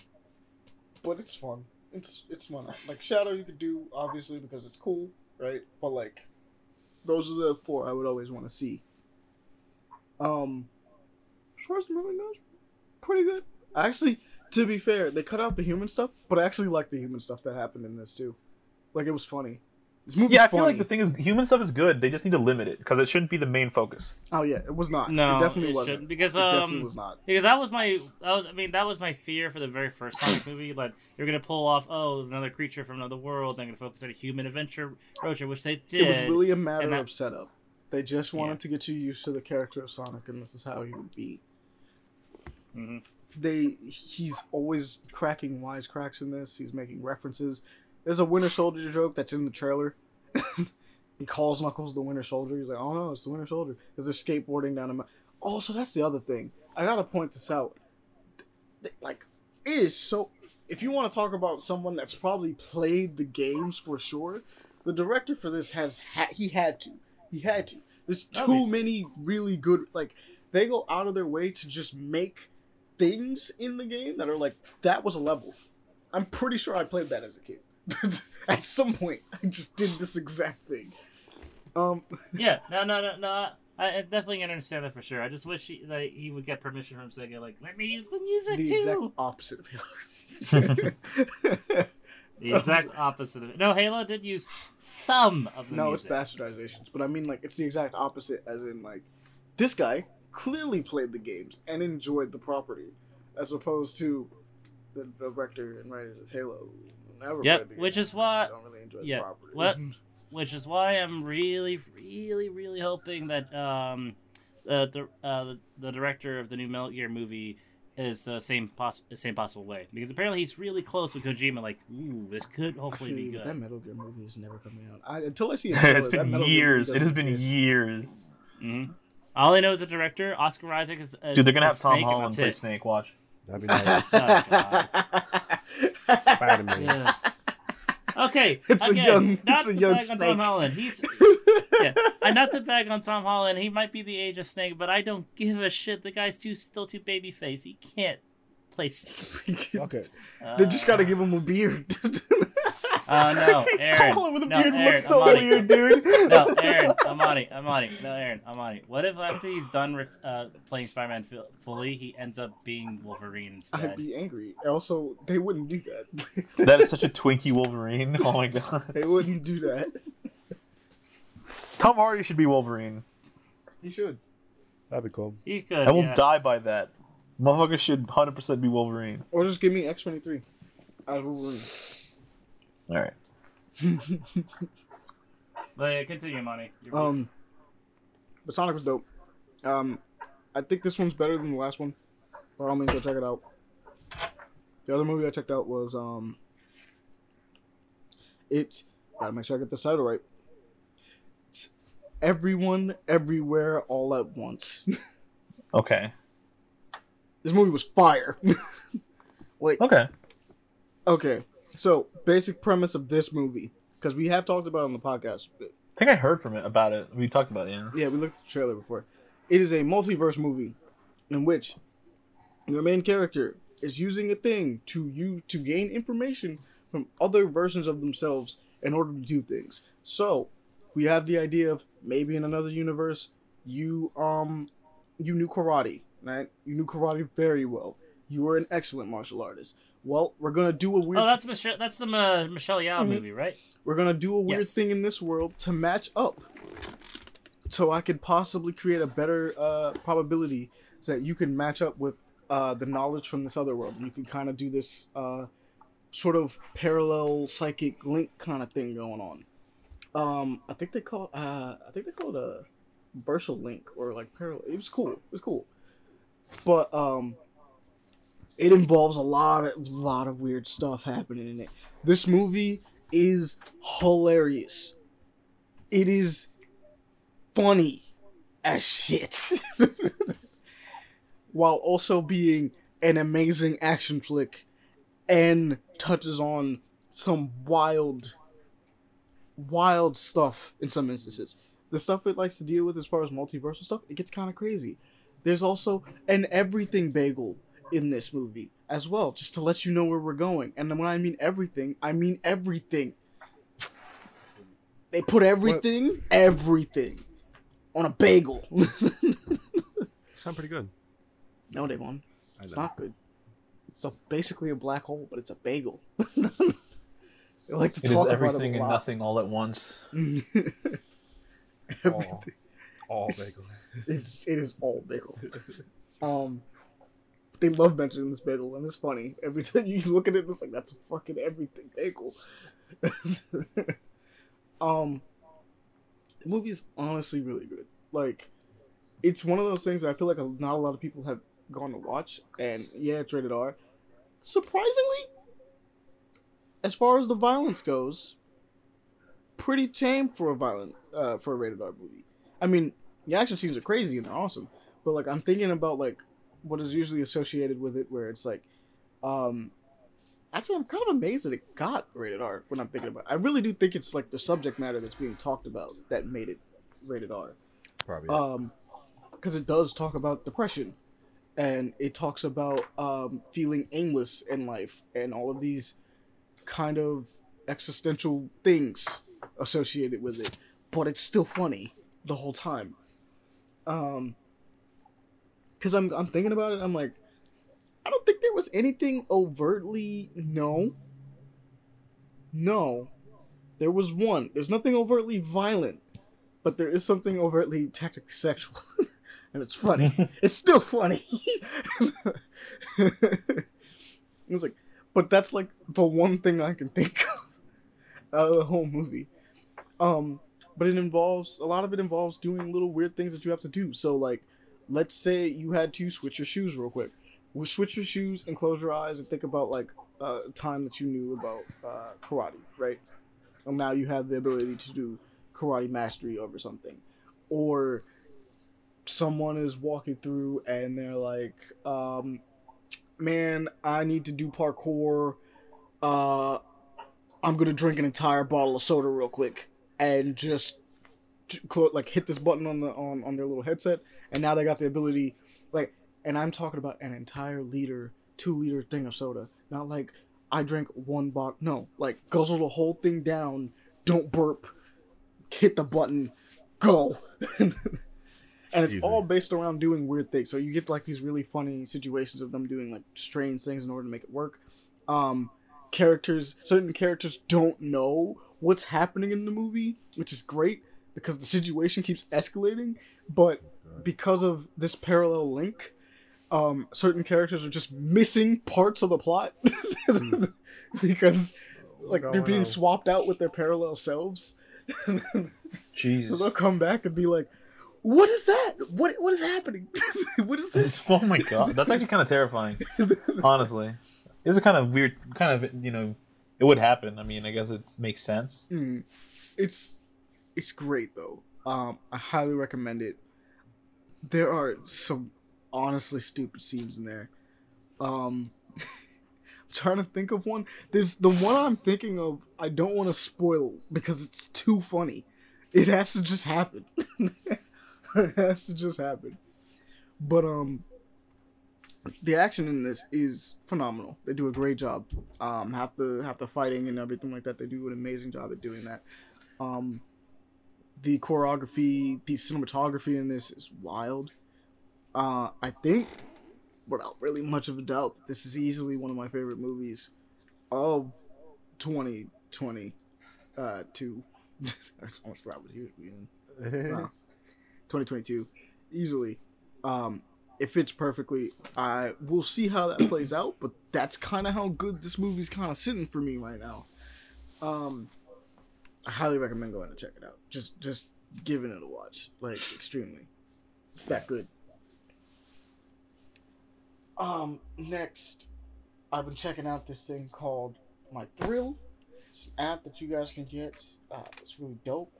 but it's fun. It's it's fun. Like Shadow, you could do obviously because it's cool, right? But like, those are the four I would always want to see. Um, as far as the movie goes, pretty good. Actually, to be fair, they cut out the human stuff, but I actually like the human stuff that happened in this too. Like it was funny. This movie's yeah, I funny. feel like the thing is, human stuff is good. They just need to limit it because it shouldn't be the main focus. Oh yeah, it was not. no, it definitely it wasn't. shouldn't, because it definitely um, was not. because that was my that was I mean that was my fear for the very first Sonic movie. Like you're gonna pull off oh another creature from another world. They're gonna focus on a human adventure approach, which they did. It was really a matter that- of setup. They just wanted Yeah. to get you used to the character of Sonic, and this is how he would be. Mhm. They he's always cracking wisecracks in this. He's making references. There's a Winter Soldier joke that's in the trailer. he calls Knuckles the Winter Soldier. He's like, "Oh no, it's the Winter Soldier," because they're skateboarding down a. mo- Oh, so that's the other thing. I gotta point this out. Like, it is so. If you want to talk about someone that's probably played the games for sure, the director for this has ha- he had to he had to. There's too many really good like they go out of their way to just make things in the game that are like that was a level. I'm pretty sure I played that as a kid. At some point, I just did this exact thing. Um, Yeah, no, no, no, no. I, I definitely can understand that for sure. I just wish he, that he would get permission from Sega. Like, let me use the music the too. exact opposite of Halo. The exact opposite of it. No, Halo did use some of the no, music. it's bastardizations, but I mean like it's the exact opposite, as in like this guy clearly played the games and enjoyed the property, as opposed to the director and writers of Halo never Yep, played which games is why, and don't really enjoy yeah, the property. what- which is why I'm really, really, really hoping that um, uh, the uh, the, the director of the new Metal Gear movie is the same poss- same possible way because apparently he's really close with Kojima. Like, ooh, this could hopefully feel be you, but that. Metal Gear movie is never coming out. I, until I see it. it's been Metal years. It has been exist. years. hmm All I know is the director, Oscar Isaac, is. is Dude, they're gonna have Tom Snake, Holland play it. Snake. Watch. That'd be nice. Oh, God. Spider-Man. Yeah. Okay. It's a young- not it's a young bag on snake. Tom Holland. He's yeah. And not to bag on Tom Holland. He might be the age of Snake, but I don't give a shit. The guy's too still too baby face. He can't play Snake. Okay. they just gotta give him a beard. Uh, no, Aaron. Tom Holland with a no, beard Aaron, looks so Amani. weird, dude. No, Aaron, Amani, Amani, no, Aaron, Amani. What if after he's done re- uh, playing Spider-Man fu- fully, he ends up being Wolverine instead? I'd be angry. Also, they wouldn't do that. That is such a Twinkie Wolverine. Oh my god. they wouldn't do that. Tom Hardy should be Wolverine. You should. That'd be cool. He could. I will yeah. die by that. Motherfucker should 100% be Wolverine. Or just give me X twenty three as Wolverine. Alright. But yeah, continue, Amani. You're. Um, but Sonic was dope. Um, I think this one's better than the last one. By all means, go check it out. The other movie I checked out was um, it. Gotta make sure I get the title right. S- everyone, everywhere, all at once. Okay. This movie was fire. like, Okay. okay, so basic premise of this movie, because we have talked about it on the podcast. I think I heard from it about it. We talked about it, yeah. Yeah, we looked at the trailer before. It is a multiverse movie in which your main character is using a thing to you to gain information from other versions of themselves in order to do things. So, we have the idea of maybe in another universe you um you knew karate, right? You knew karate very well. You were an excellent martial artist. Well, we're gonna do a weird. Oh, that's Michelle. That's the uh, Michelle Yeoh Mhm. movie, right? We're gonna do a weird Yes. thing in this world to match up, so I could possibly create a better uh, probability so that you can match up with uh, the knowledge from this other world. You can kind of do this uh, sort of parallel psychic link kind of thing going on. Um, I think they call uh, I think they call it a Versal link or like parallel. It was cool. It was cool, but um, it involves a lot of lot of weird stuff happening in it. This movie is hilarious. It is funny as shit. While also being an amazing action flick and touches on some wild wild stuff in some instances. The stuff it likes to deal with as far as multiversal stuff, it gets kind of crazy. There's also an everything bagel in this movie as well, just to let you know where we're going. And when I mean everything, I mean everything. They put everything, everything, on a bagel. Sound pretty good. no, they won't. It's not good. It's a, basically a black hole, but it's a bagel. they like to It is talk about everything it a and nothing all at once. Everything. All, all It's- bagel. It's it is all bagel. Um, they love mentioning this bagel, and it's funny every time you look at it. It's like that's fucking everything bagel. um, the movie's honestly really good. Like, it's one of those things that I feel like not a lot of people have gone to watch, and yeah, it's rated R. Surprisingly, as far as the violence goes, pretty tame for a violent uh, for a rated R movie. I mean, the action scenes are crazy and they're awesome, but like I'm thinking about like what is usually associated with it, where it's like, um, actually I'm kind of amazed that it got rated R when I'm thinking about. it. I really do think it's like the subject matter that's being talked about that made it rated R Probably. um because it does talk about depression and it talks about um feeling aimless in life and all of these kind of existential things associated with it but it's still funny the whole time um because I'm, I'm thinking about it i'm like i don't think there was anything overtly no no there was one there's nothing overtly violent but there is something overtly tactically sexual, and it's funny. it's still funny. it was like, but that's like the one thing I can think of out of the whole movie. Um, but it involves a lot of it involves doing little weird things that you have to do. So like, let's say you had to switch your shoes real quick. Well, switch your shoes and close your eyes and think about like a time that you knew about uh, karate, right? And now you have the ability to do karate mastery over something or someone is walking through and they're like um man i need to do parkour uh i'm gonna drink an entire bottle of soda real quick and just like hit this button on the on, on their little headset and now they got the ability like and i'm talking about an entire liter two liter thing of soda not like i drank one box no like guzzle the whole thing down don't burp hit the button, go. and it's all based around doing weird things. So you get like these really funny situations of them doing like strange things in order to make it work. Um, characters, certain characters don't know what's happening in the movie, which is great because the situation keeps escalating. But because of this parallel link, um, certain characters are just missing parts of the plot because like they're being on? swapped out with their parallel selves. so they'll come back and be like, "What is that? What what is happening? what is this?" oh my god, that's actually kind of terrifying. Honestly, it's a kind of weird, kind of you know, it would happen. I mean, I guess it makes sense. Mm. It's it's great though. Um, I highly recommend it. There are some honestly stupid scenes in there. Um, I'm trying to think of one. There's the one I'm thinking of. I don't want to spoil because it's too funny. It has to just happen. it has to just happen. But um, the action in this is phenomenal. They do a great job. Um, half the half the fighting and everything like that, they do an amazing job at doing that. Um, the choreography, the cinematography in this is wild. Uh, I think, without really much of a doubt, this is easily one of my favorite movies of 2020. Uh, two. That's almost forgot what year in. Wow. 2022, easily. Um, it fits perfectly. I we'll see how that plays out, but that's kind of how good this movie's kind of sitting for me right now. Um, I highly recommend going to check it out. Just just giving it a watch, like extremely. It's that good. Um, next, I've been checking out this thing called My Thrill. It's an app that you guys can get. Uh, it's really dope.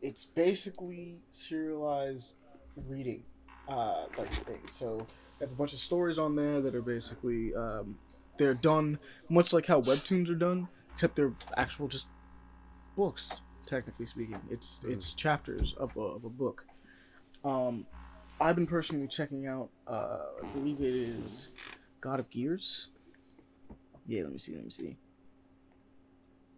It's basically serialized reading, uh, like thing. So they have a bunch of stories on there that are basically um, they're done much like how webtoons are done, except they're actual just books. Technically speaking, it's it's chapters of a, of a book. Um, I've been personally checking out. Uh, I believe it is God of Gears. Yeah, let me see. Let me see.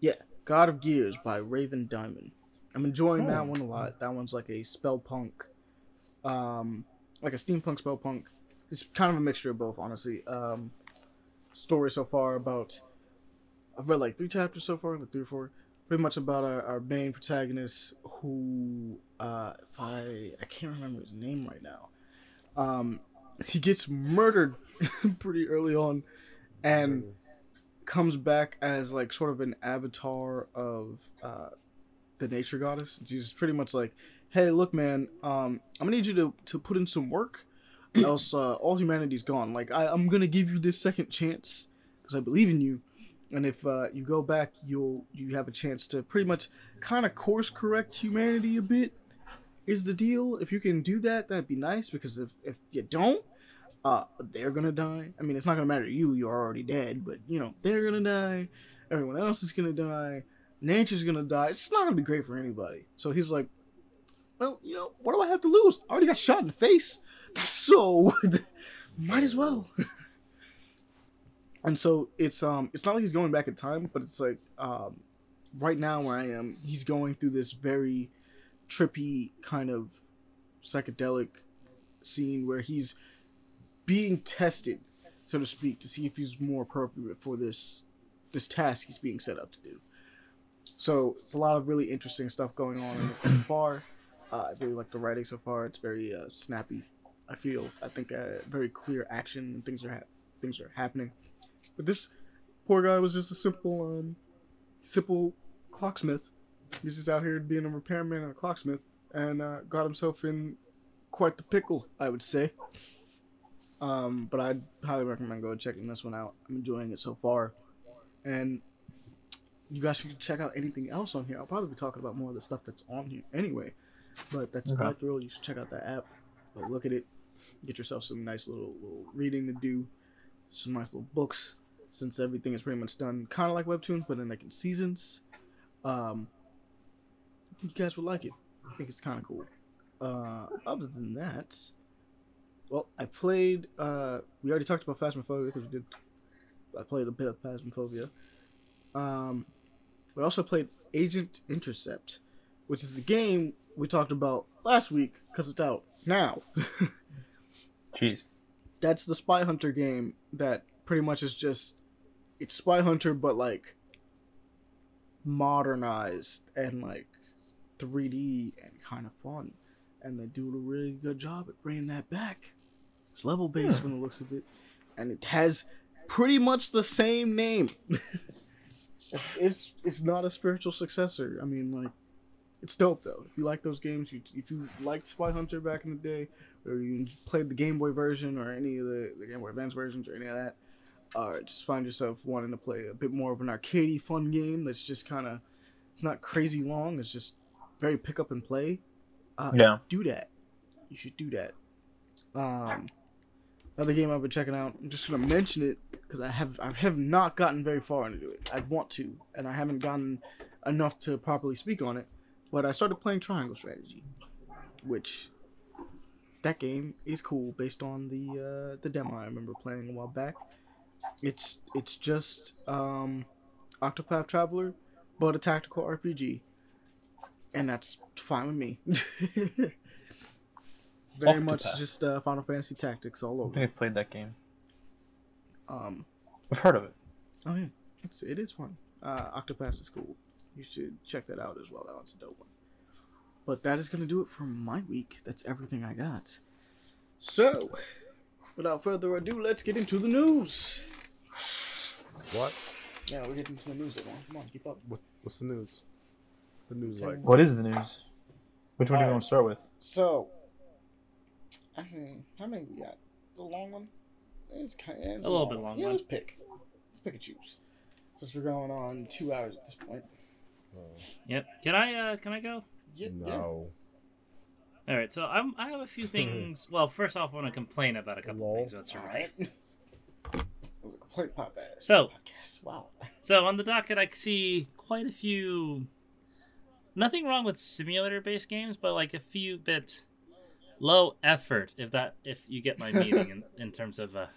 Yeah, God of Gears by Raven Diamond. I'm enjoying that one a lot. That one's like a spell punk, um, like a steampunk spell punk. It's kind of a mixture of both, honestly. Um, story so far about I've read like three chapters so far, like three or four. Pretty much about our, our main protagonist who uh if I I can't remember his name right now. Um he gets murdered pretty early on and comes back as like sort of an avatar of uh the nature goddess. She's pretty much like, Hey, look man, um I'm gonna need you to, to put in some work else uh, all humanity's gone. Like I, I'm gonna give you this second chance because I believe in you, and if uh, you go back, you'll you have a chance to pretty much kind of course correct humanity a bit. Is the deal? If you can do that, that'd be nice. Because if if you don't, uh, they're gonna die. I mean, it's not gonna matter to you. You're already dead. But you know, they're gonna die. Everyone else is gonna die. Nature's gonna die. It's not gonna be great for anybody. So he's like, well, you know, what do I have to lose? I already got shot in the face. So might as well. and so it's um it's not like he's going back in time, but it's like um right now where I am, he's going through this very trippy kind of psychedelic scene where he's being tested, so to speak, to see if he's more appropriate for this this task he's being set up to do. So it's a lot of really interesting stuff going on so far. Uh, I really like the writing so far. It's very uh, snappy. I feel. I think uh, very clear action and things are ha- things are happening. But this poor guy was just a simple um, simple clocksmith. He's just out here being a repairman and a clocksmith, and uh, got himself in quite the pickle, I would say. Um, but I'd highly recommend going checking this one out. I'm enjoying it so far, and you guys should check out anything else on here. I'll probably be talking about more of the stuff that's on here anyway. But that's Okay. my thrill. You should check out that app. Go look at it. Get yourself some nice little, little reading to do. Some nice little books. Since everything is pretty much done, kind of like webtoons, but in like in seasons. Um, I think you guys would like it. I think it's kind of cool. Uh, other than that, well, I played. Uh, we already talked about Phasmophobia because we did. I played a bit of Phasmophobia. Um, we also played Agent Intercept, which is the game we talked about last week because it's out now. Jeez. That's the Spy Hunter game that pretty much is just it's Spy Hunter but like modernized and like 3D and kind of fun. And they do a really good job at bringing that back. It's level based hmm. from the looks of it, and it has pretty much the same name. it's it's not a spiritual successor. I mean, like, it's dope though. If you like those games, you, if you liked Spy Hunter back in the day, or you played the Game Boy version or any of the, the Game Boy Advance versions or any of that, or just find yourself wanting to play a bit more of an arcadey fun game that's just kind of it's not crazy long. It's just very pick up and play. Uh, Yeah. do that. You should do that. Um, another game I've been checking out. I'm just gonna mention it because I have I have not gotten very far into it. I want to, and I haven't gotten enough to properly speak on it. But I started playing Triangle Strategy, which that game is cool based on the uh, the demo I remember playing a while back. It's it's just um, Octopath Traveler, but a tactical RPG, and that's fine with me. Very much just uh, Final Fantasy Tactics all I over. think I played that game. Um, I've heard of it. oh yeah, it's it is fun. Uh, Octopath is cool. You should check that out as well. That one's a dope one. But that is gonna do it for my week. That's everything I got. So, without further ado, let's get into the news. What? Yeah, we're getting to the news. Everyone. Come on, keep up. what? What's the news? What's the news like? What is the news? Which one do you Alright. want to start with? So, I mean, how many we got? The long one? It's kind of, A little bit long Yeah, one. let's pick. Let's pick and choose. Since we're going on two hours at this point. Yep. Can I uh can I go? Yeah, No. All right. So I'm I have a few things. well, first off, I want to complain about a couple Lol. things. That's all right. It was a complete pop ass. So Podcast. Wow. So on the docket, I see quite a few. Nothing wrong with simulator-based games, but like a few bit low effort. If that, if you get my meaning in, in terms of a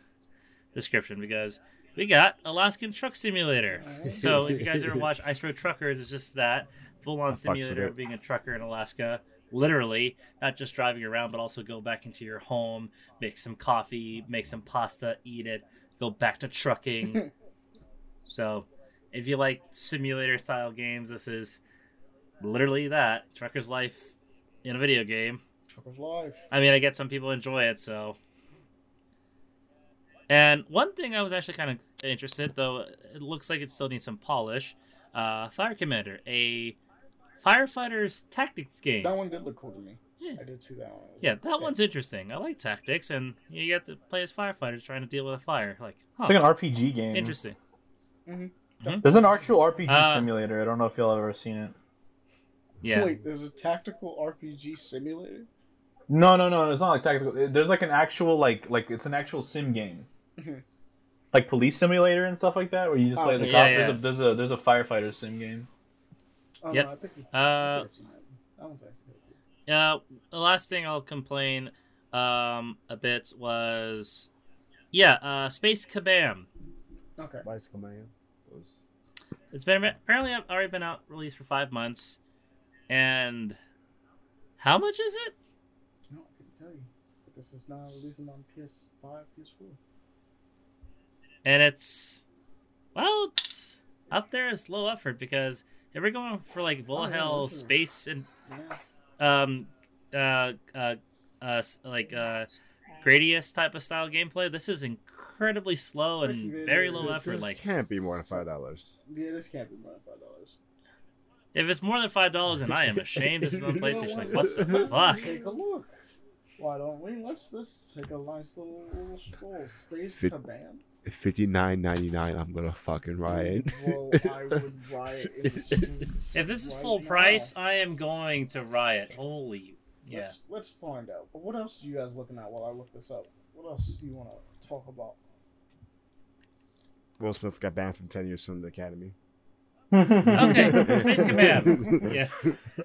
description, because we got Alaskan Truck Simulator. So if you guys ever watch Ice Road Truckers, it's just that full-on I fucks with simulator of being a trucker in Alaska. Literally, not just driving around, but also go back into your home, make some coffee, make some pasta, eat it, go back to trucking. so, if you like simulator style games, this is literally that trucker's life in a video game. Trucker's Life. I mean, I get some people enjoy it, so. And one thing I was actually kind of interested, though it looks like it still needs some polish. Uh, Fire Commander, a firefighter's tactics game. That one did look cool to me. Yeah. I did see that one. Yeah, that one's interesting. I like tactics, and you get to play as firefighters trying to deal with a fire. Like, huh, It's like an RPG game. interesting. There's an actual RPG Uh, simulator. I don't know if y'all have ever seen it. Yeah. Wait, there's a tactical RPG simulator? No, no, no. It's not like tactical. There's like an actual like like it's an actual sim game, Like police simulator and stuff like that, where you just Oh, play as a okay. cop. Yeah, There's a there's a there's a firefighter sim game. Oh, Yep. no, I think, I think Uh, I've seen that. That one's actually cool. Uh, the last thing I'll complain um a bit was, yeah, uh, Space Kabam. Okay. Vice Command. Those- It's been apparently I've already been out released for five months, and how much is it? No, I can tell you. But this is now releasing on PS5, PS4. And it's well, it's up there as low effort because if we're going for like bullet Oh, yeah, hell this is- space and Yeah. um uh uh uh like uh Gradius type of style gameplay, this is incredibly slow and Especially very low effort. this Like can't be more than five dollars. Yeah, this can't be more than five dollars. if it's more than five dollars, then I am ashamed. This is on You know PlayStation. Like what the let's fuck? Take a look. Why don't we? Let's let's take a nice little, little stroll. Space Fit- Kabam. Fifty nine ninety nine. I'm gonna fucking riot. Well, I would riot in the streets If this is right full now. price, I am going to riot. Holy yeah. Let's, let's find out. But what else are you guys looking at while I look this up? What else do you want to talk about? Will Smith got banned from ten years from the Academy. Okay, Space Command. Yeah,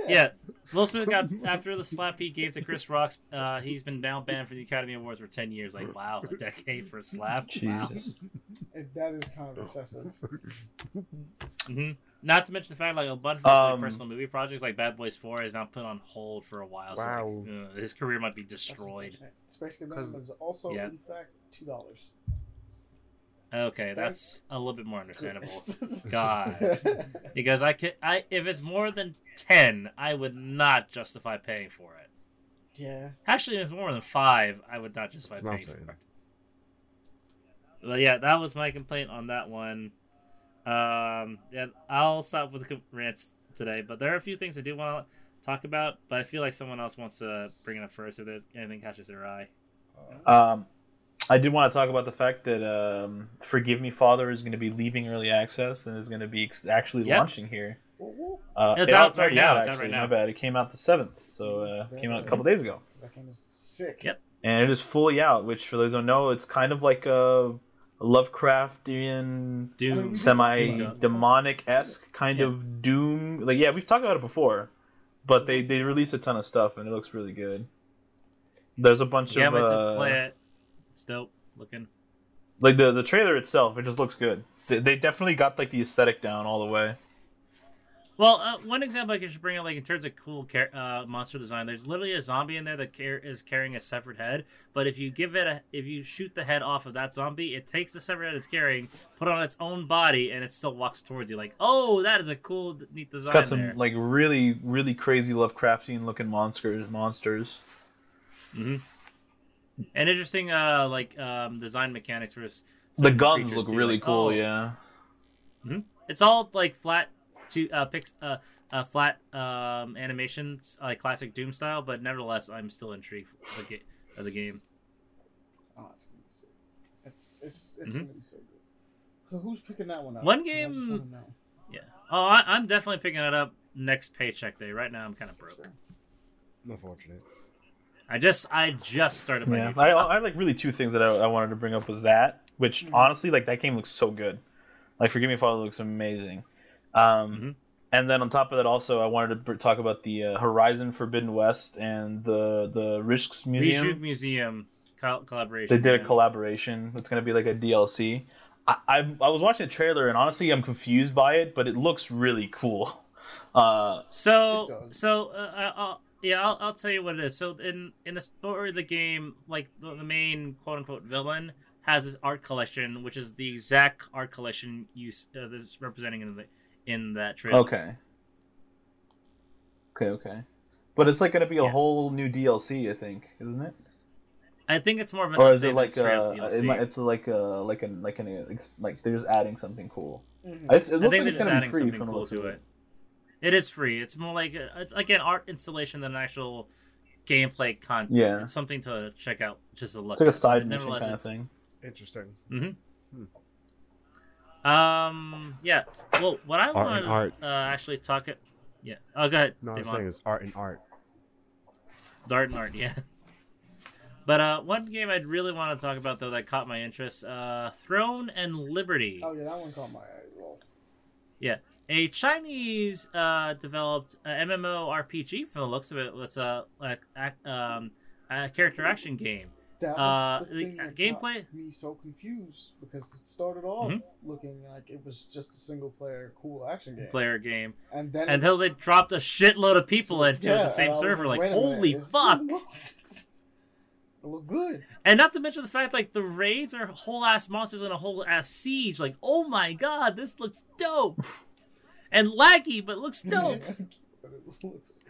yeah. Will Smith got after the slap he gave to Chris Rock. Uh, he's been now banned for the Academy Awards for ten years. Like, wow, a decade for a slap. Wow. Jesus. It, that is kind of excessive. hmm Not to mention the fact, like a bunch of his like, Um, personal movie projects, like Bad Boys Four, is now put on hold for a while. So Wow. like, uh, his career might be destroyed. unfortunate. Space Command 'Cause- is also, Yeah. in fact, two dollars. Okay, that's a little bit more understandable. God. Because I could, I if it's more than ten, I would not justify paying for it. yeah. Actually, if it's more than five, I would not justify That's what I'm paying for it. Well, yeah, that was my complaint on that one. Um, yeah, I'll stop with the rants today, but there are a few things I do want to talk about, but I feel like someone else wants to bring it up first if there's anything catches their eye. Um, I did want to talk about the fact that um, Forgive Me Father is going to be leaving early access and is going to be ex- actually Yep. launching here. Uh, It's it- out it's already right now, out, it's out actually. right now. My bad. It came out the seventh, so uh, it came out a couple days ago, That game is sick. Yep. and it is fully out. Which, for those who don't know, it's kind of like a, a Lovecraftian, Doom. semi demonic esque kind Yeah. of Doom. Like, yeah, we've talked about it before, but they they released a ton of stuff, and it looks really good. There's a bunch of Yeah, of but uh, to play it, it's dope looking. like the the trailer itself. It just looks good. They, they definitely got like the aesthetic down all the way. Well, uh, one example I could bring up, like in terms of cool car- uh, monster design, there's literally a zombie in there that car- is carrying a severed head. But if you give it a, if you shoot the head off of that zombie, it takes the severed head it's carrying, put it on its own body, and it still walks towards you. Like, oh, that is a cool, neat design Got some there. like really really crazy Lovecraftian looking monsters monsters. hmm And interesting, uh, like um, design mechanics for s- The guns look too, really like, cool. oh, Yeah. It's all like flat to uh, pix, uh, uh, flat um, animations, like classic Doom style. But nevertheless, I'm still intrigued for the, ga- of the game. Oh, it's gonna be sick. It's it's it's Mhm. gonna be so good. So who's picking that one up? One game- Yeah. Oh, I, I'm definitely picking it up next paycheck day. Right now, I'm kind of broke. Sure. Unfortunate. I just I just started my Yeah. new- I, I like really two things that I, I wanted to bring up was that, which Mhm. honestly like that game looks so good. Like Forgive Me Father looks amazing. Um, Mhm. And then on top of that, also I wanted to br- talk about the uh, Horizon Forbidden West and the the Rijksmuseum. Reshoot Museum col- collaboration. They did a collaboration. It's gonna be like a DLC. I, I I was watching the trailer and honestly I'm confused by it, but it looks really cool. Uh, So so uh, uh, I'll, yeah, I'll, I'll tell you what it is. So in in the story of the game, like the, the main quote unquote villain has his art collection, which is the exact art collection you uh, that's representing in the in that trailer. okay. Okay, okay. But it's like gonna be a Yeah. whole new DLC, I think, isn't it? I think it's more of an Or is it like straight up uh, DLC. it might, it's like a like an like an like they're just adding something cool. Mhm. It's, it I looks think like they're it's just adding something cool to of it. It is free. It's more like a, it's like an art installation than an actual gameplay content. Yeah. it's something to check out just to look. It's like a at. side But mission nevertheless, kind of thing. Interesting. Um. Yeah. Well, what I want and to uh, actually talk it. Yeah. Oh, go ahead. No, I'm saying it's art and art. Dart and art. Yeah. But uh, one game I'd really want to talk about though that caught my interest: uh, Throne and Liberty. Oh yeah, that one caught my eye. as Well, a Chinese uh, developed uh, MMORPG from the looks of it. It's a like um, a character action game. that Uh, was the the thing that gameplay- got me so confused because it started off Mhm. looking like it was just a single player cool action game, Player game and then until they dropped a shitload of people into Yeah, the same server. Like, wait a minute, holy fuck! looked good. And not to mention the fact like the raids are whole ass monsters and a whole ass siege. Like, oh my god, this looks dope. And laggy, but looks dope. But it looks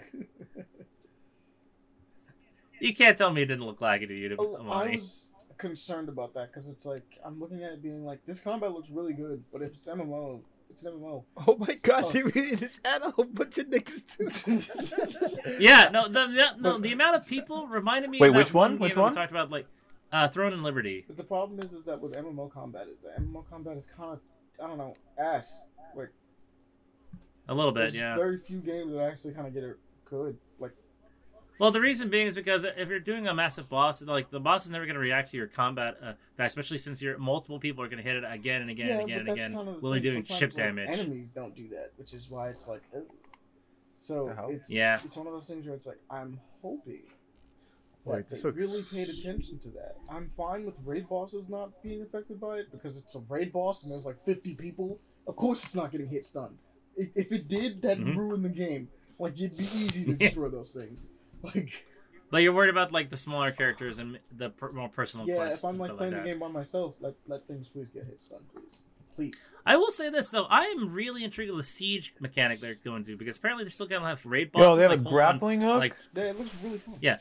you can't tell me it didn't look laggy to you, to Oh, I Amani. was concerned about that because it's like I'm looking at it being like this combat looks really good, but if it's MMO, it's an MMO. Oh my god, Oh. they really just add a whole bunch of niggas to Yeah, no, the, the no, the amount of people reminded me. Wait, of that which one? game Which that we one? talked about like uh, Throne and Liberty. But the problem is, is that with MMO combat, is that MMO combat is kind of I don't know ass. Like A little bit, there's yeah. very few games that actually kind of get it good. Like Well, the reason being is because if you're doing a massive boss, like the boss is never going to react to your combat uh, attack, especially since you're multiple people are going to hit it again and again yeah, and again and but that's again, kind of the literally doing chip like, damage. Enemies don't do that, which is why it's like. ugh. So it's Yeah. it's one of those things where it's like I'm hoping Like that this they looks- really paid attention to that. I'm fine with raid bosses not being affected by it because it's a raid boss and there's like 50 people. Of course, it's not getting hit stunned. If if it did, that'd Mhm. ruin the game. Like it'd be easy to destroy those things. Like But you're worried about like the smaller characters and the per- more personal yeah, quests if I'm like playing like the game by myself, let let things please get hit stunned, please, please. I will say this though, I am really intrigued with the siege mechanic they're going to because apparently they're still going to have raid bosses. Yo, they have like, a hold on- grappling hook. Like Yeah, it looks really fun. Yeah.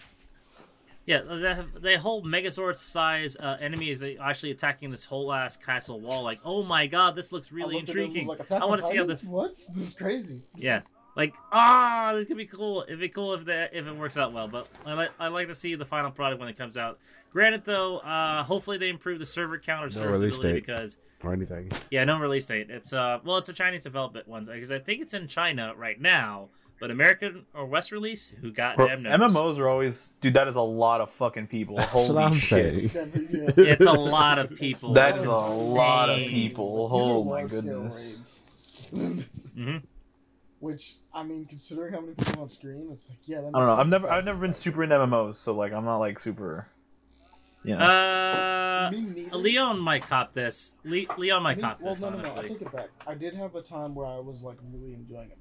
Yeah, they have they whole Megazord size uh, enemies that actually attacking this whole ass castle wall. Like, oh my god, this looks really looked at it, it was intriguing. like, I want to see how this. What? This is crazy. Yeah, like ah, this could be cool. It'd be cool if that if it works out well. But I like I like to see the final product when it comes out. Granted, though, uh, hopefully they improve the server count or No server release stability date. because or anything. Yeah, no release date. It's uh, well, it's a Chinese development one because I think it's in China right now. But American or West release, who got Bro, them knows. MMOs are always, dude. That is a lot of fucking people. That's Holy what I'm shit. saying. It's a lot of people. That's It's a lot of people. These Oh my goodness. raids. hmm Which I mean, considering how many people on screen, it's like yeah. That I don't know. I've never, I've never been super into MMOs, so like, I'm not like super. Yeah. Uh, Leon might cop this. Le- Leon might Me- cop well, this, no, no, no. I honestly. take it back. I did have a time where I was like really enjoying MMOs.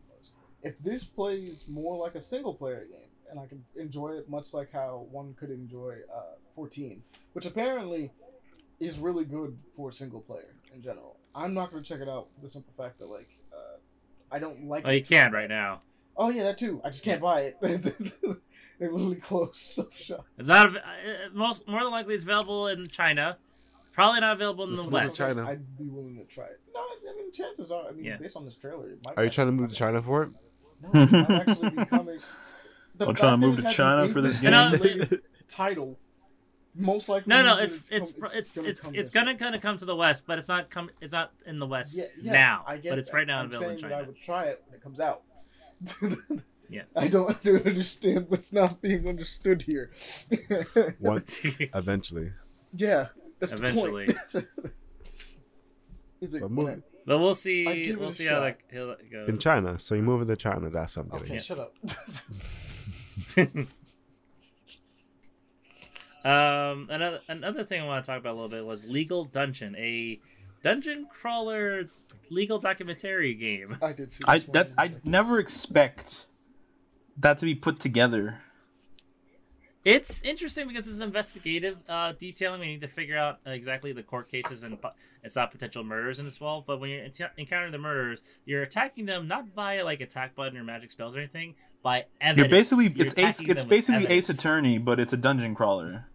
If this plays more like a single player game, and I can enjoy it much like how one could enjoy uh, 14, which apparently is really good for single player in general. I'm not going to check it out for the simple fact that like uh, I don't like. It. Oh, you can right now. Oh yeah, that too. I just can't buy it. they literally closed the shop. It's not. uh, most more than likely, it's available in China. Probably not available in Let's the West. China. I'd be willing to try it. No, I mean chances are. I mean, Yeah. based on this trailer, it might Are you trying to move to China for it? No, I'm actually becoming. The I'm fact trying to move to China for this game. English-translated title. Most likely. No, no, means it's that it's it's gonna it's come it's this way. gonna kind of come to the West, but it's not come. It's not in the West Yeah, yeah, now, I get but it's that. right now I'm available in saying that I China. would try it when it comes out. Yeah. I don't, I don't understand what's not being understood here. Once, eventually. yeah, that's Eventually. the point. Is it? But move- when but we'll see. We'll see how shot. that how that goes. In China, so you're moving to China. That's what I'm I- getting. okay, at. shut up. Um, another another thing I want to talk about a little bit was Legal Dungeon, a dungeon crawler legal documentary game. I did see. I this one that I seconds. never expect that to be put together. It's interesting because it's investigative uh, detailing. We need to figure out exactly the court cases and po- it's not potential murders in this world. But when you ent- encounter the murderers, you're attacking them not via like attack button or magic spells or anything, by evidence. You're basically You're it's Ace it's basically Ace. Attorney, but it's a dungeon crawler.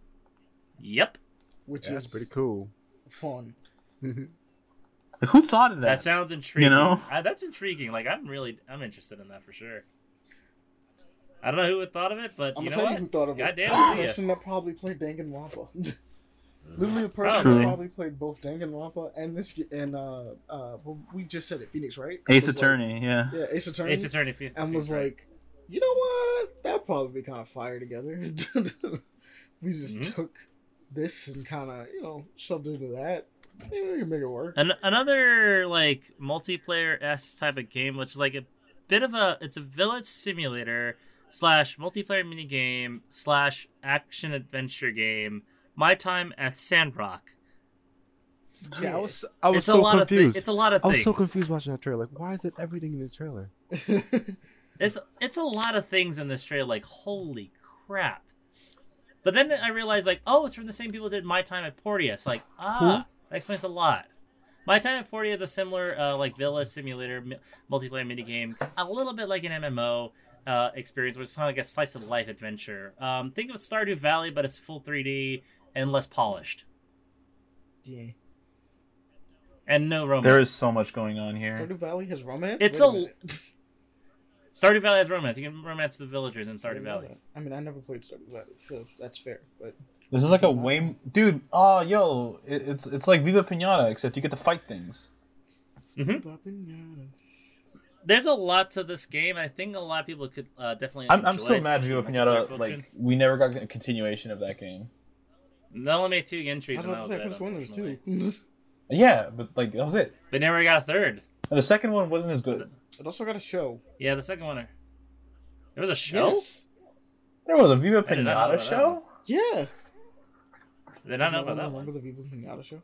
Yep, which Yeah, is pretty cool. fun. Like, who thought of that that? sounds intriguing. You know? Uh, that's intriguing. Like I'm really I'm interested in that for sure. I don't know who would thought of it, but I'm you know tell what? you who thought of Goddamn it. it, person that probably played Danganronpa. Literally a person Probably. that probably played both Danganronpa and this and uh uh well, we just said it Phoenix right Ace Was like- Attorney, yeah. yeah Ace Attorney Ace Attorney fe- and was right. like you know what that'd probably be kind of fire together we just Mhm. took this and kind of you know shoved it into that maybe we can make it work An- another like multiplayer s type of game, which is like a bit of a it's a village simulator slash multiplayer mini game slash action adventure game. My time at Sandrock. Yeah, I was I was it's a so lot confused. of thi- it's a lot of I was things. so confused watching that trailer. Like, why is it everything in this trailer? It's it's a lot of things in this trailer. Like holy crap! But then I realized like oh, it's from the same people that did My Time at Portia. So, like ah, that explains a lot. My Time at Portia is a similar uh, like village simulator mi- multiplayer mini game, a little bit like an MMO uh, experience, which is kind of like a slice of life adventure. Um, think of Stardew Valley, but it's full 3D and less polished, yeah and no romance. There is so much going on here. Stardew Valley has romance It's Wait a- minute. Stardew Valley has romance. You can romance the villagers in I Stardew didn't Valley. that. I mean I never played Stardew Valley so that's fair but This is like a way, dude. Oh, yo, it, it's it's like Viva Pinata, except you get to fight things. Mm-hmm. There's a lot to this game. I think a lot of people could uh, definitely. I'm, I'm still it, mad Viva Pinata. Like we never got a continuation of that game. They only made two I entries, was and about that to was say it. I just one unfortunately. too Yeah, but like that was it. They never got a third. And the second one wasn't as good. it also got a show Yeah, the second one. There was a show. yes There was a Viva I did not know Pinata about that show. yeah Did Does not know about that one. remember the Viva Pinata show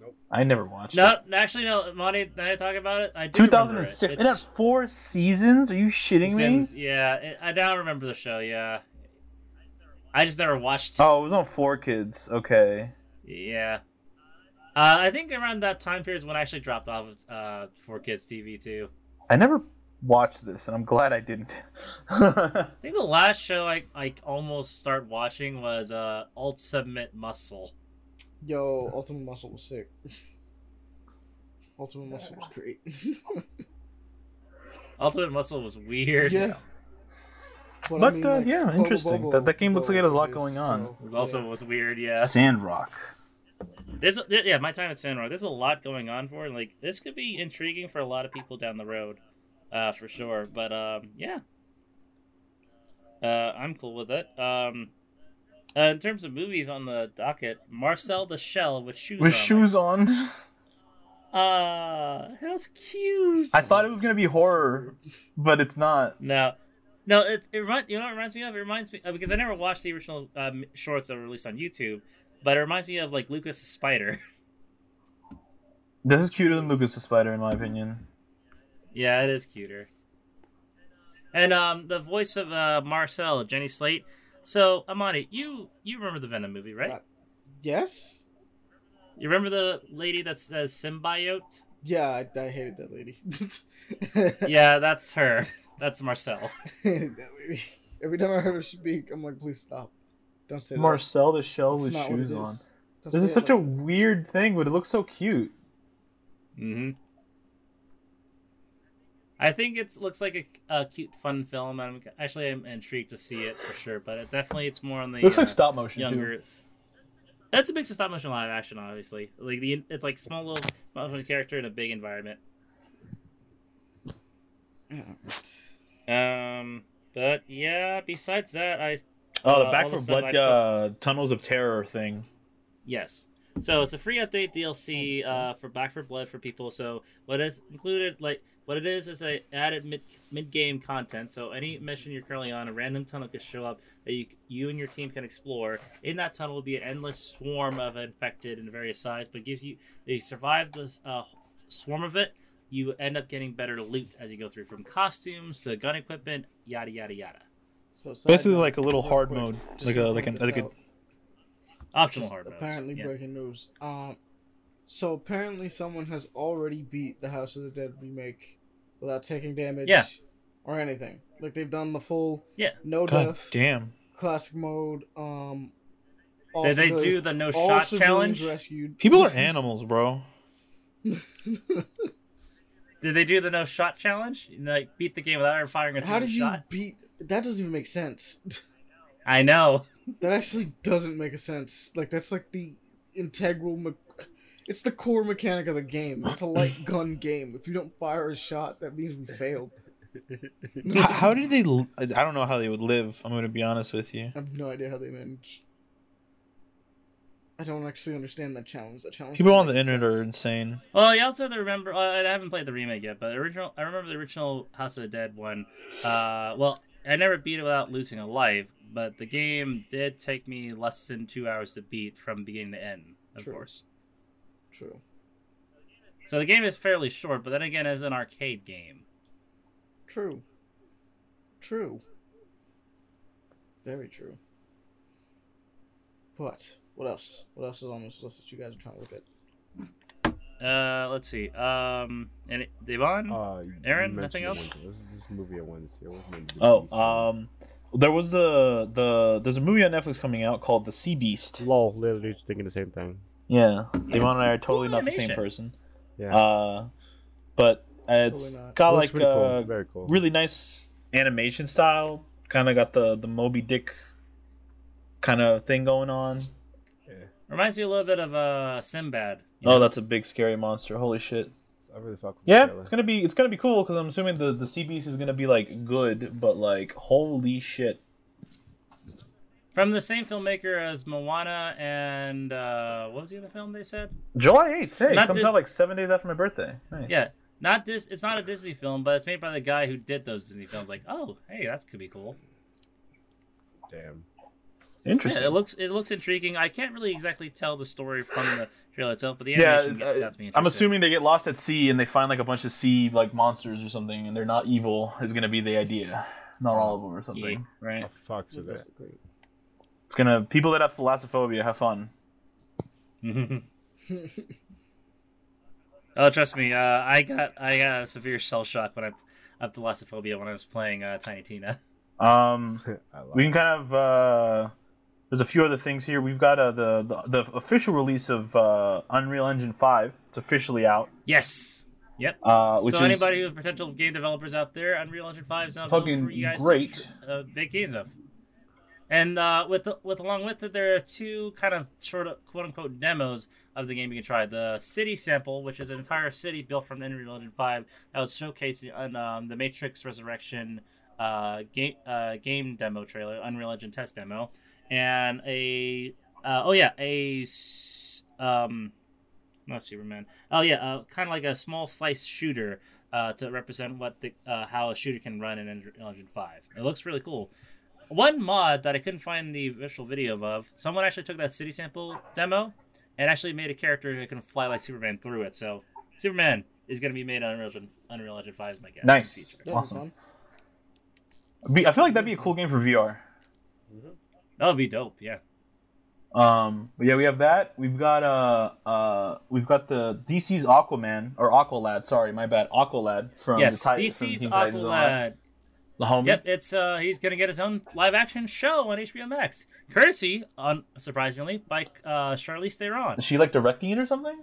Nope. I never watched. No, it. actually, no. Monty, now I talk about it. I do remember it. 2006. It, It's- had four seasons. Are you shitting me? Yeah, it, I now remember the show. Yeah, I just never watched. Oh, it was on 4Kids. Okay. Yeah. Uh, I think around that time period is when I actually dropped off of uh, 4Kids TV too. I never watched this, and I'm glad I didn't. I think the last show I like almost start watching was uh Ultimate Muscle. Yo, Ultimate Muscle was sick. Ultimate Muscle was great. Ultimate Muscle was weird. yeah. But, uh, yeah, interesting. That- that game looks like it has a lot going on. so, It also yeah. was weird. Yeah. Sandrock. There's a, yeah, my time at Sandrock. There's a lot going on for it. Like this could be intriguing for a lot of people down the road, uh, for sure. But um, yeah, uh, I'm cool with it. Um, uh, in terms of movies on the docket, Marcel the Shell with shoes. With on. shoes on. Uh, that's cute. I thought it was gonna be horror, but it's not. No, no. It it remind, you know what it reminds me of? It reminds me uh, because I never watched the original um, shorts that were released on YouTube, but it reminds me of like Lucas the Spider. This is cuter than Lucas the Spider, in my opinion. yeah, it is cuter. And um, the voice of uh, Marcel, Jenny Slate. So Amani, you you remember the Venom movie, right? Uh, Yes. You remember the lady that says symbiote? Yeah, I, I hated that lady. Yeah, that's her. That's Marcel. I hated that lady. Every time I heard her speak, I'm like, please stop. Don't say that. Marcel the Shell that. with It's not what shoes on. is. Don't This is it such a that. weird thing, but it looks so cute. hmm I think it looks like a, a cute, fun film. I'm actually I'm intrigued to see it for sure, but it definitely it's more on the It looks uh, like stop motion younger. too. That's a mix of stop motion live action, obviously. Like the it's like small little motion character in a big environment. Yeah. Um, but yeah. Besides that, I Oh, the Uh, Back 4 Blood I uh, Tunnels of Terror thing. Yes. So it's a free update DLC uh, for Back 4 Blood for people. So what is included, like what it is, is a added mid mid game content. So any mission you're currently on, a random tunnel could show up that you you and your team can explore. In that tunnel will be an endless swarm of infected in various size, but it gives you you survive this uh, swarm of it. You end up getting better loot as you go through, from costumes to gun equipment, yada yada yada. So side Basically like a little hard quick, mode, like a like an like a. Optional hard modes. apparently yeah. breaking news. Um, so apparently someone has already beat the House of the Dead remake without taking damage Yeah. or anything. Like they've done the full Yeah. no God death damn. classic mode. Um, all Did they do the no shot challenge? Rescued. People are animals, bro. Did they do the no shot challenge? Like beat the game without ever firing a single shot. How did you shot? beat? That doesn't even make sense. I know. that actually doesn't make a sense. Like that's like the integral. Me- it's the core mechanic of the game. It's a light gun game. If you don't fire a shot, that means we failed. How, how did they? I don't know how they would live. I'm gonna be honest with you. I have no idea how they manage. I don't actually understand that challenge. That challenge. People on the make internet are insane. Well, you also have to remember. Uh, I haven't played the remake yet, but the original. I remember the original House of the Dead one. Uh, well, I never beat it without losing a life, but the game did take me less than two hours to beat from beginning to end. Of True. course. True. So the game is fairly short, but then again, it's an arcade game. True. True. Very true. But what else? What else is on this list that you guys are trying to look at? Uh, let's see. Um, and Devon. Uh, Aaron, nothing else? This is this movie on Wednesday. What's the name of the Oh, beast? um, there was the the there's a movie on Netflix coming out called The Sea Beast. lol. Literally just thinking the same thing. Yeah, Devon and I are totally Cool not the same person. Yeah, Uh, but it's Totally got Looks like a cool. uh, very cool. really nice animation style. Kind of got the the Moby Dick kind of thing going on. Reminds me a little bit of uh Sinbad. Oh, know? that's a big scary monster. Holy shit. I really fuck with Yeah, it's gonna be it's gonna be cool because I'm assuming the the sea beast is gonna be like good, but like holy shit. from the same filmmaker as Moana and uh, what was the other film they said? July 8th. Hey, it comes this- out like seven days after my birthday. Nice. Yeah, not this. It's not a Disney film, but it's made by the guy who did those Disney films. Like, oh, hey, that's could be cool. Damn. Interesting. Yeah, it looks it looks intriguing. I can't really exactly tell the story from the trailer itself, but the Yeah, animation uh, got me I'm assuming they get lost at sea and they find like a bunch of sea like monsters or something, and they're not evil. Is gonna be the idea, not all of them or something, right? Oh, fuck with That's that. It's gonna people that have thalassophobia have fun. oh, trust me, uh, I got I got a severe shell shock when I of thalassophobia when I was playing uh, Tiny Tina. Um, we can kind of uh, there's a few other things here. We've got uh, the, the the official release of uh, Unreal Engine Five. It's officially out. Yes. Yep. Uh, which so is anybody with potential game developers out there, Unreal Engine Five is now Fucking for you guys great. to uh, make games of. And uh, with the, with along with it, there are two kind of sort of quote unquote demos of the game you can try. The city sample, which is an entire city built from Unreal Engine Five, that was showcased on um, the Matrix Resurrection uh, game uh, game demo trailer, Unreal Engine test demo, and a uh, oh yeah a um not Superman oh yeah uh, kind of like a small slice shooter uh, to represent what the uh, how a shooter can run in Unreal Engine Five. It looks really cool. One mod that I couldn't find the official video of, someone actually took that city sample demo and actually made a character that can fly like Superman through it. So Superman is going to be made on Unreal Engine, Unreal Engine 5 is my guess. Nice. the future. That'd be Awesome. Be- I feel like that'd be a cool game for VR. That would be dope. Yeah. Um, but yeah, we have that. We've got uh uh we've got the DC's Aquaman or Aqualad. Sorry, my bad. Aqualad from yes. the Titan- DC's from Teen Titans Go On. Aqualad. The homie. Yep. It's uh he's going to get his own live action show on HBO Max, courtesy on surprisingly by uh Charlize Theron. Is she like directing it or something?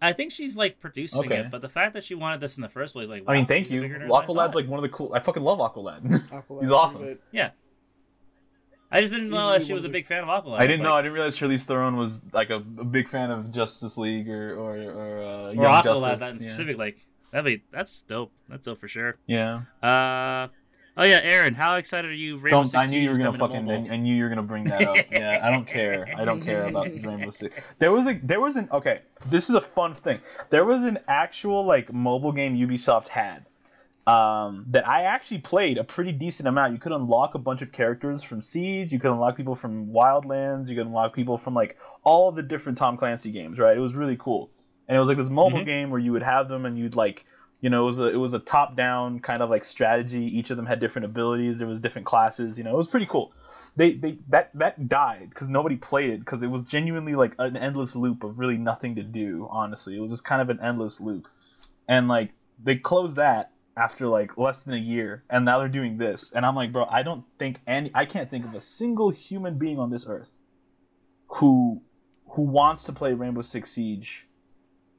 I think she's like producing Okay. it, but the fact that she wanted this in the first place, like, I mean, thank you. bigger than Aqualad's like one of the cool. I fucking love Aqualad. Aqualad He's is awesome. good. I just didn't know Easily that she was a big fan of Aqualad. I didn't know. like- I didn't realize Charlize Theron was like a, a big fan of Justice League or or or, uh, or Aqualad Justice. that in yeah. specific. Like that'd be that's dope. That's dope for sure. Yeah. Uh oh yeah, Aaron, how excited are you? Rainbow Don't. Six I knew you were gonna coming to fucking. I, I knew you were gonna bring that up. yeah. I don't care. I don't care about Rainbow Six. There was a. There was an. Okay. This is a fun thing. There was an actual like mobile game Ubisoft had. Um, that I actually played a pretty decent amount. You could unlock a bunch of characters from Siege. You could unlock people from Wildlands. You could unlock people from like all the different Tom Clancy games. Right? It was really cool. And it was like this mobile Mhm. game where you would have them and you'd like you know, it was a it was a top down kind of like strategy. Each of them had different abilities. There was different classes. You know, it was pretty cool. They they that that died because nobody played it because it was genuinely like an endless loop of really nothing to do. Honestly, it was just kind of an endless loop, and like they closed that after like less than a year, and now they're doing this, and I'm like, bro, I don't think any I can't think of a single human being on this earth who who wants to play Rainbow Six Siege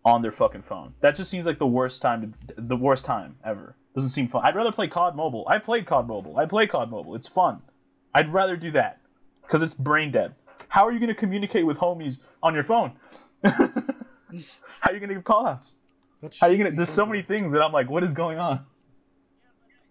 on their fucking phone. That just seems like the worst time to the worst time ever. Doesn't seem fun. I'd rather play COD Mobile. I played COD Mobile. I play COD Mobile. It's fun. I'd rather do that because it's brain dead. How are you going to communicate with homies on your phone? How are you going to give callouts? That How are you going to? be There's so many things that I'm like, what is going on?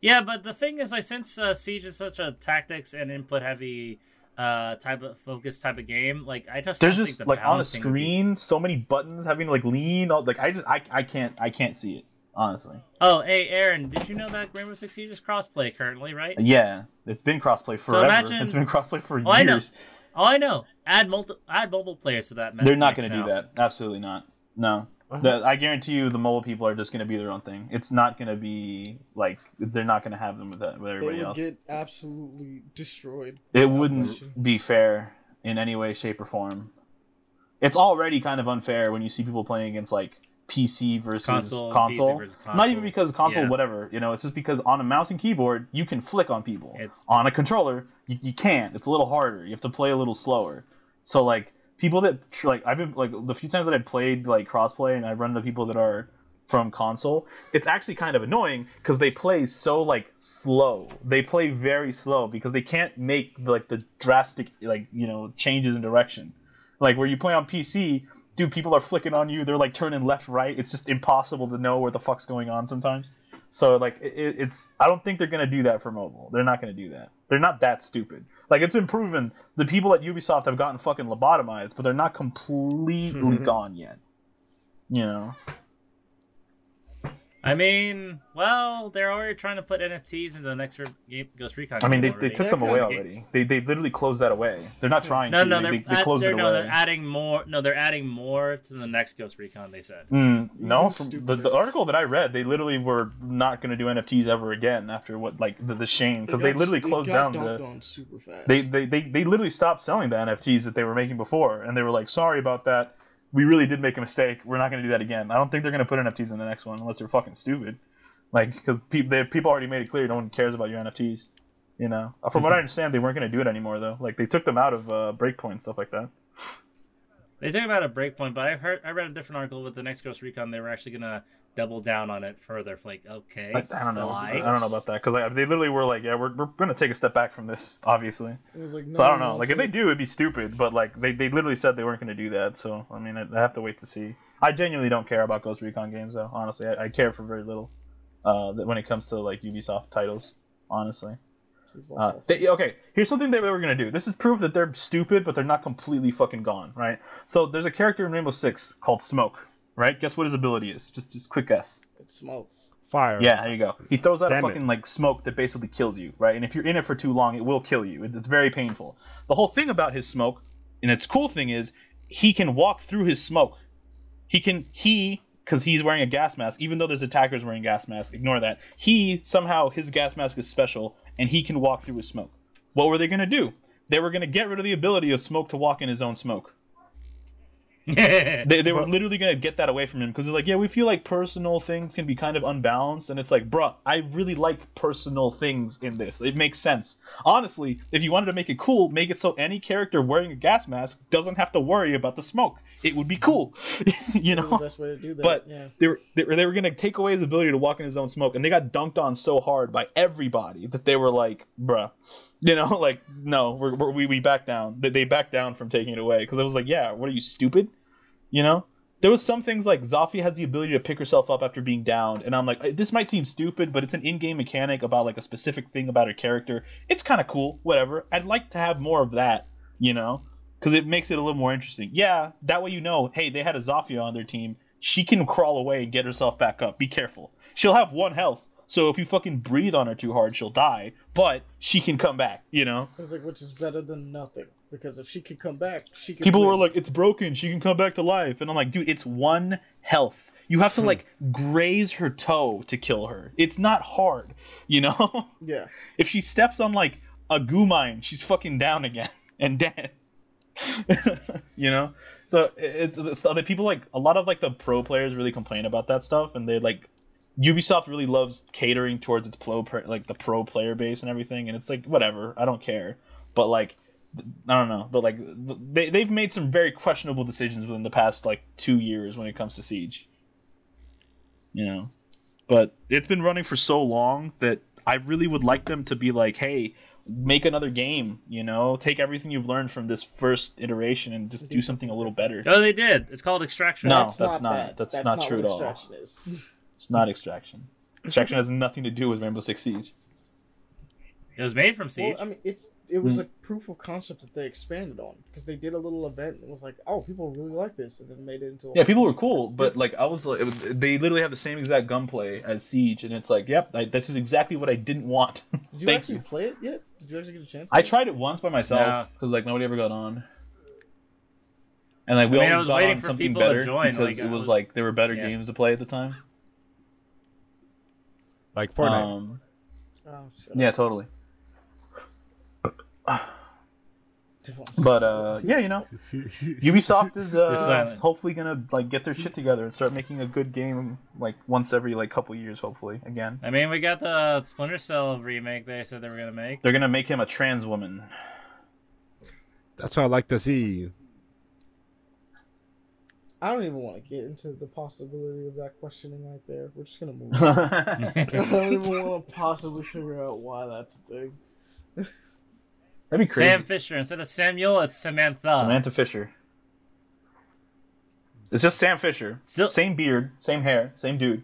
Yeah, but the thing is, like, since uh, Siege is such a tactics and input heavy uh type of focus type of game, like I just There's don't just think the like on a balancing would be- screen so many buttons having to like lean. all- Like I just I, I can't I can't see it honestly. Oh, hey, Aaron, did you know that Rainbow Six Siege is crossplay currently, right? Yeah, it's been crossplay forever. imagine- It's been crossplay for Oh, I know. years. Oh, I know. Add multi- add mobile players to that. They're not going to do that. Absolutely not. No. Uh-huh. The, I guarantee you, the mobile people are just going to be their own thing. It's not going to be like they're not going to have them with that with They everybody would else. get absolutely destroyed. It wouldn't question. be fair in any way, shape, or form. It's already kind of unfair when you see people playing against like PC versus Console, console. PC versus Not even because console, Yeah. whatever. You know, it's just because on a mouse and keyboard you can flick on people. It's on a controller you, you can't it's a little harder you have to play a little slower so like people that like i've been like the few times that i've played like crossplay and i run into people that are from console it's actually kind of annoying because they play so like slow. They play very slow because they can't make like the drastic like you know changes in direction. Like where you play on pc dude people are flicking on you. They're like turning left right. It's just impossible to know where the fuck's going on sometimes so like it, it's I don't think they're gonna do that for mobile. They're not gonna do that. They're not that stupid. Like it's been proven the people at Ubisoft have gotten fucking lobotomized, but they're not completely gone yet. You know. I mean, well, they're already trying to put NFTs into the next game, Ghost Recon. I mean, they, game they took them away good. already. They, they literally closed that away. They're not trying No, to. no, they, they're, they, they closed they're, it no, away. they're adding more. No, they're adding more to the next Ghost Recon. They said. Mm, no, from the, the article that I read, they literally were not going to do NFTs ever again after what like the, the shame because they got- literally it closed got down dumped the. on super fast. They, they, they, they literally stopped selling the NFTs that they were making before, and they were like, "Sorry about that. We really did make a mistake. We're not going to do that again." I don't think they're going to put NFTs in the next one unless they're fucking stupid. Like, because people they, people already made it clear no one cares about your NFTs. You know, Uh, from what I understand, they weren't going to do it anymore though. Like they took them out of uh, Breakpoint and stuff like that. They talk about a breakpoint, but I've heard I read a different article with the next Ghost Recon. They were actually gonna double down on it further. For like, okay, I, I don't know. why? I don't know about that because they literally were like, "Yeah, we're, we're gonna take a step back from this, obviously." It was like, So I don't know. Like if they do, it'd be stupid. But like they, they literally said they weren't gonna do that. So I mean, I, I have to wait to see. I genuinely don't care about Ghost Recon games though. Honestly, I, I care for very little. Uh, when it comes to like Ubisoft titles, honestly. Uh, they, okay, here's something they were gonna do. This is proof that they're stupid, but they're not completely fucking gone, right? So there's a character in Rainbow Six called Smoke, right? Guess what his ability is? Just just quick guess. It's smoke. Fire. Yeah, there you go. He throws out Damn a it. fucking like smoke that basically kills you, right? And if you're in it for too long, it will kill you. It's very painful. The whole thing about his smoke, and its cool thing is, he can walk through his smoke. He can he because he's wearing a gas mask. Even though there's attackers wearing gas masks, ignore that. He somehow his gas mask is special, and he can walk through his smoke. What were they gonna do? They were gonna get rid of the ability of smoke to walk in his own smoke. They, they were literally gonna get that away from him because they're like, yeah, we feel like personal things can be kind of unbalanced, and it's like, bruh, I really like personal things in this. It makes sense. Honestly, if you wanted to make it cool, make it so any character wearing a gas mask doesn't have to worry about the smoke. It would be cool, you That's the know. best way to do that. But yeah. they were, they were they were gonna take away his ability to walk in his own smoke, and they got dunked on so hard by everybody that they were like, bruh, you know, like no, we're, we're, we we back down. They, they backed down from taking it away because it was like, yeah, what are you stupid? You know, there was some things like Zofia has the ability to pick herself up after being downed, and I'm like, this might seem stupid, but it's an in-game mechanic about like a specific thing about her character. It's kind of cool, whatever. I'd like to have more of that, you know, because it makes it a little more interesting. Yeah, that way you know, hey, they had a Zofia on their team. She can crawl away and get herself back up. Be careful. She'll have one health, so if you fucking breathe on her too hard, she'll die. But she can come back, you know. It was like, which is better than nothing. Because if she could come back, she could. People win. were like, "It's broken. She can come back to life," and I'm like, "Dude, it's one health. You have to hmm. like graze her toe to kill her. It's not hard, you know. yeah. if she steps on like a Gu mine, she's fucking down again and dead. you know. So it's, it's other people like a lot of like the pro players really complain about that stuff, and they like Ubisoft really loves catering towards its pro like the pro player base and everything, and it's like whatever, I don't care. But like I don't know, but like they they've made some very questionable decisions within the past like two years when it comes to Siege. You know, but it's been running for so long that I really would like them to be like, hey, make another game. You know, take everything you've learned from this first iteration and just do something a little better. oh, they did. It's called Extraction. No, that's not- bad. that's not true what at all. Extraction is. It's not Extraction. Extraction has nothing to do with Rainbow Six Siege. It was made from Siege. Well, I mean, it's it was Mm. a proof of concept that they expanded on because they did a little event and it was like, oh, people really like this, and then made it into. A Yeah, people were cool, but different. like I was, like, it was, they literally have the same exact gunplay as Siege, and it's like, yep, I, this is exactly what I didn't want. did you thank actually you. play it yet? Did you actually get a chance? I tried it once by myself No. because like nobody ever got on, and like we I mean, always was got waiting on for something people to better join, because like, it was was- like there were better yeah. games to play at the time. Like Fortnite. Um, Oh, shut yeah, totally. Different. But uh, yeah, you know, Ubisoft is uh, hopefully gonna like get their shit together and start making a good game like once every like couple years, hopefully. Again, I mean, we got the Splinter Cell remake they said they were gonna make. they're gonna make him a trans woman. That's what I like to see. I don't even want to get into the possibility of that questioning right there. We're just gonna move. on. I don't even want to possibly figure out why that's a thing. Be crazy. Sam Fisher instead of Samuel, it's Samantha. Samantha Fisher. It's just Sam Fisher. Still- same beard, same hair, same dude,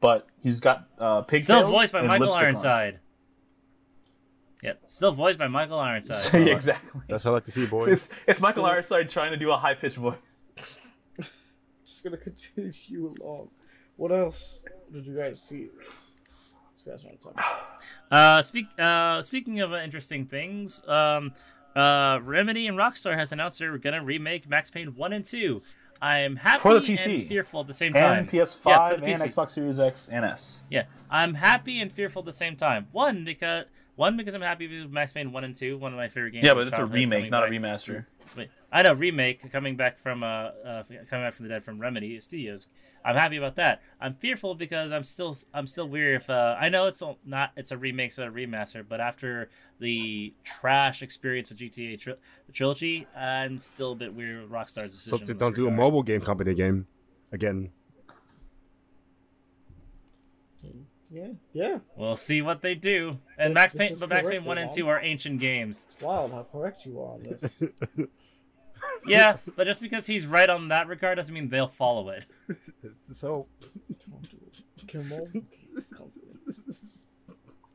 but he's got uh, pigtails. Still voiced by and Michael lipstick on. Ironside. Yep, still voiced by Michael Ironside. yeah, exactly. That's what I like to see, boys. It's, it's Michael Still- Ironside trying to do a high pitched voice. Just gonna continue along. What else did you guys see? in This? You guys want to talk? about? Uh, speak. Uh, speaking of uh, interesting things, um, uh, Remedy and Rockstar has announced they're gonna remake Max Payne one and two. I'm happy For the PC. and fearful at the same time. And PS5 Yeah, for the and Xbox Series X and S. Yeah, I'm happy and fearful at the same time. One because one because I'm happy with Max Payne one and two, one of my favorite games. Yeah, but it's a remake, coming not a remaster. Wait, I know remake coming back from uh, uh coming back from the dead from Remedy Studios. I'm happy about that. I'm fearful because I'm still I'm still weary if uh, I know it's not it's a remake, it's a remaster, but after the trash experience of GTA tri- trilogy, I'm still a bit weary with Rockstar's decision. So they don't do a mobile game company game again. Yeah, yeah. We'll see what they do. And This- Max this Payne, but Max Payne one and Devon. two are ancient games. It's wild how correct you are on this. Yeah, but just because he's right on that regard doesn't mean they'll follow it. so Don't do it. Get a mobile game company.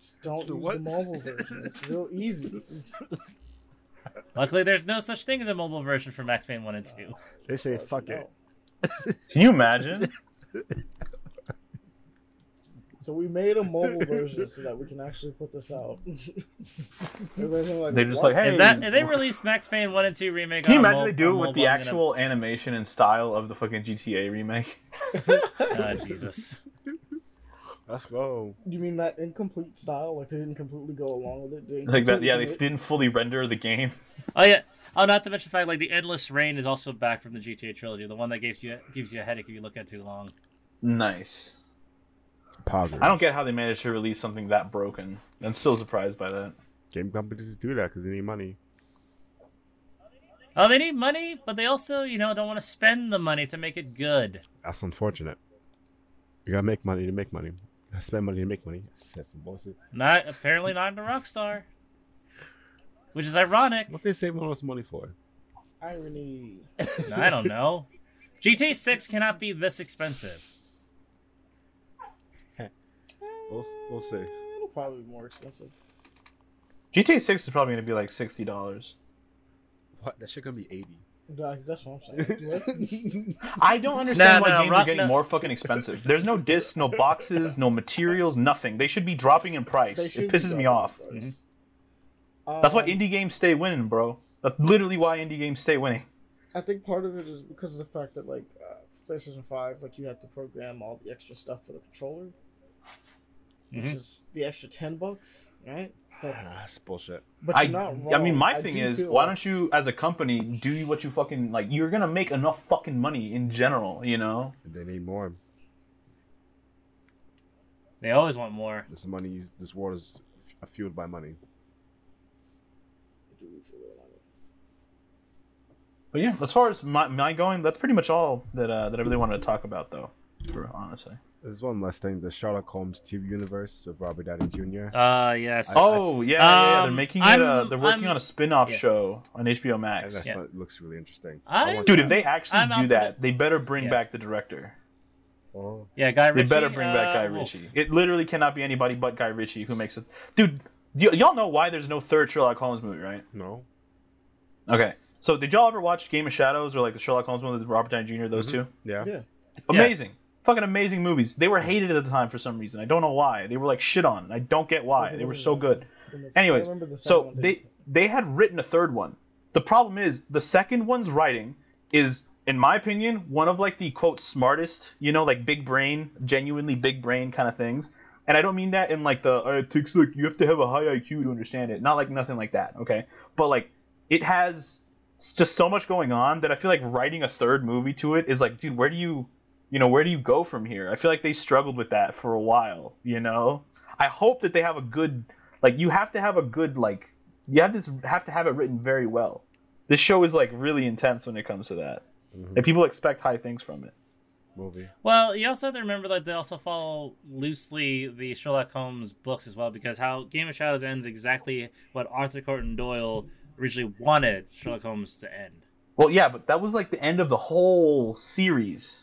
Just don't The use what? the mobile version. It's real easy. Luckily, there's no such thing as a mobile version for Max Payne one and two. they say fuck it. Can you imagine? So we made a mobile version so that we can actually put this out. Like, They're just like, hey, If that if they release Max Payne one and two remake, Can you on imagine mo- they do it with the I'm actual animation and style of the fucking GTA remake? Gonna... Oh, ah, Jesus. Let's go. You mean that incomplete style? Like they didn't completely go along with it? They Like that? Yeah, they completely didn't fully render the game. Oh yeah. Oh, not to mention the fact like the Endless Rain is also back from the GTA trilogy, the one that gives you gives you a headache if you look at it too long. Nice. Power. I don't get how they managed to release something that broken. I'm still surprised by that. Game companies do that because they need money. Oh, they need money, but they also, you know, don't want to spend the money to make it good. That's unfortunate. You gotta make money to make money. You gotta spend money to make money. That's some bullshit. Not apparently not in into Rockstar, which is ironic. What they save all this money for? Irony. I don't know. GTA 6 cannot be this expensive. We'll, we'll see. It'll probably be more expensive. GTA 6 is probably going to be like sixty dollars. What? That shit gonna be eighty. Like, That's what I'm saying. I don't understand No, why no, games Ro- are getting no. more fucking expensive. There's no discs, no boxes, no materials, nothing. They should be dropping in price. It pisses me dropping off. price. That's why Um, indie games stay winning, bro. That's literally why indie games stay winning. I think part of it is because of the fact that like uh, PlayStation Five, like you have to program all the extra stuff for the controller, which Mhm. is the extra ten bucks, right? That's, That's bullshit. but I, you're not wrong. I mean, my thing is, why like- don't you, as a company, do what you fucking like? You're gonna make enough fucking money in general, you know. They need more. They always want more. This money, this war is fueled by money. do feel like- But yeah, as far as my, my going, that's pretty much all that uh, that I really wanted to talk about, though. For honestly. There's one last thing: the Sherlock Holmes TV universe with Robert Downey Jr. Uh, yes. Oh yeah, yeah, yeah, they're Um, making it. I'm- Uh, they're working I'm- on a spin-off yeah. show on HBO Max. that's Yeah. what looks really interesting. I- Dude, that. if they actually I'm do that, the- they better bring Yeah. back the director. Oh. yeah, Guy They better bring back Guy uh, Wolf. Ritchie. It literally cannot be anybody but Guy Ritchie who makes it. Dude, y- y'all know why there's no third Sherlock Holmes movie, right? no, Okay. So did y'all ever watch Game of Shadows or like the Sherlock Holmes one with Robert Downey Jr. Those Mhm. two? yeah, Yeah. Amazing. Fucking amazing movies. They were hated at the time for some reason. I don't know why. They were like shit on. I don't get why. They were so good. Anyways, So they they had written a third one. The problem is the second one's writing is, in my opinion, one of like the quote smartest, you know, like big brain, genuinely big brain kind of things. And I don't mean that in like the uh, it takes like you have to have a high IQ to understand it. Not like nothing like that, okay? But like it has just so much going on that I feel like writing a third movie to it is like, dude, where do you, you know, where do you go from here? I feel like they struggled with that for a while, you know. I hope that they have a good, like, you have to have a good like you have to have to have it written very well. This show is like really intense when it comes to that, Mhm. and people expect high things from it. movie. Well, you also have to remember that they also follow loosely the Sherlock Holmes books as well, because how Game of Shadows ends exactly what Arthur Conan Doyle originally wanted Sherlock Holmes to end. Well, yeah, but that was like the end of the whole series.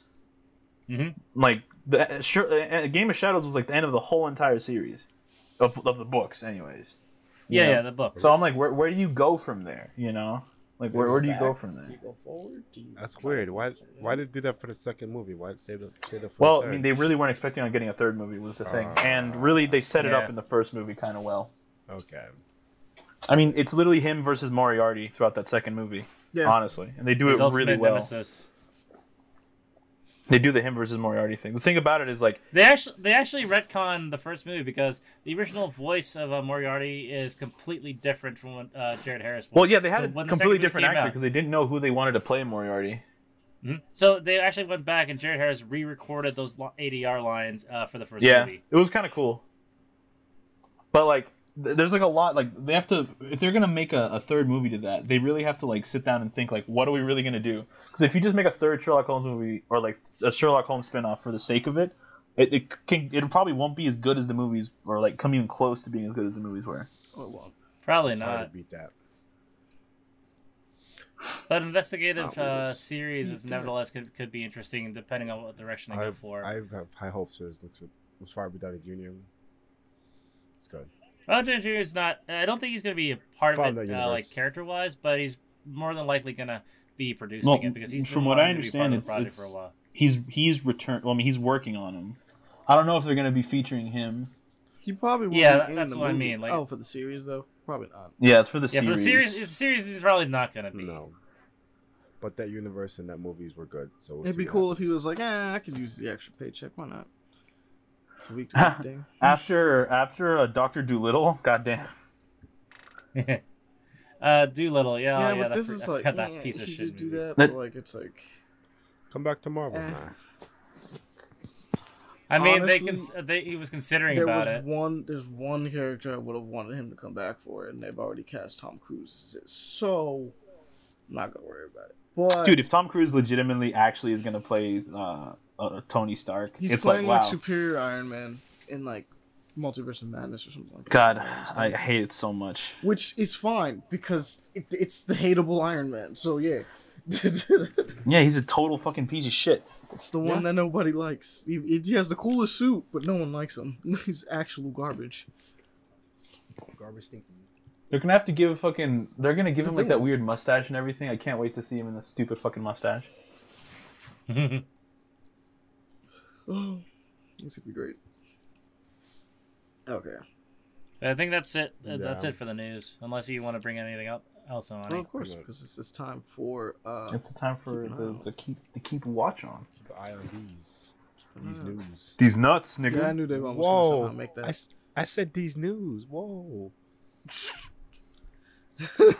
Mhm. Like the uh, sure, uh, Game of Shadows was like the end of the whole entire series of, of the books, anyways. You Yeah, know? yeah, the books. So I'm like, where where do you go from there? You know, like where where do you go Back? from Do you there? go forward? Do you That's weird. Why? Why did they do that for the second movie? Why save it? Save it for Well, the I mean, they really weren't expecting on getting a third movie was the thing, Ah. and really they set it up in the first movie kind of well. okay. I mean, it's literally him versus Moriarty throughout that second movie. Yeah. honestly, and they do His it really well. nemesis. They do the him versus Moriarty thing. The thing about it is like They actually they actually retcon the first movie because the original voice of uh, Moriarty is completely different from what uh, Jared Harris. well, yeah, they had So a completely different actor because they didn't know who they wanted to play Moriarty. Mhm. So they actually went back and Jared Harris re-recorded those ADR lines uh, for the first Yeah, movie. it was kind of cool. But like, there's like a lot. Like they have to if they're gonna make a, a third movie to that, they really have to like sit down and think like, what are we really gonna do? Because if you just make a third Sherlock Holmes movie or like a Sherlock Holmes spinoff for the sake of it, it it can it probably won't be as good as the movies or like come even close to being as good as the movies were. Oh well. Probably It's hard not. to beat that. But investigative uh, series is nevertheless could, could be interesting depending on what direction they go I've, for. I have high hopes for this. Looks was Robert Downey Jr. It's good. Robert Downey Jr. is not. I don't think he's going to be a part Found of it, uh, like character wise, but he's more than likely going to be producing Well, it because he's from what I wanting to be part understand, of the project it's- for a while. He's he's returned. Well, I mean, he's working on him. I don't know if they're gonna be featuring him. He probably won't Yeah, be in that's the what I mean, like- oh, for the series though, probably not. Yeah, it's for the Yeah, series. for the series, the series is probably not going to be. No. But that universe and that movies were good. So we'll It'd see be what cool if he was like, "Ah, I could use the extra paycheck. Why not?" It's a week to week thing. After after uh, Doctor Doolittle, goddamn. uh, Doolittle, yeah, yeah, oh, yeah, but this fr- is like, forgot that yeah, piece of he shit. did do movie. that, That- but like it's like Come back to Marvel. Eh. I mean, they, honestly, cons- they he was considering there about was it. one. There's one character I would have wanted him to come back for, and they've already cast Tom Cruise. So, I'm not gonna worry about it. But Dude, if Tom Cruise legitimately actually is gonna play uh, uh, Tony Stark, he's it's playing like wow. like Superior Iron Man in like Multiverse of Madness or something like that. God, I I hate it so much. which is fine because it, it's the hateable Iron Man. So yeah, Yeah, he's a total fucking piece of shit. It's the one Yeah. that nobody likes. He, he has the coolest suit, but no one likes him. He's actual garbage. Garbage stinky. They're gonna have to give a fucking. They're gonna give It's him like that weird mustache and everything. I can't wait to see him in the stupid fucking mustache. Oh, this would be great. Okay. I think that's it. Uh, That's it for the news. Unless you want to bring anything up else on Well, it. of course, because it's, it's time for uh, It's a time for keep the, out. the keep to keep watch on. Keep an eye on these. These eye. news. These nuts, nigga. Yeah, I knew they were almost gonna Whoa! somehow make I, that. said these news. Whoa.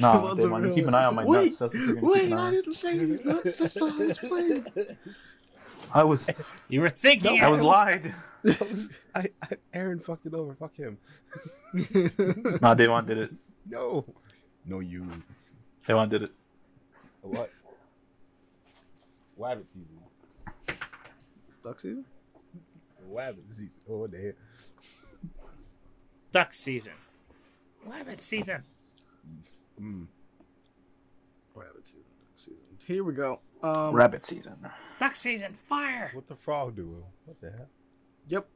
Nah, Well, they the want to keep an eye on my wait, nuts. That's what you're gonna keep Wait, I didn't say these nuts. That's not his plan. I was You were thinking. I was lied. I, I, Aaron fucked it over. Fuck him. Nah, Devon did it. No. No, you. Devon did it. What? Wabbit season. Duck season? Wabbit season. Oh, what the hell? Duck season. Rabbit season. Mm. Rabbit season. Duck season. Here we go. Um, Rabbit season. Duck season. Fire. What the frog doing? What the hell? Yep.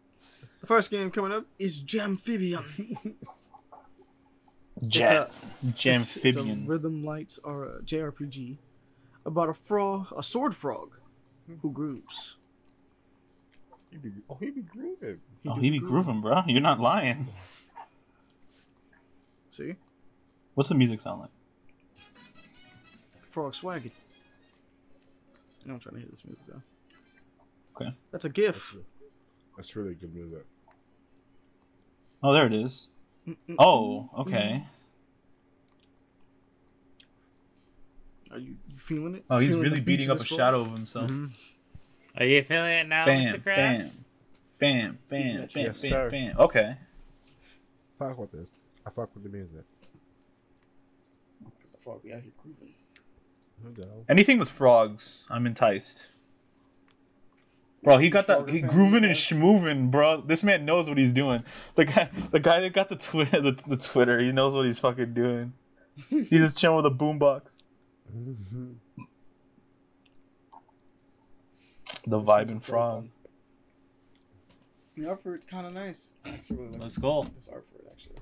The first game coming up is Jamphibian. Jet. It's a Jamphibian. rhythm light or a JRPG about a frog, a sword frog, who grooves. He be, oh, he be grooving. Oh, he be grooving, bro. You're not lying. See, What's the music sound like? frog swagging. I'm trying to hear this music though. Okay. That's a GIF. That's really good music. Oh, there it is. Mm-mm. Oh, okay. Are you, you feeling it? Oh, he's Feeling really beating up a this shadow of himself. Mhm. Are you feeling it now, Bam, Mr. Krabs? bam, bam, bam, Yes, bam, bam, sir. bam. Okay. Fuck with this. I fuck with the music. Cause the frog be out here grooving. No doubt. Anything with frogs, I'm enticed. Bro, he got that. He grooving and yes. schmooving, bro. This man knows what he's doing. The guy, the guy that got the Twitter, the, the Twitter, he knows what he's fucking doing. He's just chilling with a boombox. The This vibe one's a and dope frog. The art for it's kind of nice. I actually really like Looks cool. this art for it actually.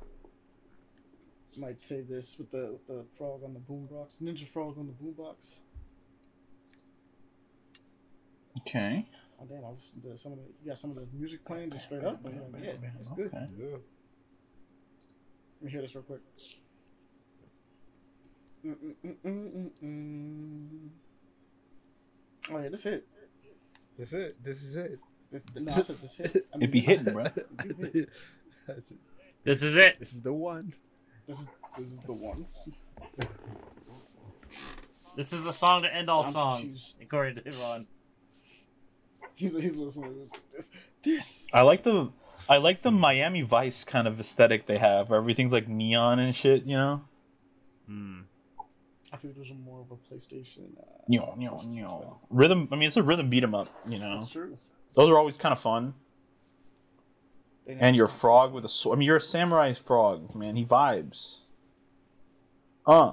Might say this with the with the frog on the boombox, ninja frog on the boombox. Okay. Oh damn! I listened to some of the you got some of the music playing just straight up. and, like, yeah, it's good. Yeah. Let me hear this real quick. Mm-mm-mm-mm-mm. Oh yeah, this hit. This is it. This is it. This, no, I said this hit. I It be this- hitting, bro. This This is it. this is the one. This is this is the one. This is the song to end all I'm songs, confused. according to Ron. He's he's listening to this. This, this. I like the I like the Miami Vice kind of aesthetic they have, where everything's like neon and shit. You know. Hmm. I think there's more of a PlayStation. Uh, Nyo, nyo, nyo. Rhythm. I mean, it's a rhythm beat 'em up. You know. That's true. Those are always kind of fun. And your frog with a sword. I mean, you're a samurai frog, man. He vibes. Uh,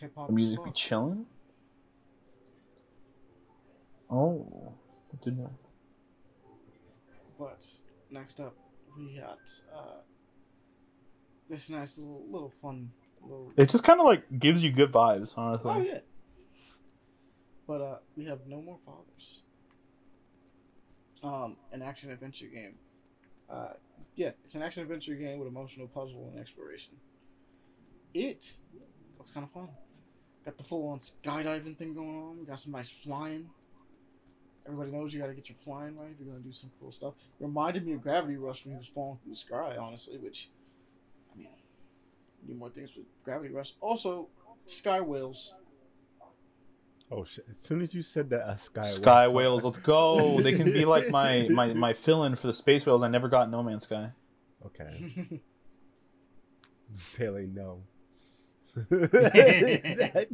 the music be chilling. Oh, I didn't know. But next up, we got uh, this nice little little fun little. It just kind of like gives you good vibes, honestly. Oh yeah. But uh, we have no more fathers. Um, an action adventure game. Uh, yeah, it's an action adventure game with emotional puzzle and exploration. It looks kind of fun. Got the full on skydiving thing going on. Got some nice flying. Everybody knows you got to get your flying right if you're gonna do some cool stuff. Reminded me of Gravity Rush when he was falling through the sky, honestly. Which, I mean, need more things with Gravity Rush. Also, Sky Whales. Oh shit! As soon as you said that, a sky Sky whale- whales, let's go. They can be like my my my fill-in for the space whales. I never got No Man's Sky. Okay. Pele, no. I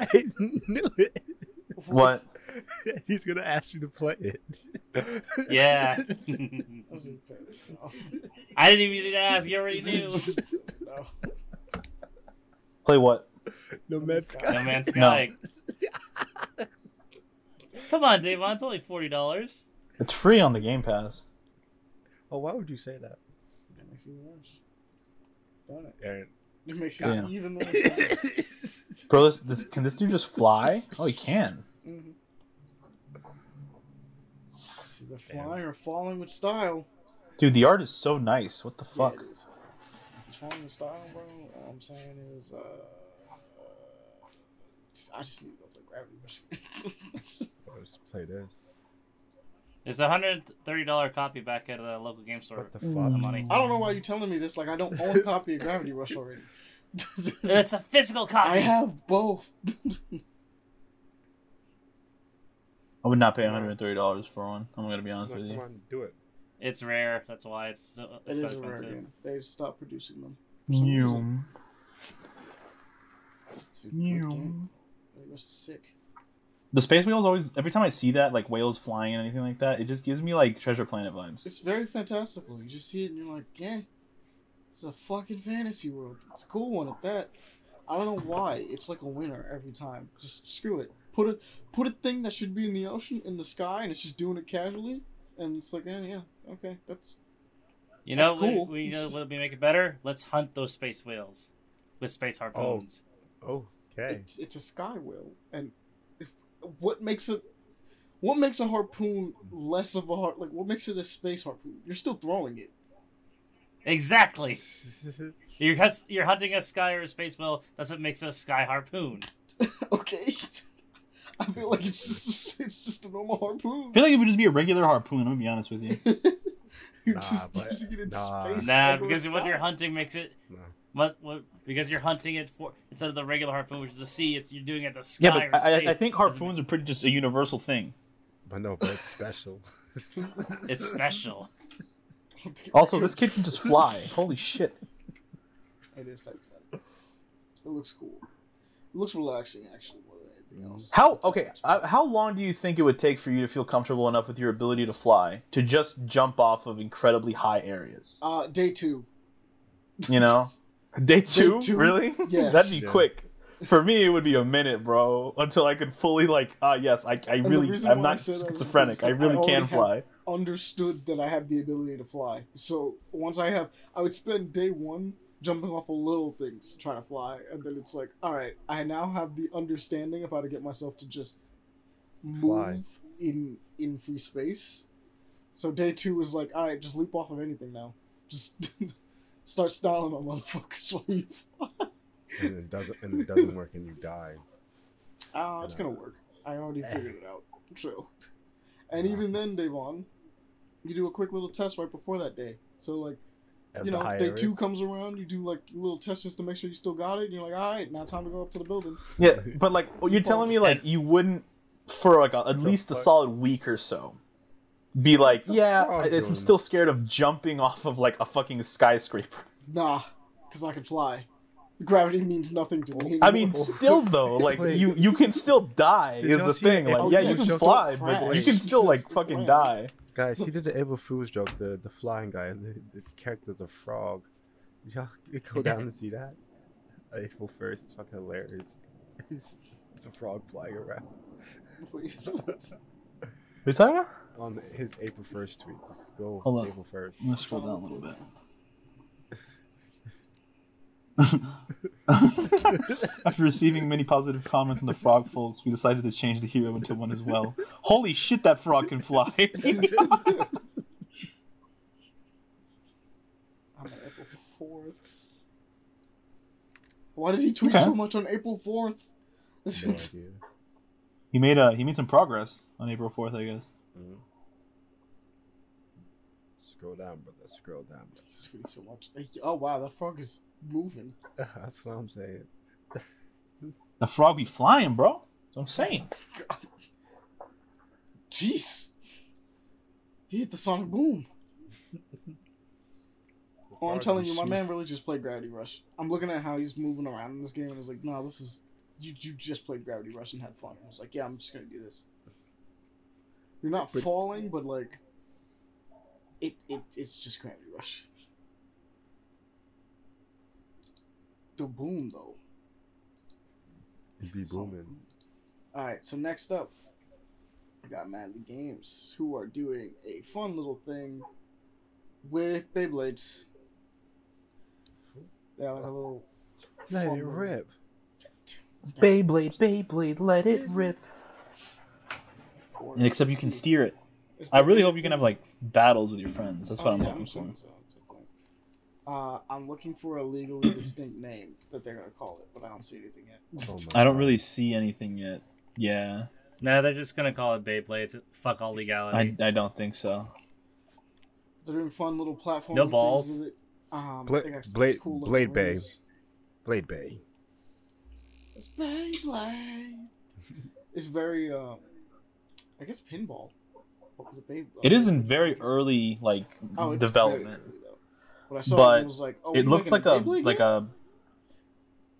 I knew it. What? He's gonna ask you to play it. Yeah. I was like, no. I didn't even need to ask. You already knew. Play what? No man's Sky. No Man's No. Sky. Come on, Davon. It's only forty dollars. It's free on the Game Pass. Oh, why would you say that? That makes it worse. Don't it? Aaron. It makes it Yeah. even worse. Bro, this, this can this dude just fly? Oh, he can. Mhm. It's either flying or falling with style. Dude, the art is so nice. What the Yeah, fuck? it is. If he's falling with style, bro, all I'm saying is, uh, I just need to go play Gravity Rush. Let's play this. It's a hundred thirty dollar copy back at the local game store. What the The fuck? Mm. money. I don't know why you're telling me this. Like, I don't own a copy of Gravity Rush already. It's a physical copy. I have both. I would not pay $130 for one. I'm gonna be honest Come with you. come on, do it. It's rare. That's why it's so, It it's is so rare expensive. They stopped producing them. for some reason. It's a. It was sick. The space whales always every time I see that like whales flying and anything like that, it just gives me like Treasure Planet vibes. It's very fantastical. You just see it and you're like, yeah, it's a fucking fantasy world. It's a cool one at that. I don't know why. It's like a winner every time. Just screw it. Put a put a thing that should be in the ocean in the sky, and it's just doing it casually, and it's like, yeah, yeah, okay, that's You know, That's cool. we, we know what'll be make it better. Let's hunt those space whales with space harpoons. Oh, oh. Okay. it's it's a sky whale, and what makes it what makes a harpoon less of a heart? Like what makes it a space harpoon? You're still throwing it. Exactly. You're hus- you're hunting a sky or a space whale. That's what makes a sky harpoon. okay. I feel like it's just it's just a normal harpoon. I feel like it would just be a regular harpoon. I'm gonna be honest with you. You're Nah, just but- using it in nah. space. Nah, because what sky. you're hunting makes it No. What, what because you're hunting it for instead of the regular harpoon, which is the sea. It's you're doing it the sky. Yeah, or but I, I- I think harpoons are pretty just a universal thing. But no, but it's special. It's special. Also, this kid can just fly. Holy shit! It is type fun. It looks cool. It looks relaxing, actually, more than anything else. How okay? that's Uh, how long do you think it would take for you to feel comfortable enough with your ability to fly to just jump off of incredibly high areas? Uh, day two. You know, day two, two? really? Yes. That'd be Yeah. quick. For me, it would be a minute, bro, until I could fully like. Ah, yes, I, I the really, I'm why I not said that is schizophrenic. because I I really already can fly. Understood that I have the ability to fly. So once I have, I would spend day one jumping off of little things trying to fly, and then it's like, all right, I now have the understanding of how to get myself to just Fly. move in in free space. So day two is like, all right, just leap off of anything now. Just start styling on motherfuckers while you fly. and it doesn't and it doesn't work and you die. Uh, it's gonna work. I already figured it out. So, and even then, Devon, you do a quick little test right before that day. So like, And you know, day it two is- comes around, you do like a little test just to make sure you still got it. And you're like, all right, now time to go up to the building. Yeah, but like you're telling me like you wouldn't for like a, at least a solid week or so be like, yeah, frog I, I'm doing? still scared of jumping off of like a fucking skyscraper. Nah, because I can fly. Gravity means nothing to me. I mean, still though, like Wait. you you can still die Did is y'all the see the thing. Like, April yeah, Fool's you can joke? fly, Don't but you can still like That's the fucking plan. die. Guys, he did the April Fool's joke. The the flying guy. The, the character's a frog. Y'all you go down and see that. April first. It's fucking hilarious. It's, it's a frog flying around Wait, what? What are you talking about? On his April first tweet. Just go Hold to. April first. I'm gonna scroll down a little bit. After receiving many positive comments on the frog folks, we decided to change the hero into one as well. Holy shit, that frog can fly! I'm on April fourth. Why did he tweet Okay. so much on April fourth? No idea. he made uh he made some progress on April fourth, I guess. Mhm. Scroll down, brother. Scroll down. He's tweeting so much. Oh wow, that frog is moving. That's what I'm saying. The frog be flying, bro. That's what I'm saying. Jeez. He hit the sonic boom. Oh, I'm telling you, my man really just played Gravity Rush. I'm looking at how he's moving around in this game, and I was like, "No, this is you. You just played Gravity Rush and had fun." I was like, "Yeah, I'm just gonna do this." You're not But- falling, but like, it, it it's just Gravity Rush. The boom though. He be booming. All right, so next up, we got Madly Games, who are doing a fun little thing with Beyblades. They have like a little. Let it little- rip. Beyblade, Beyblade, let it rip. or- And except you can see. steer it. It's I really hope you can have like battles with your friends. That's what Oh, I'm yeah, looking for. assuming so, that's. Uh, I'm looking for a legally distinct name that they're gonna call it, but I don't see anything yet. Oh I don't really see anything yet. Yeah, No, they're just gonna call it Beyblades. Fuck all legality. I don't think so. They're doing fun little platform. No balls. With. Um, Bla- I think actually Blade- it's cool Blade Bay. rings. Blade Bay. It's Beyblade. it's very, uh, I guess pinball. But with It is in very early like Oh, it's development. very early. When I saw But it, it was like, oh, it looks like making a Beyblade like a.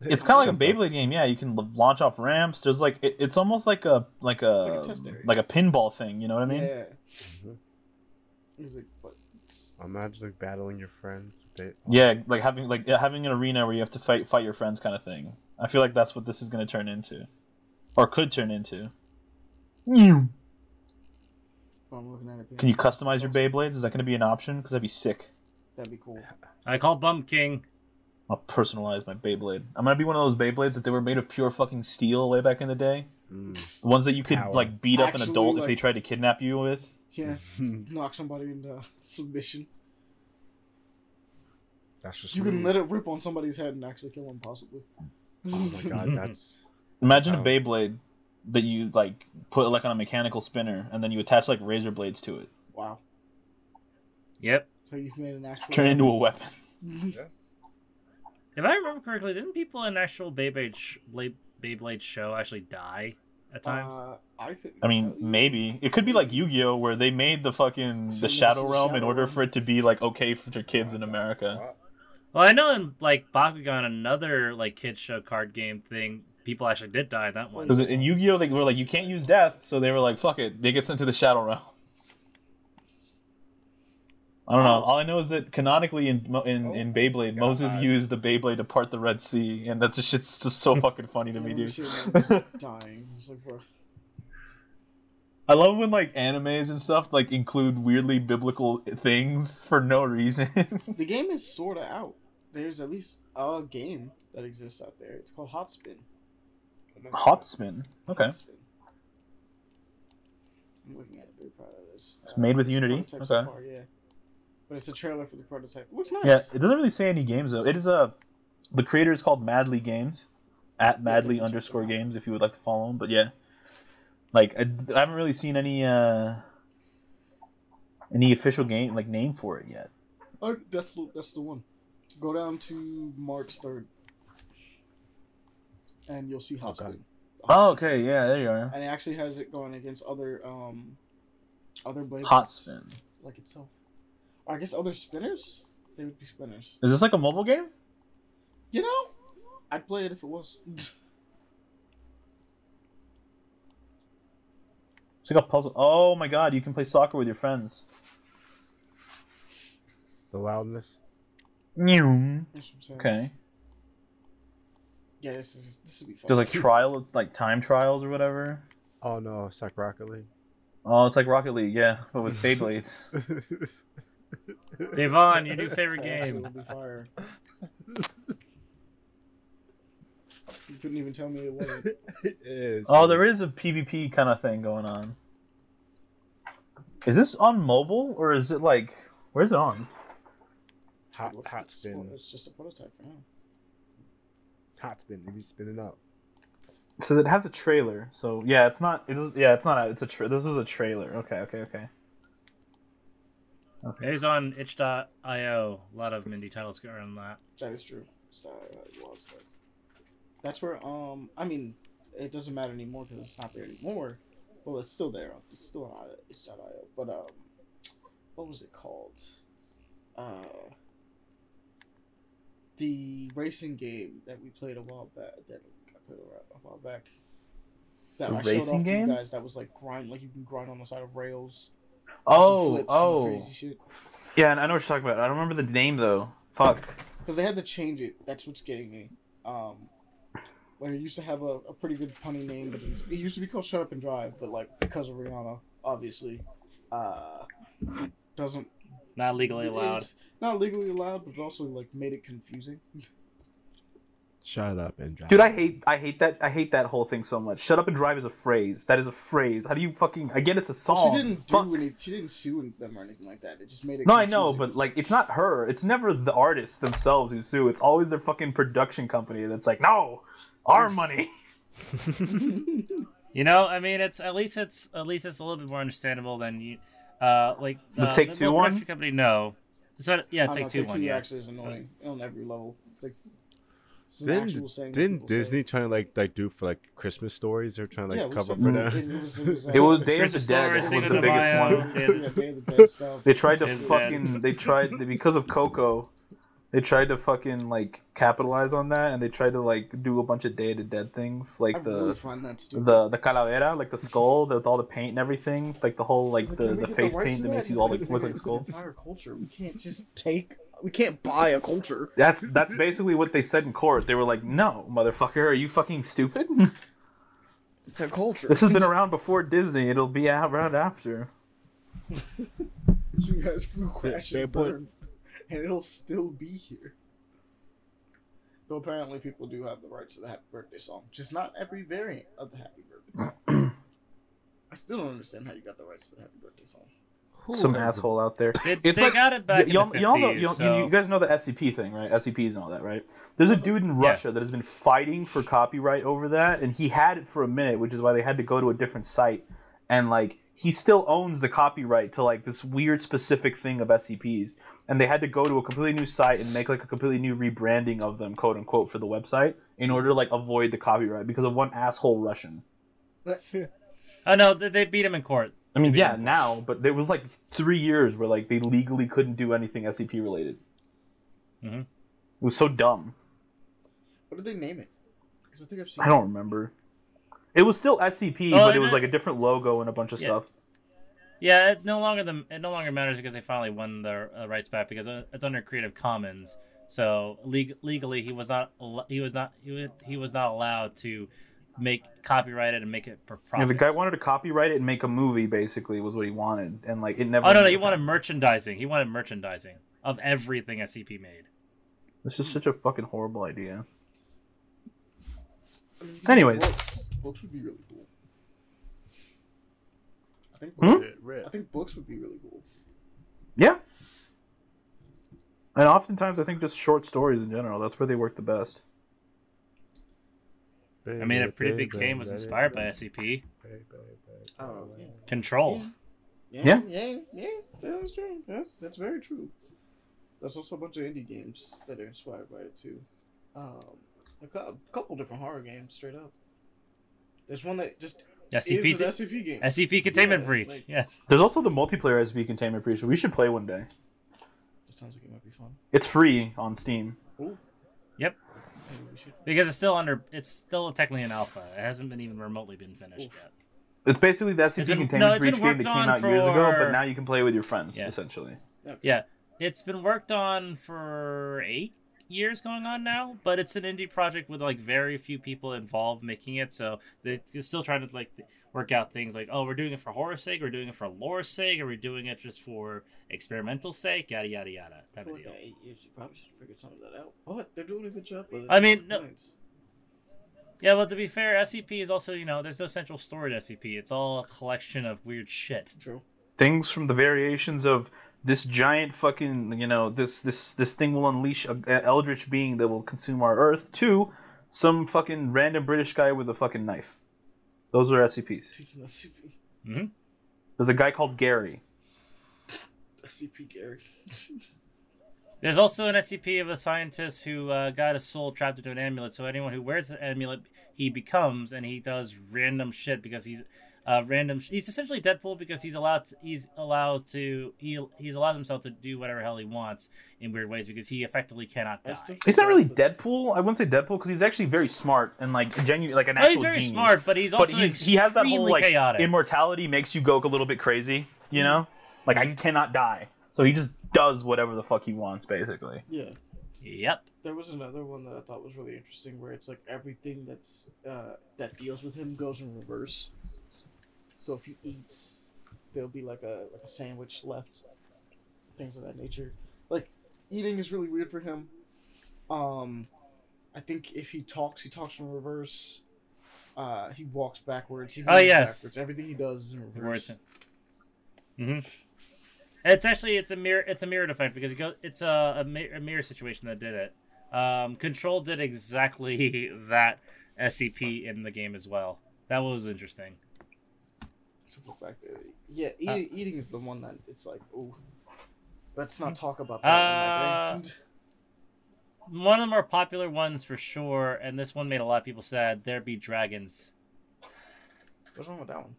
It's kind of like a Beyblade game. Yeah, you can l- launch off ramps. There's like it, it's almost like a like a like a like a pinball thing. You know what I mean? Yeah. Mhm. He's like, but Imagine like battling your friends. They, Yeah, like having like yeah, having an arena where you have to fight fight your friends kind of thing. I feel like that's what this is going to turn into, or could turn into. Can I'm looking at it. Can you customize your Beyblades? Is that going to be an option? Because that'd be sick. That'd be cool. I call Bump King. I'll personalize my Beyblade. I'm gonna be one of those Beyblades that they were made of pure fucking steel way back in the day. Mm. The ones that you could Power. like beat up Actually, an adult if they tried to kidnap you with. Yeah, knock somebody into submission. That's just You can let it rip on somebody's head and actually kill them, possibly. Oh my god, that's Imagine Oh. a Beyblade that you like put like on a mechanical spinner and then you attach like razor blades to it. wow. Yep. So you've made an actual. Turn into a weapon. yes. If I remember correctly, didn't people in actual Beyblade sh- Blade- Beyblade show actually die at times? Uh, I could. I mean, maybe it could be like Yu-Gi-Oh, where they made the fucking So the it's Shadow the Realm in order Realm. for it to be like okay for their kids in America. well, I know in like Bakugan, another like kid show card game thing, people actually did die in that one. Because in Yu-Gi-Oh, they were like, you can't use death, so they were like, fuck it, they get sent to the Shadow Realm. I don't know. Wow. All I know is that canonically in Mo- in, Oh in Beyblade, God. Moses used the Beyblade to part the Red Sea, and that's just shit's just so fucking funny to me, dude. seeing that, just dying. I like. I love when like animes and stuff like include weirdly biblical things for no reason. The game is sort of out. There's at least a game that exists out there. It's called Hot Spin. Hot spin. Okay. I'm looking at it. Very proud of this. It's made with a Unity? prototype so far, yeah. But it's a trailer for the prototype. It looks nice. Yeah, it doesn't really say any games though. It is a the creator is called Madly Games, at Madly check underscore. Games if you would like to follow him. But yeah, Like I, I haven't really seen any uh any official game like name for it yet. Oh, that's that's the one. Go down to March third, and you'll see Hot Okay. Spin. Oh, okay, yeah, there you are. And it actually has it going against other um other blade Hot books, spin. like itself. Or I guess other spinners. They would be spinners. Is this like a mobile game? You know, I'd play it if it was. It's like a puzzle. Oh my god, you can play soccer with your friends. The loudness. New. That's what I'm saying. Okay. Yeah, this is this would be fun. There's like trial, like time trials or whatever. Oh no, it's like Rocket League. Oh, it's like Rocket League, yeah, but with Beyblades. Devon, your new favorite game. would be fire. you couldn't even tell me it wasn't. it is. oh, there is a PvP kind of thing going on. Is this on mobile or is it like where's it on? hot, It's- hot spin. it's just a prototype for now. Hot spin. You be spinning up. So it has a trailer. So yeah, it's not. It is. Yeah, it's not. A, it's a. Tra- this was a trailer. Okay. Okay. Okay. It was on itch.io. A lot of indie titles go around that. That is true. So, uh, a lot. That's where um I mean it doesn't matter anymore because it's not there anymore. Well, it's still there. It's still on itch.io. But um, what was it called? Uh, the racing game that we played a while back. That I played a a while back. That The I showed racing off to you guys. That was like grind, like you can grind on the side of rails. Oh. Oh. crazy shit. Yeah, and I know what you're talking about. I don't remember the name though. Fuck. because they had to change it. That's what's getting me. Um, where it used to have a, a pretty good punny name, but it, it used to be called "Shut Up and Drive," but like because of Rihanna, obviously, uh, doesn't Not legally allowed. It's not legally allowed, but it also like made it confusing. Shut up and drive. Dude, I hate. I hate that. I hate that whole thing so much. Shut up and drive is a phrase. That is a phrase. How do you fucking? I get it's a song. Well, she didn't Fuck. do any. She didn't sue them or anything like that. It just made it. No, I know, but like, it's not her. It's never the artists themselves who sue. It's always their fucking production company that's like, no, our money. You know, I mean, it's at least it's at least it's a little bit more understandable than you, uh, like The uh, Take-Two well, one? company. No, is that yeah, I don't know, take two Take one. Two Yeah, actually is annoying on every level. It's like this is an Didn't, actual saying that didn't people say. Disney trying to like like do for like Christmas stories? They're trying to like Yeah, cover for that. It was, it was, uh, It was Day of the Dead. Was the biggest one. Day of yeah, the- Day of the Dead stuff. They tried to Day of the fucking. They tried because of Coco. They tried to fucking like capitalize on that, and they tried to like do a bunch of Day of the Dead things, like I the really find that stupid. the the calavera, like the skull with all the paint and everything, like the whole like It's the, the face rights paint that makes you all like- like look like a skull. entire culture. We can't just take. We can't buy a culture. That's that's basically what they said in court. They were like, "No, motherfucker, are you fucking stupid? It's a culture. This has been around before Disney. It'll be around after." You guys can crash Fair and point. burn, and it'll still be here. Though apparently people do have the rights to the Happy Birthday song, just not every variant of the Happy Birthday song. I still don't understand how you got the rights to the Happy Birthday song. Who Some has the- asshole out there. They, It's they like- got it back y'all, in the 50s. y'all know, you, so... you guys know the SCP thing, right? SCPs and all that, right? There's a mm-hmm. dude in Russia that has been fighting for copyright over that, and he had it for a minute, which is why they had to go to a different site. And like, he still owns the copyright to like this weird specific thing of SCPs, and they had to go to a completely new site and make like a completely new rebranding of them, quote unquote, for the website in order to like avoid the copyright because of one asshole Russian. Oh no, they, they beat him in court. I mean, yeah, now, but there was like three years where like they legally couldn't do anything SCP related. Mhm. It was so dumb. What did they name it? Because I think I've seen. I don't remember. It was still SCP, Oh, but it was like a different logo and a bunch of Yeah. stuff. Yeah, it no longer the it no longer matters because they finally won their uh, rights back because uh, it's under Creative Commons. So leg- legally, he was not he was not he, would, he was not allowed to make copyrighted and make it for Yeah, profit. the guy wanted to copyright it and make a movie. Basically, was what he wanted, and like it never. oh no, no, he wanted merchandising. He wanted merchandising of everything SCP made. This is such a fucking horrible idea. Anyways. Do Books. books would be really cool. I think. Hmm? Books, I think books would be really cool. Yeah. And oftentimes, I think just short stories in general. That's where they work the best. I mean, a pretty big game was inspired by SCP. Oh, yeah. Control. Yeah, Yeah. yeah, yeah. That's true. That's that's very true. There's also a bunch of indie games that are inspired by it too. Um, a cou- couple different horror games, straight up. There's one that just SCP. is an SCP game. SCP containment Yeah, breach. like- yeah. There's also the multiplayer SCP containment breach. We should play one day. It sounds like it might be fun. It's free on Steam. Ooh. Yep. Maybe we should. Because it's still under. It's still technically an alpha. It hasn't been even remotely been finished Oof. yet. It's basically the SCP been- containment no, breach game that came on out years ago, but now you can play with your friends, Yeah. essentially. Yeah, it's been worked on for eight years going on now, but it's an indie project with like very few people involved making it. So they're still trying to like work out things like, oh, we're doing it for horror sake, we're doing it for lore's sake, or we're doing it just for experimental sake, yada yada yada. I Type feel of like deal. eight years, you probably should figure figured some of that out. But they're doing a good job with it. I mean, no- Complaints. Yeah, but to be fair, SCP is also you know there's no central story to SCP. It's all a collection of weird shit. True. Things from the variations of this giant fucking, you know, this this this thing will unleash a, a eldritch being that will consume our Earth. To some fucking random British guy with a fucking knife. Those are SCPs. He's an SCP. hmm There's a guy called Gary. SCP Gary. There's also an SCP of a scientist who uh, got his soul trapped into an amulet. So anyone who wears the amulet, he becomes, and he does random shit because he's uh, random. Sh- he's essentially Deadpool because he's allowed. To, he's allowed to. He he's allowed himself to do whatever hell he wants in weird ways because he effectively cannot die. He's not really Deadpool. I wouldn't say Deadpool because he's actually very smart and like genuine, like an Oh, actual he's very genius. smart, but he's But also he's, he has that whole like chaotic. immortality makes you go a little bit crazy. You know, like I cannot die, so he just does whatever the fuck he wants, basically. Yeah. Yep. There was another one that I thought was really interesting where it's like everything that's uh, that deals with him goes in reverse. So if he eats, there'll be like a like a sandwich left, things of that nature. Like eating is really weird for him. Um, I think if he talks, he talks in reverse. Uh, he walks backwards. He Oh, yes. backwards. Everything he does is in reverse. Mm-hmm. It's actually it's a mirror it's a mirror effect because it go, it's a, a, mi- a mirror situation that did it. Um, Control did exactly that SCP in the game as well. That was interesting. Simple fact that yeah, Uh, eating, eating is the one that it's like, oh, let's not talk about Uh, that. one, that way. One of the more popular ones for sure, and this one made a lot of people sad. There be dragons. What's wrong with that one?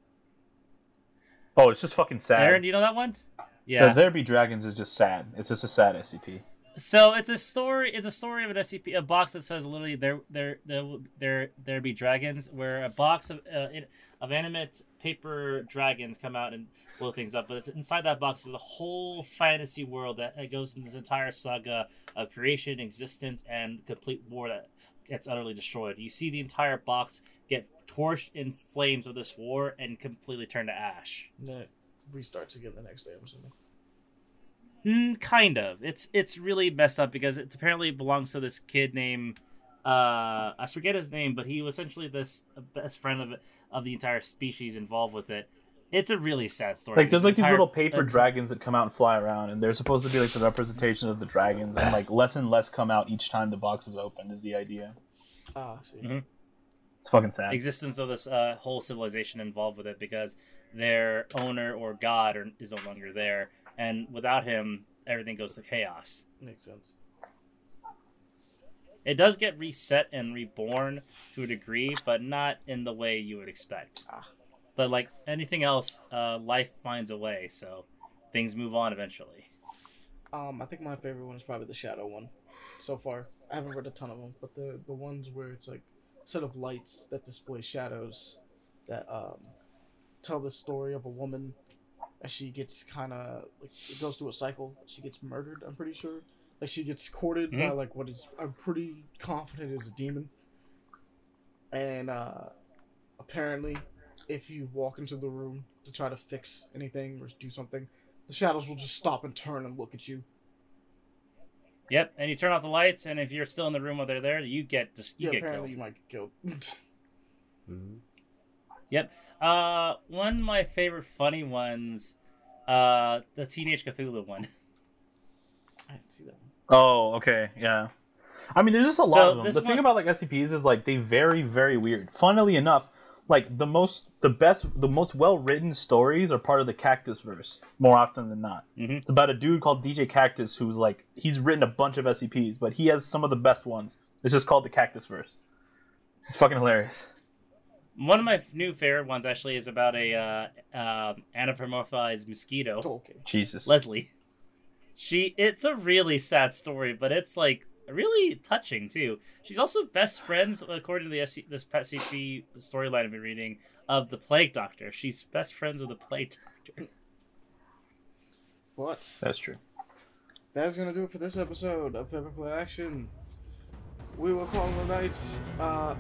Oh, it's just fucking sad. Aaron, do you know that one? The Yeah. There Be Dragons is just sad. It's just a sad SCP. So it's a story. It's a story of an SCP, a box that says literally there, there, there, there, there be dragons. Where a box of uh, in- of animate paper dragons come out and blow things up. But it's, inside that box is a whole fantasy world that, that goes in this entire saga of creation, existence, and complete war that gets utterly destroyed. You see the entire box get torched in flames of this war and completely turn to ash. No, restarts again the next day. I'm assuming. Mm, kind of. It's it's really messed up because it apparently belongs to this kid named uh I forget his name, but he was essentially this best friend of of the entire species involved with it. It's a really sad story. Like there's This like these little paper uh, dragons that come out and fly around, and they're supposed to be like the representation of the dragons, and like less and less come out each time the box is opened. Is the idea? Ah, I see. Mhm. It's fucking sad. existence of this uh, whole civilization involved with it because their owner or god are, is no longer there, and without him, everything goes to chaos. Makes sense. It does get reset and reborn to a degree, but not in the way you would expect. Ah. But like anything else, uh, life finds a way, so things move on eventually. Um, I think my favorite one is probably the shadow one, so far. I haven't read a ton of them, but the the ones where it's like a set of lights that display shadows that um tell the story of a woman she gets kind of like it goes through a cycle. She gets murdered. I'm pretty sure. Like she gets courted by Mhm. like what is I'm pretty confident is a demon. And uh apparently, if you walk into the room to try to fix anything or do something, the shadows will just stop and turn and look at you. Yep, and you turn off the lights, and if you're still in the room while they're there, you get just you yeah, get apparently killed. you might get killed. Mhm. Yep. Uh, one of my favorite funny ones, uh, the Teenage Cthulhu one. I didn't see that one. Oh, okay, yeah. I mean, there's just a lot So of them. this The thing about like SCPs is like they vary, very weird. Funnily enough, like the most, the best, the most well-written stories are part of the Cactus verse more often than not. Mhm. It's about a dude called DJ Kaktus who's like he's written a bunch of SCPs, but he has some of the best ones. It's just called the Cactus verse. It's fucking hilarious. One of my new favorite ones actually is about a uh, uh, anthropomorphized mosquito, Okay. Jesus. Leslie. She it's a really sad story, but it's like really touching too. She's also best friends, according to the SC, this SCP storyline I've been reading, of the Plague Doctor. She's best friends with the Plague Doctor. But That's true. that's gonna do it for this episode of Paper Play Action. We will call it a night. Uh,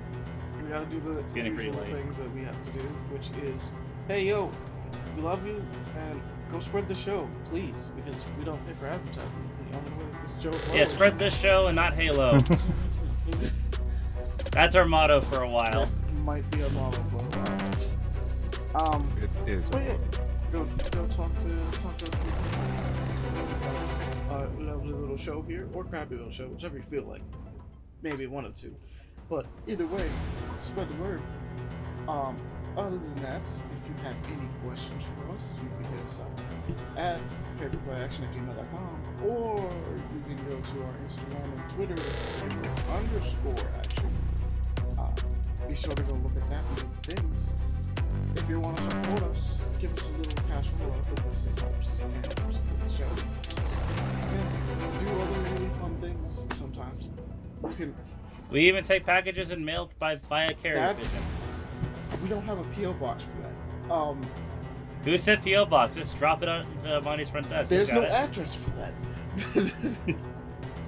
we gotta do the getting pretty usual late. things that we have to do, which is, hey yo, we love you, and go spread the show, please, because we don't pay for advertising. The only way that this show Yeah, grows- spread this show and not Halo. That's our motto for a while. That might be a model for a while. Um, It is. but yeah, go go talk to talk to people. Uh, lovely little show here, or crappy little show, whichever you feel like. Maybe one of two. But either way, spread the word. Um, other than that, if you have any questions for us, you can hit us up at paperplayaction at gmail.com or you can go to our Instagram and Twitter, which is paper underscore action. Uh, be sure to go look at that and things. If you want to support us, give us a little cash roll because it helps and helps with the show. And do other really fun things sometimes. You can We even take packages and mail by by a carrier That's pigeon. we don't have a PO box for that. Um, Who said PO box? Just drop it on to Monty's front desk. there's no it. address for that.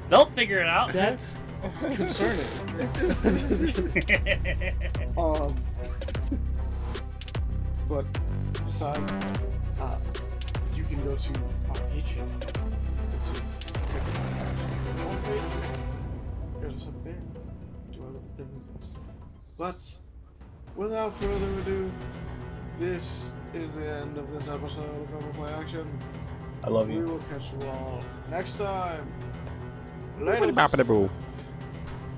They'll figure it out. That's concerning. um, but besides, uh, you can go to our Patreon, which is do other things. But without further ado, this is the end of this episode of Paper Play Action. I love you. We will catch you all next time. Later. Boo.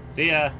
See ya.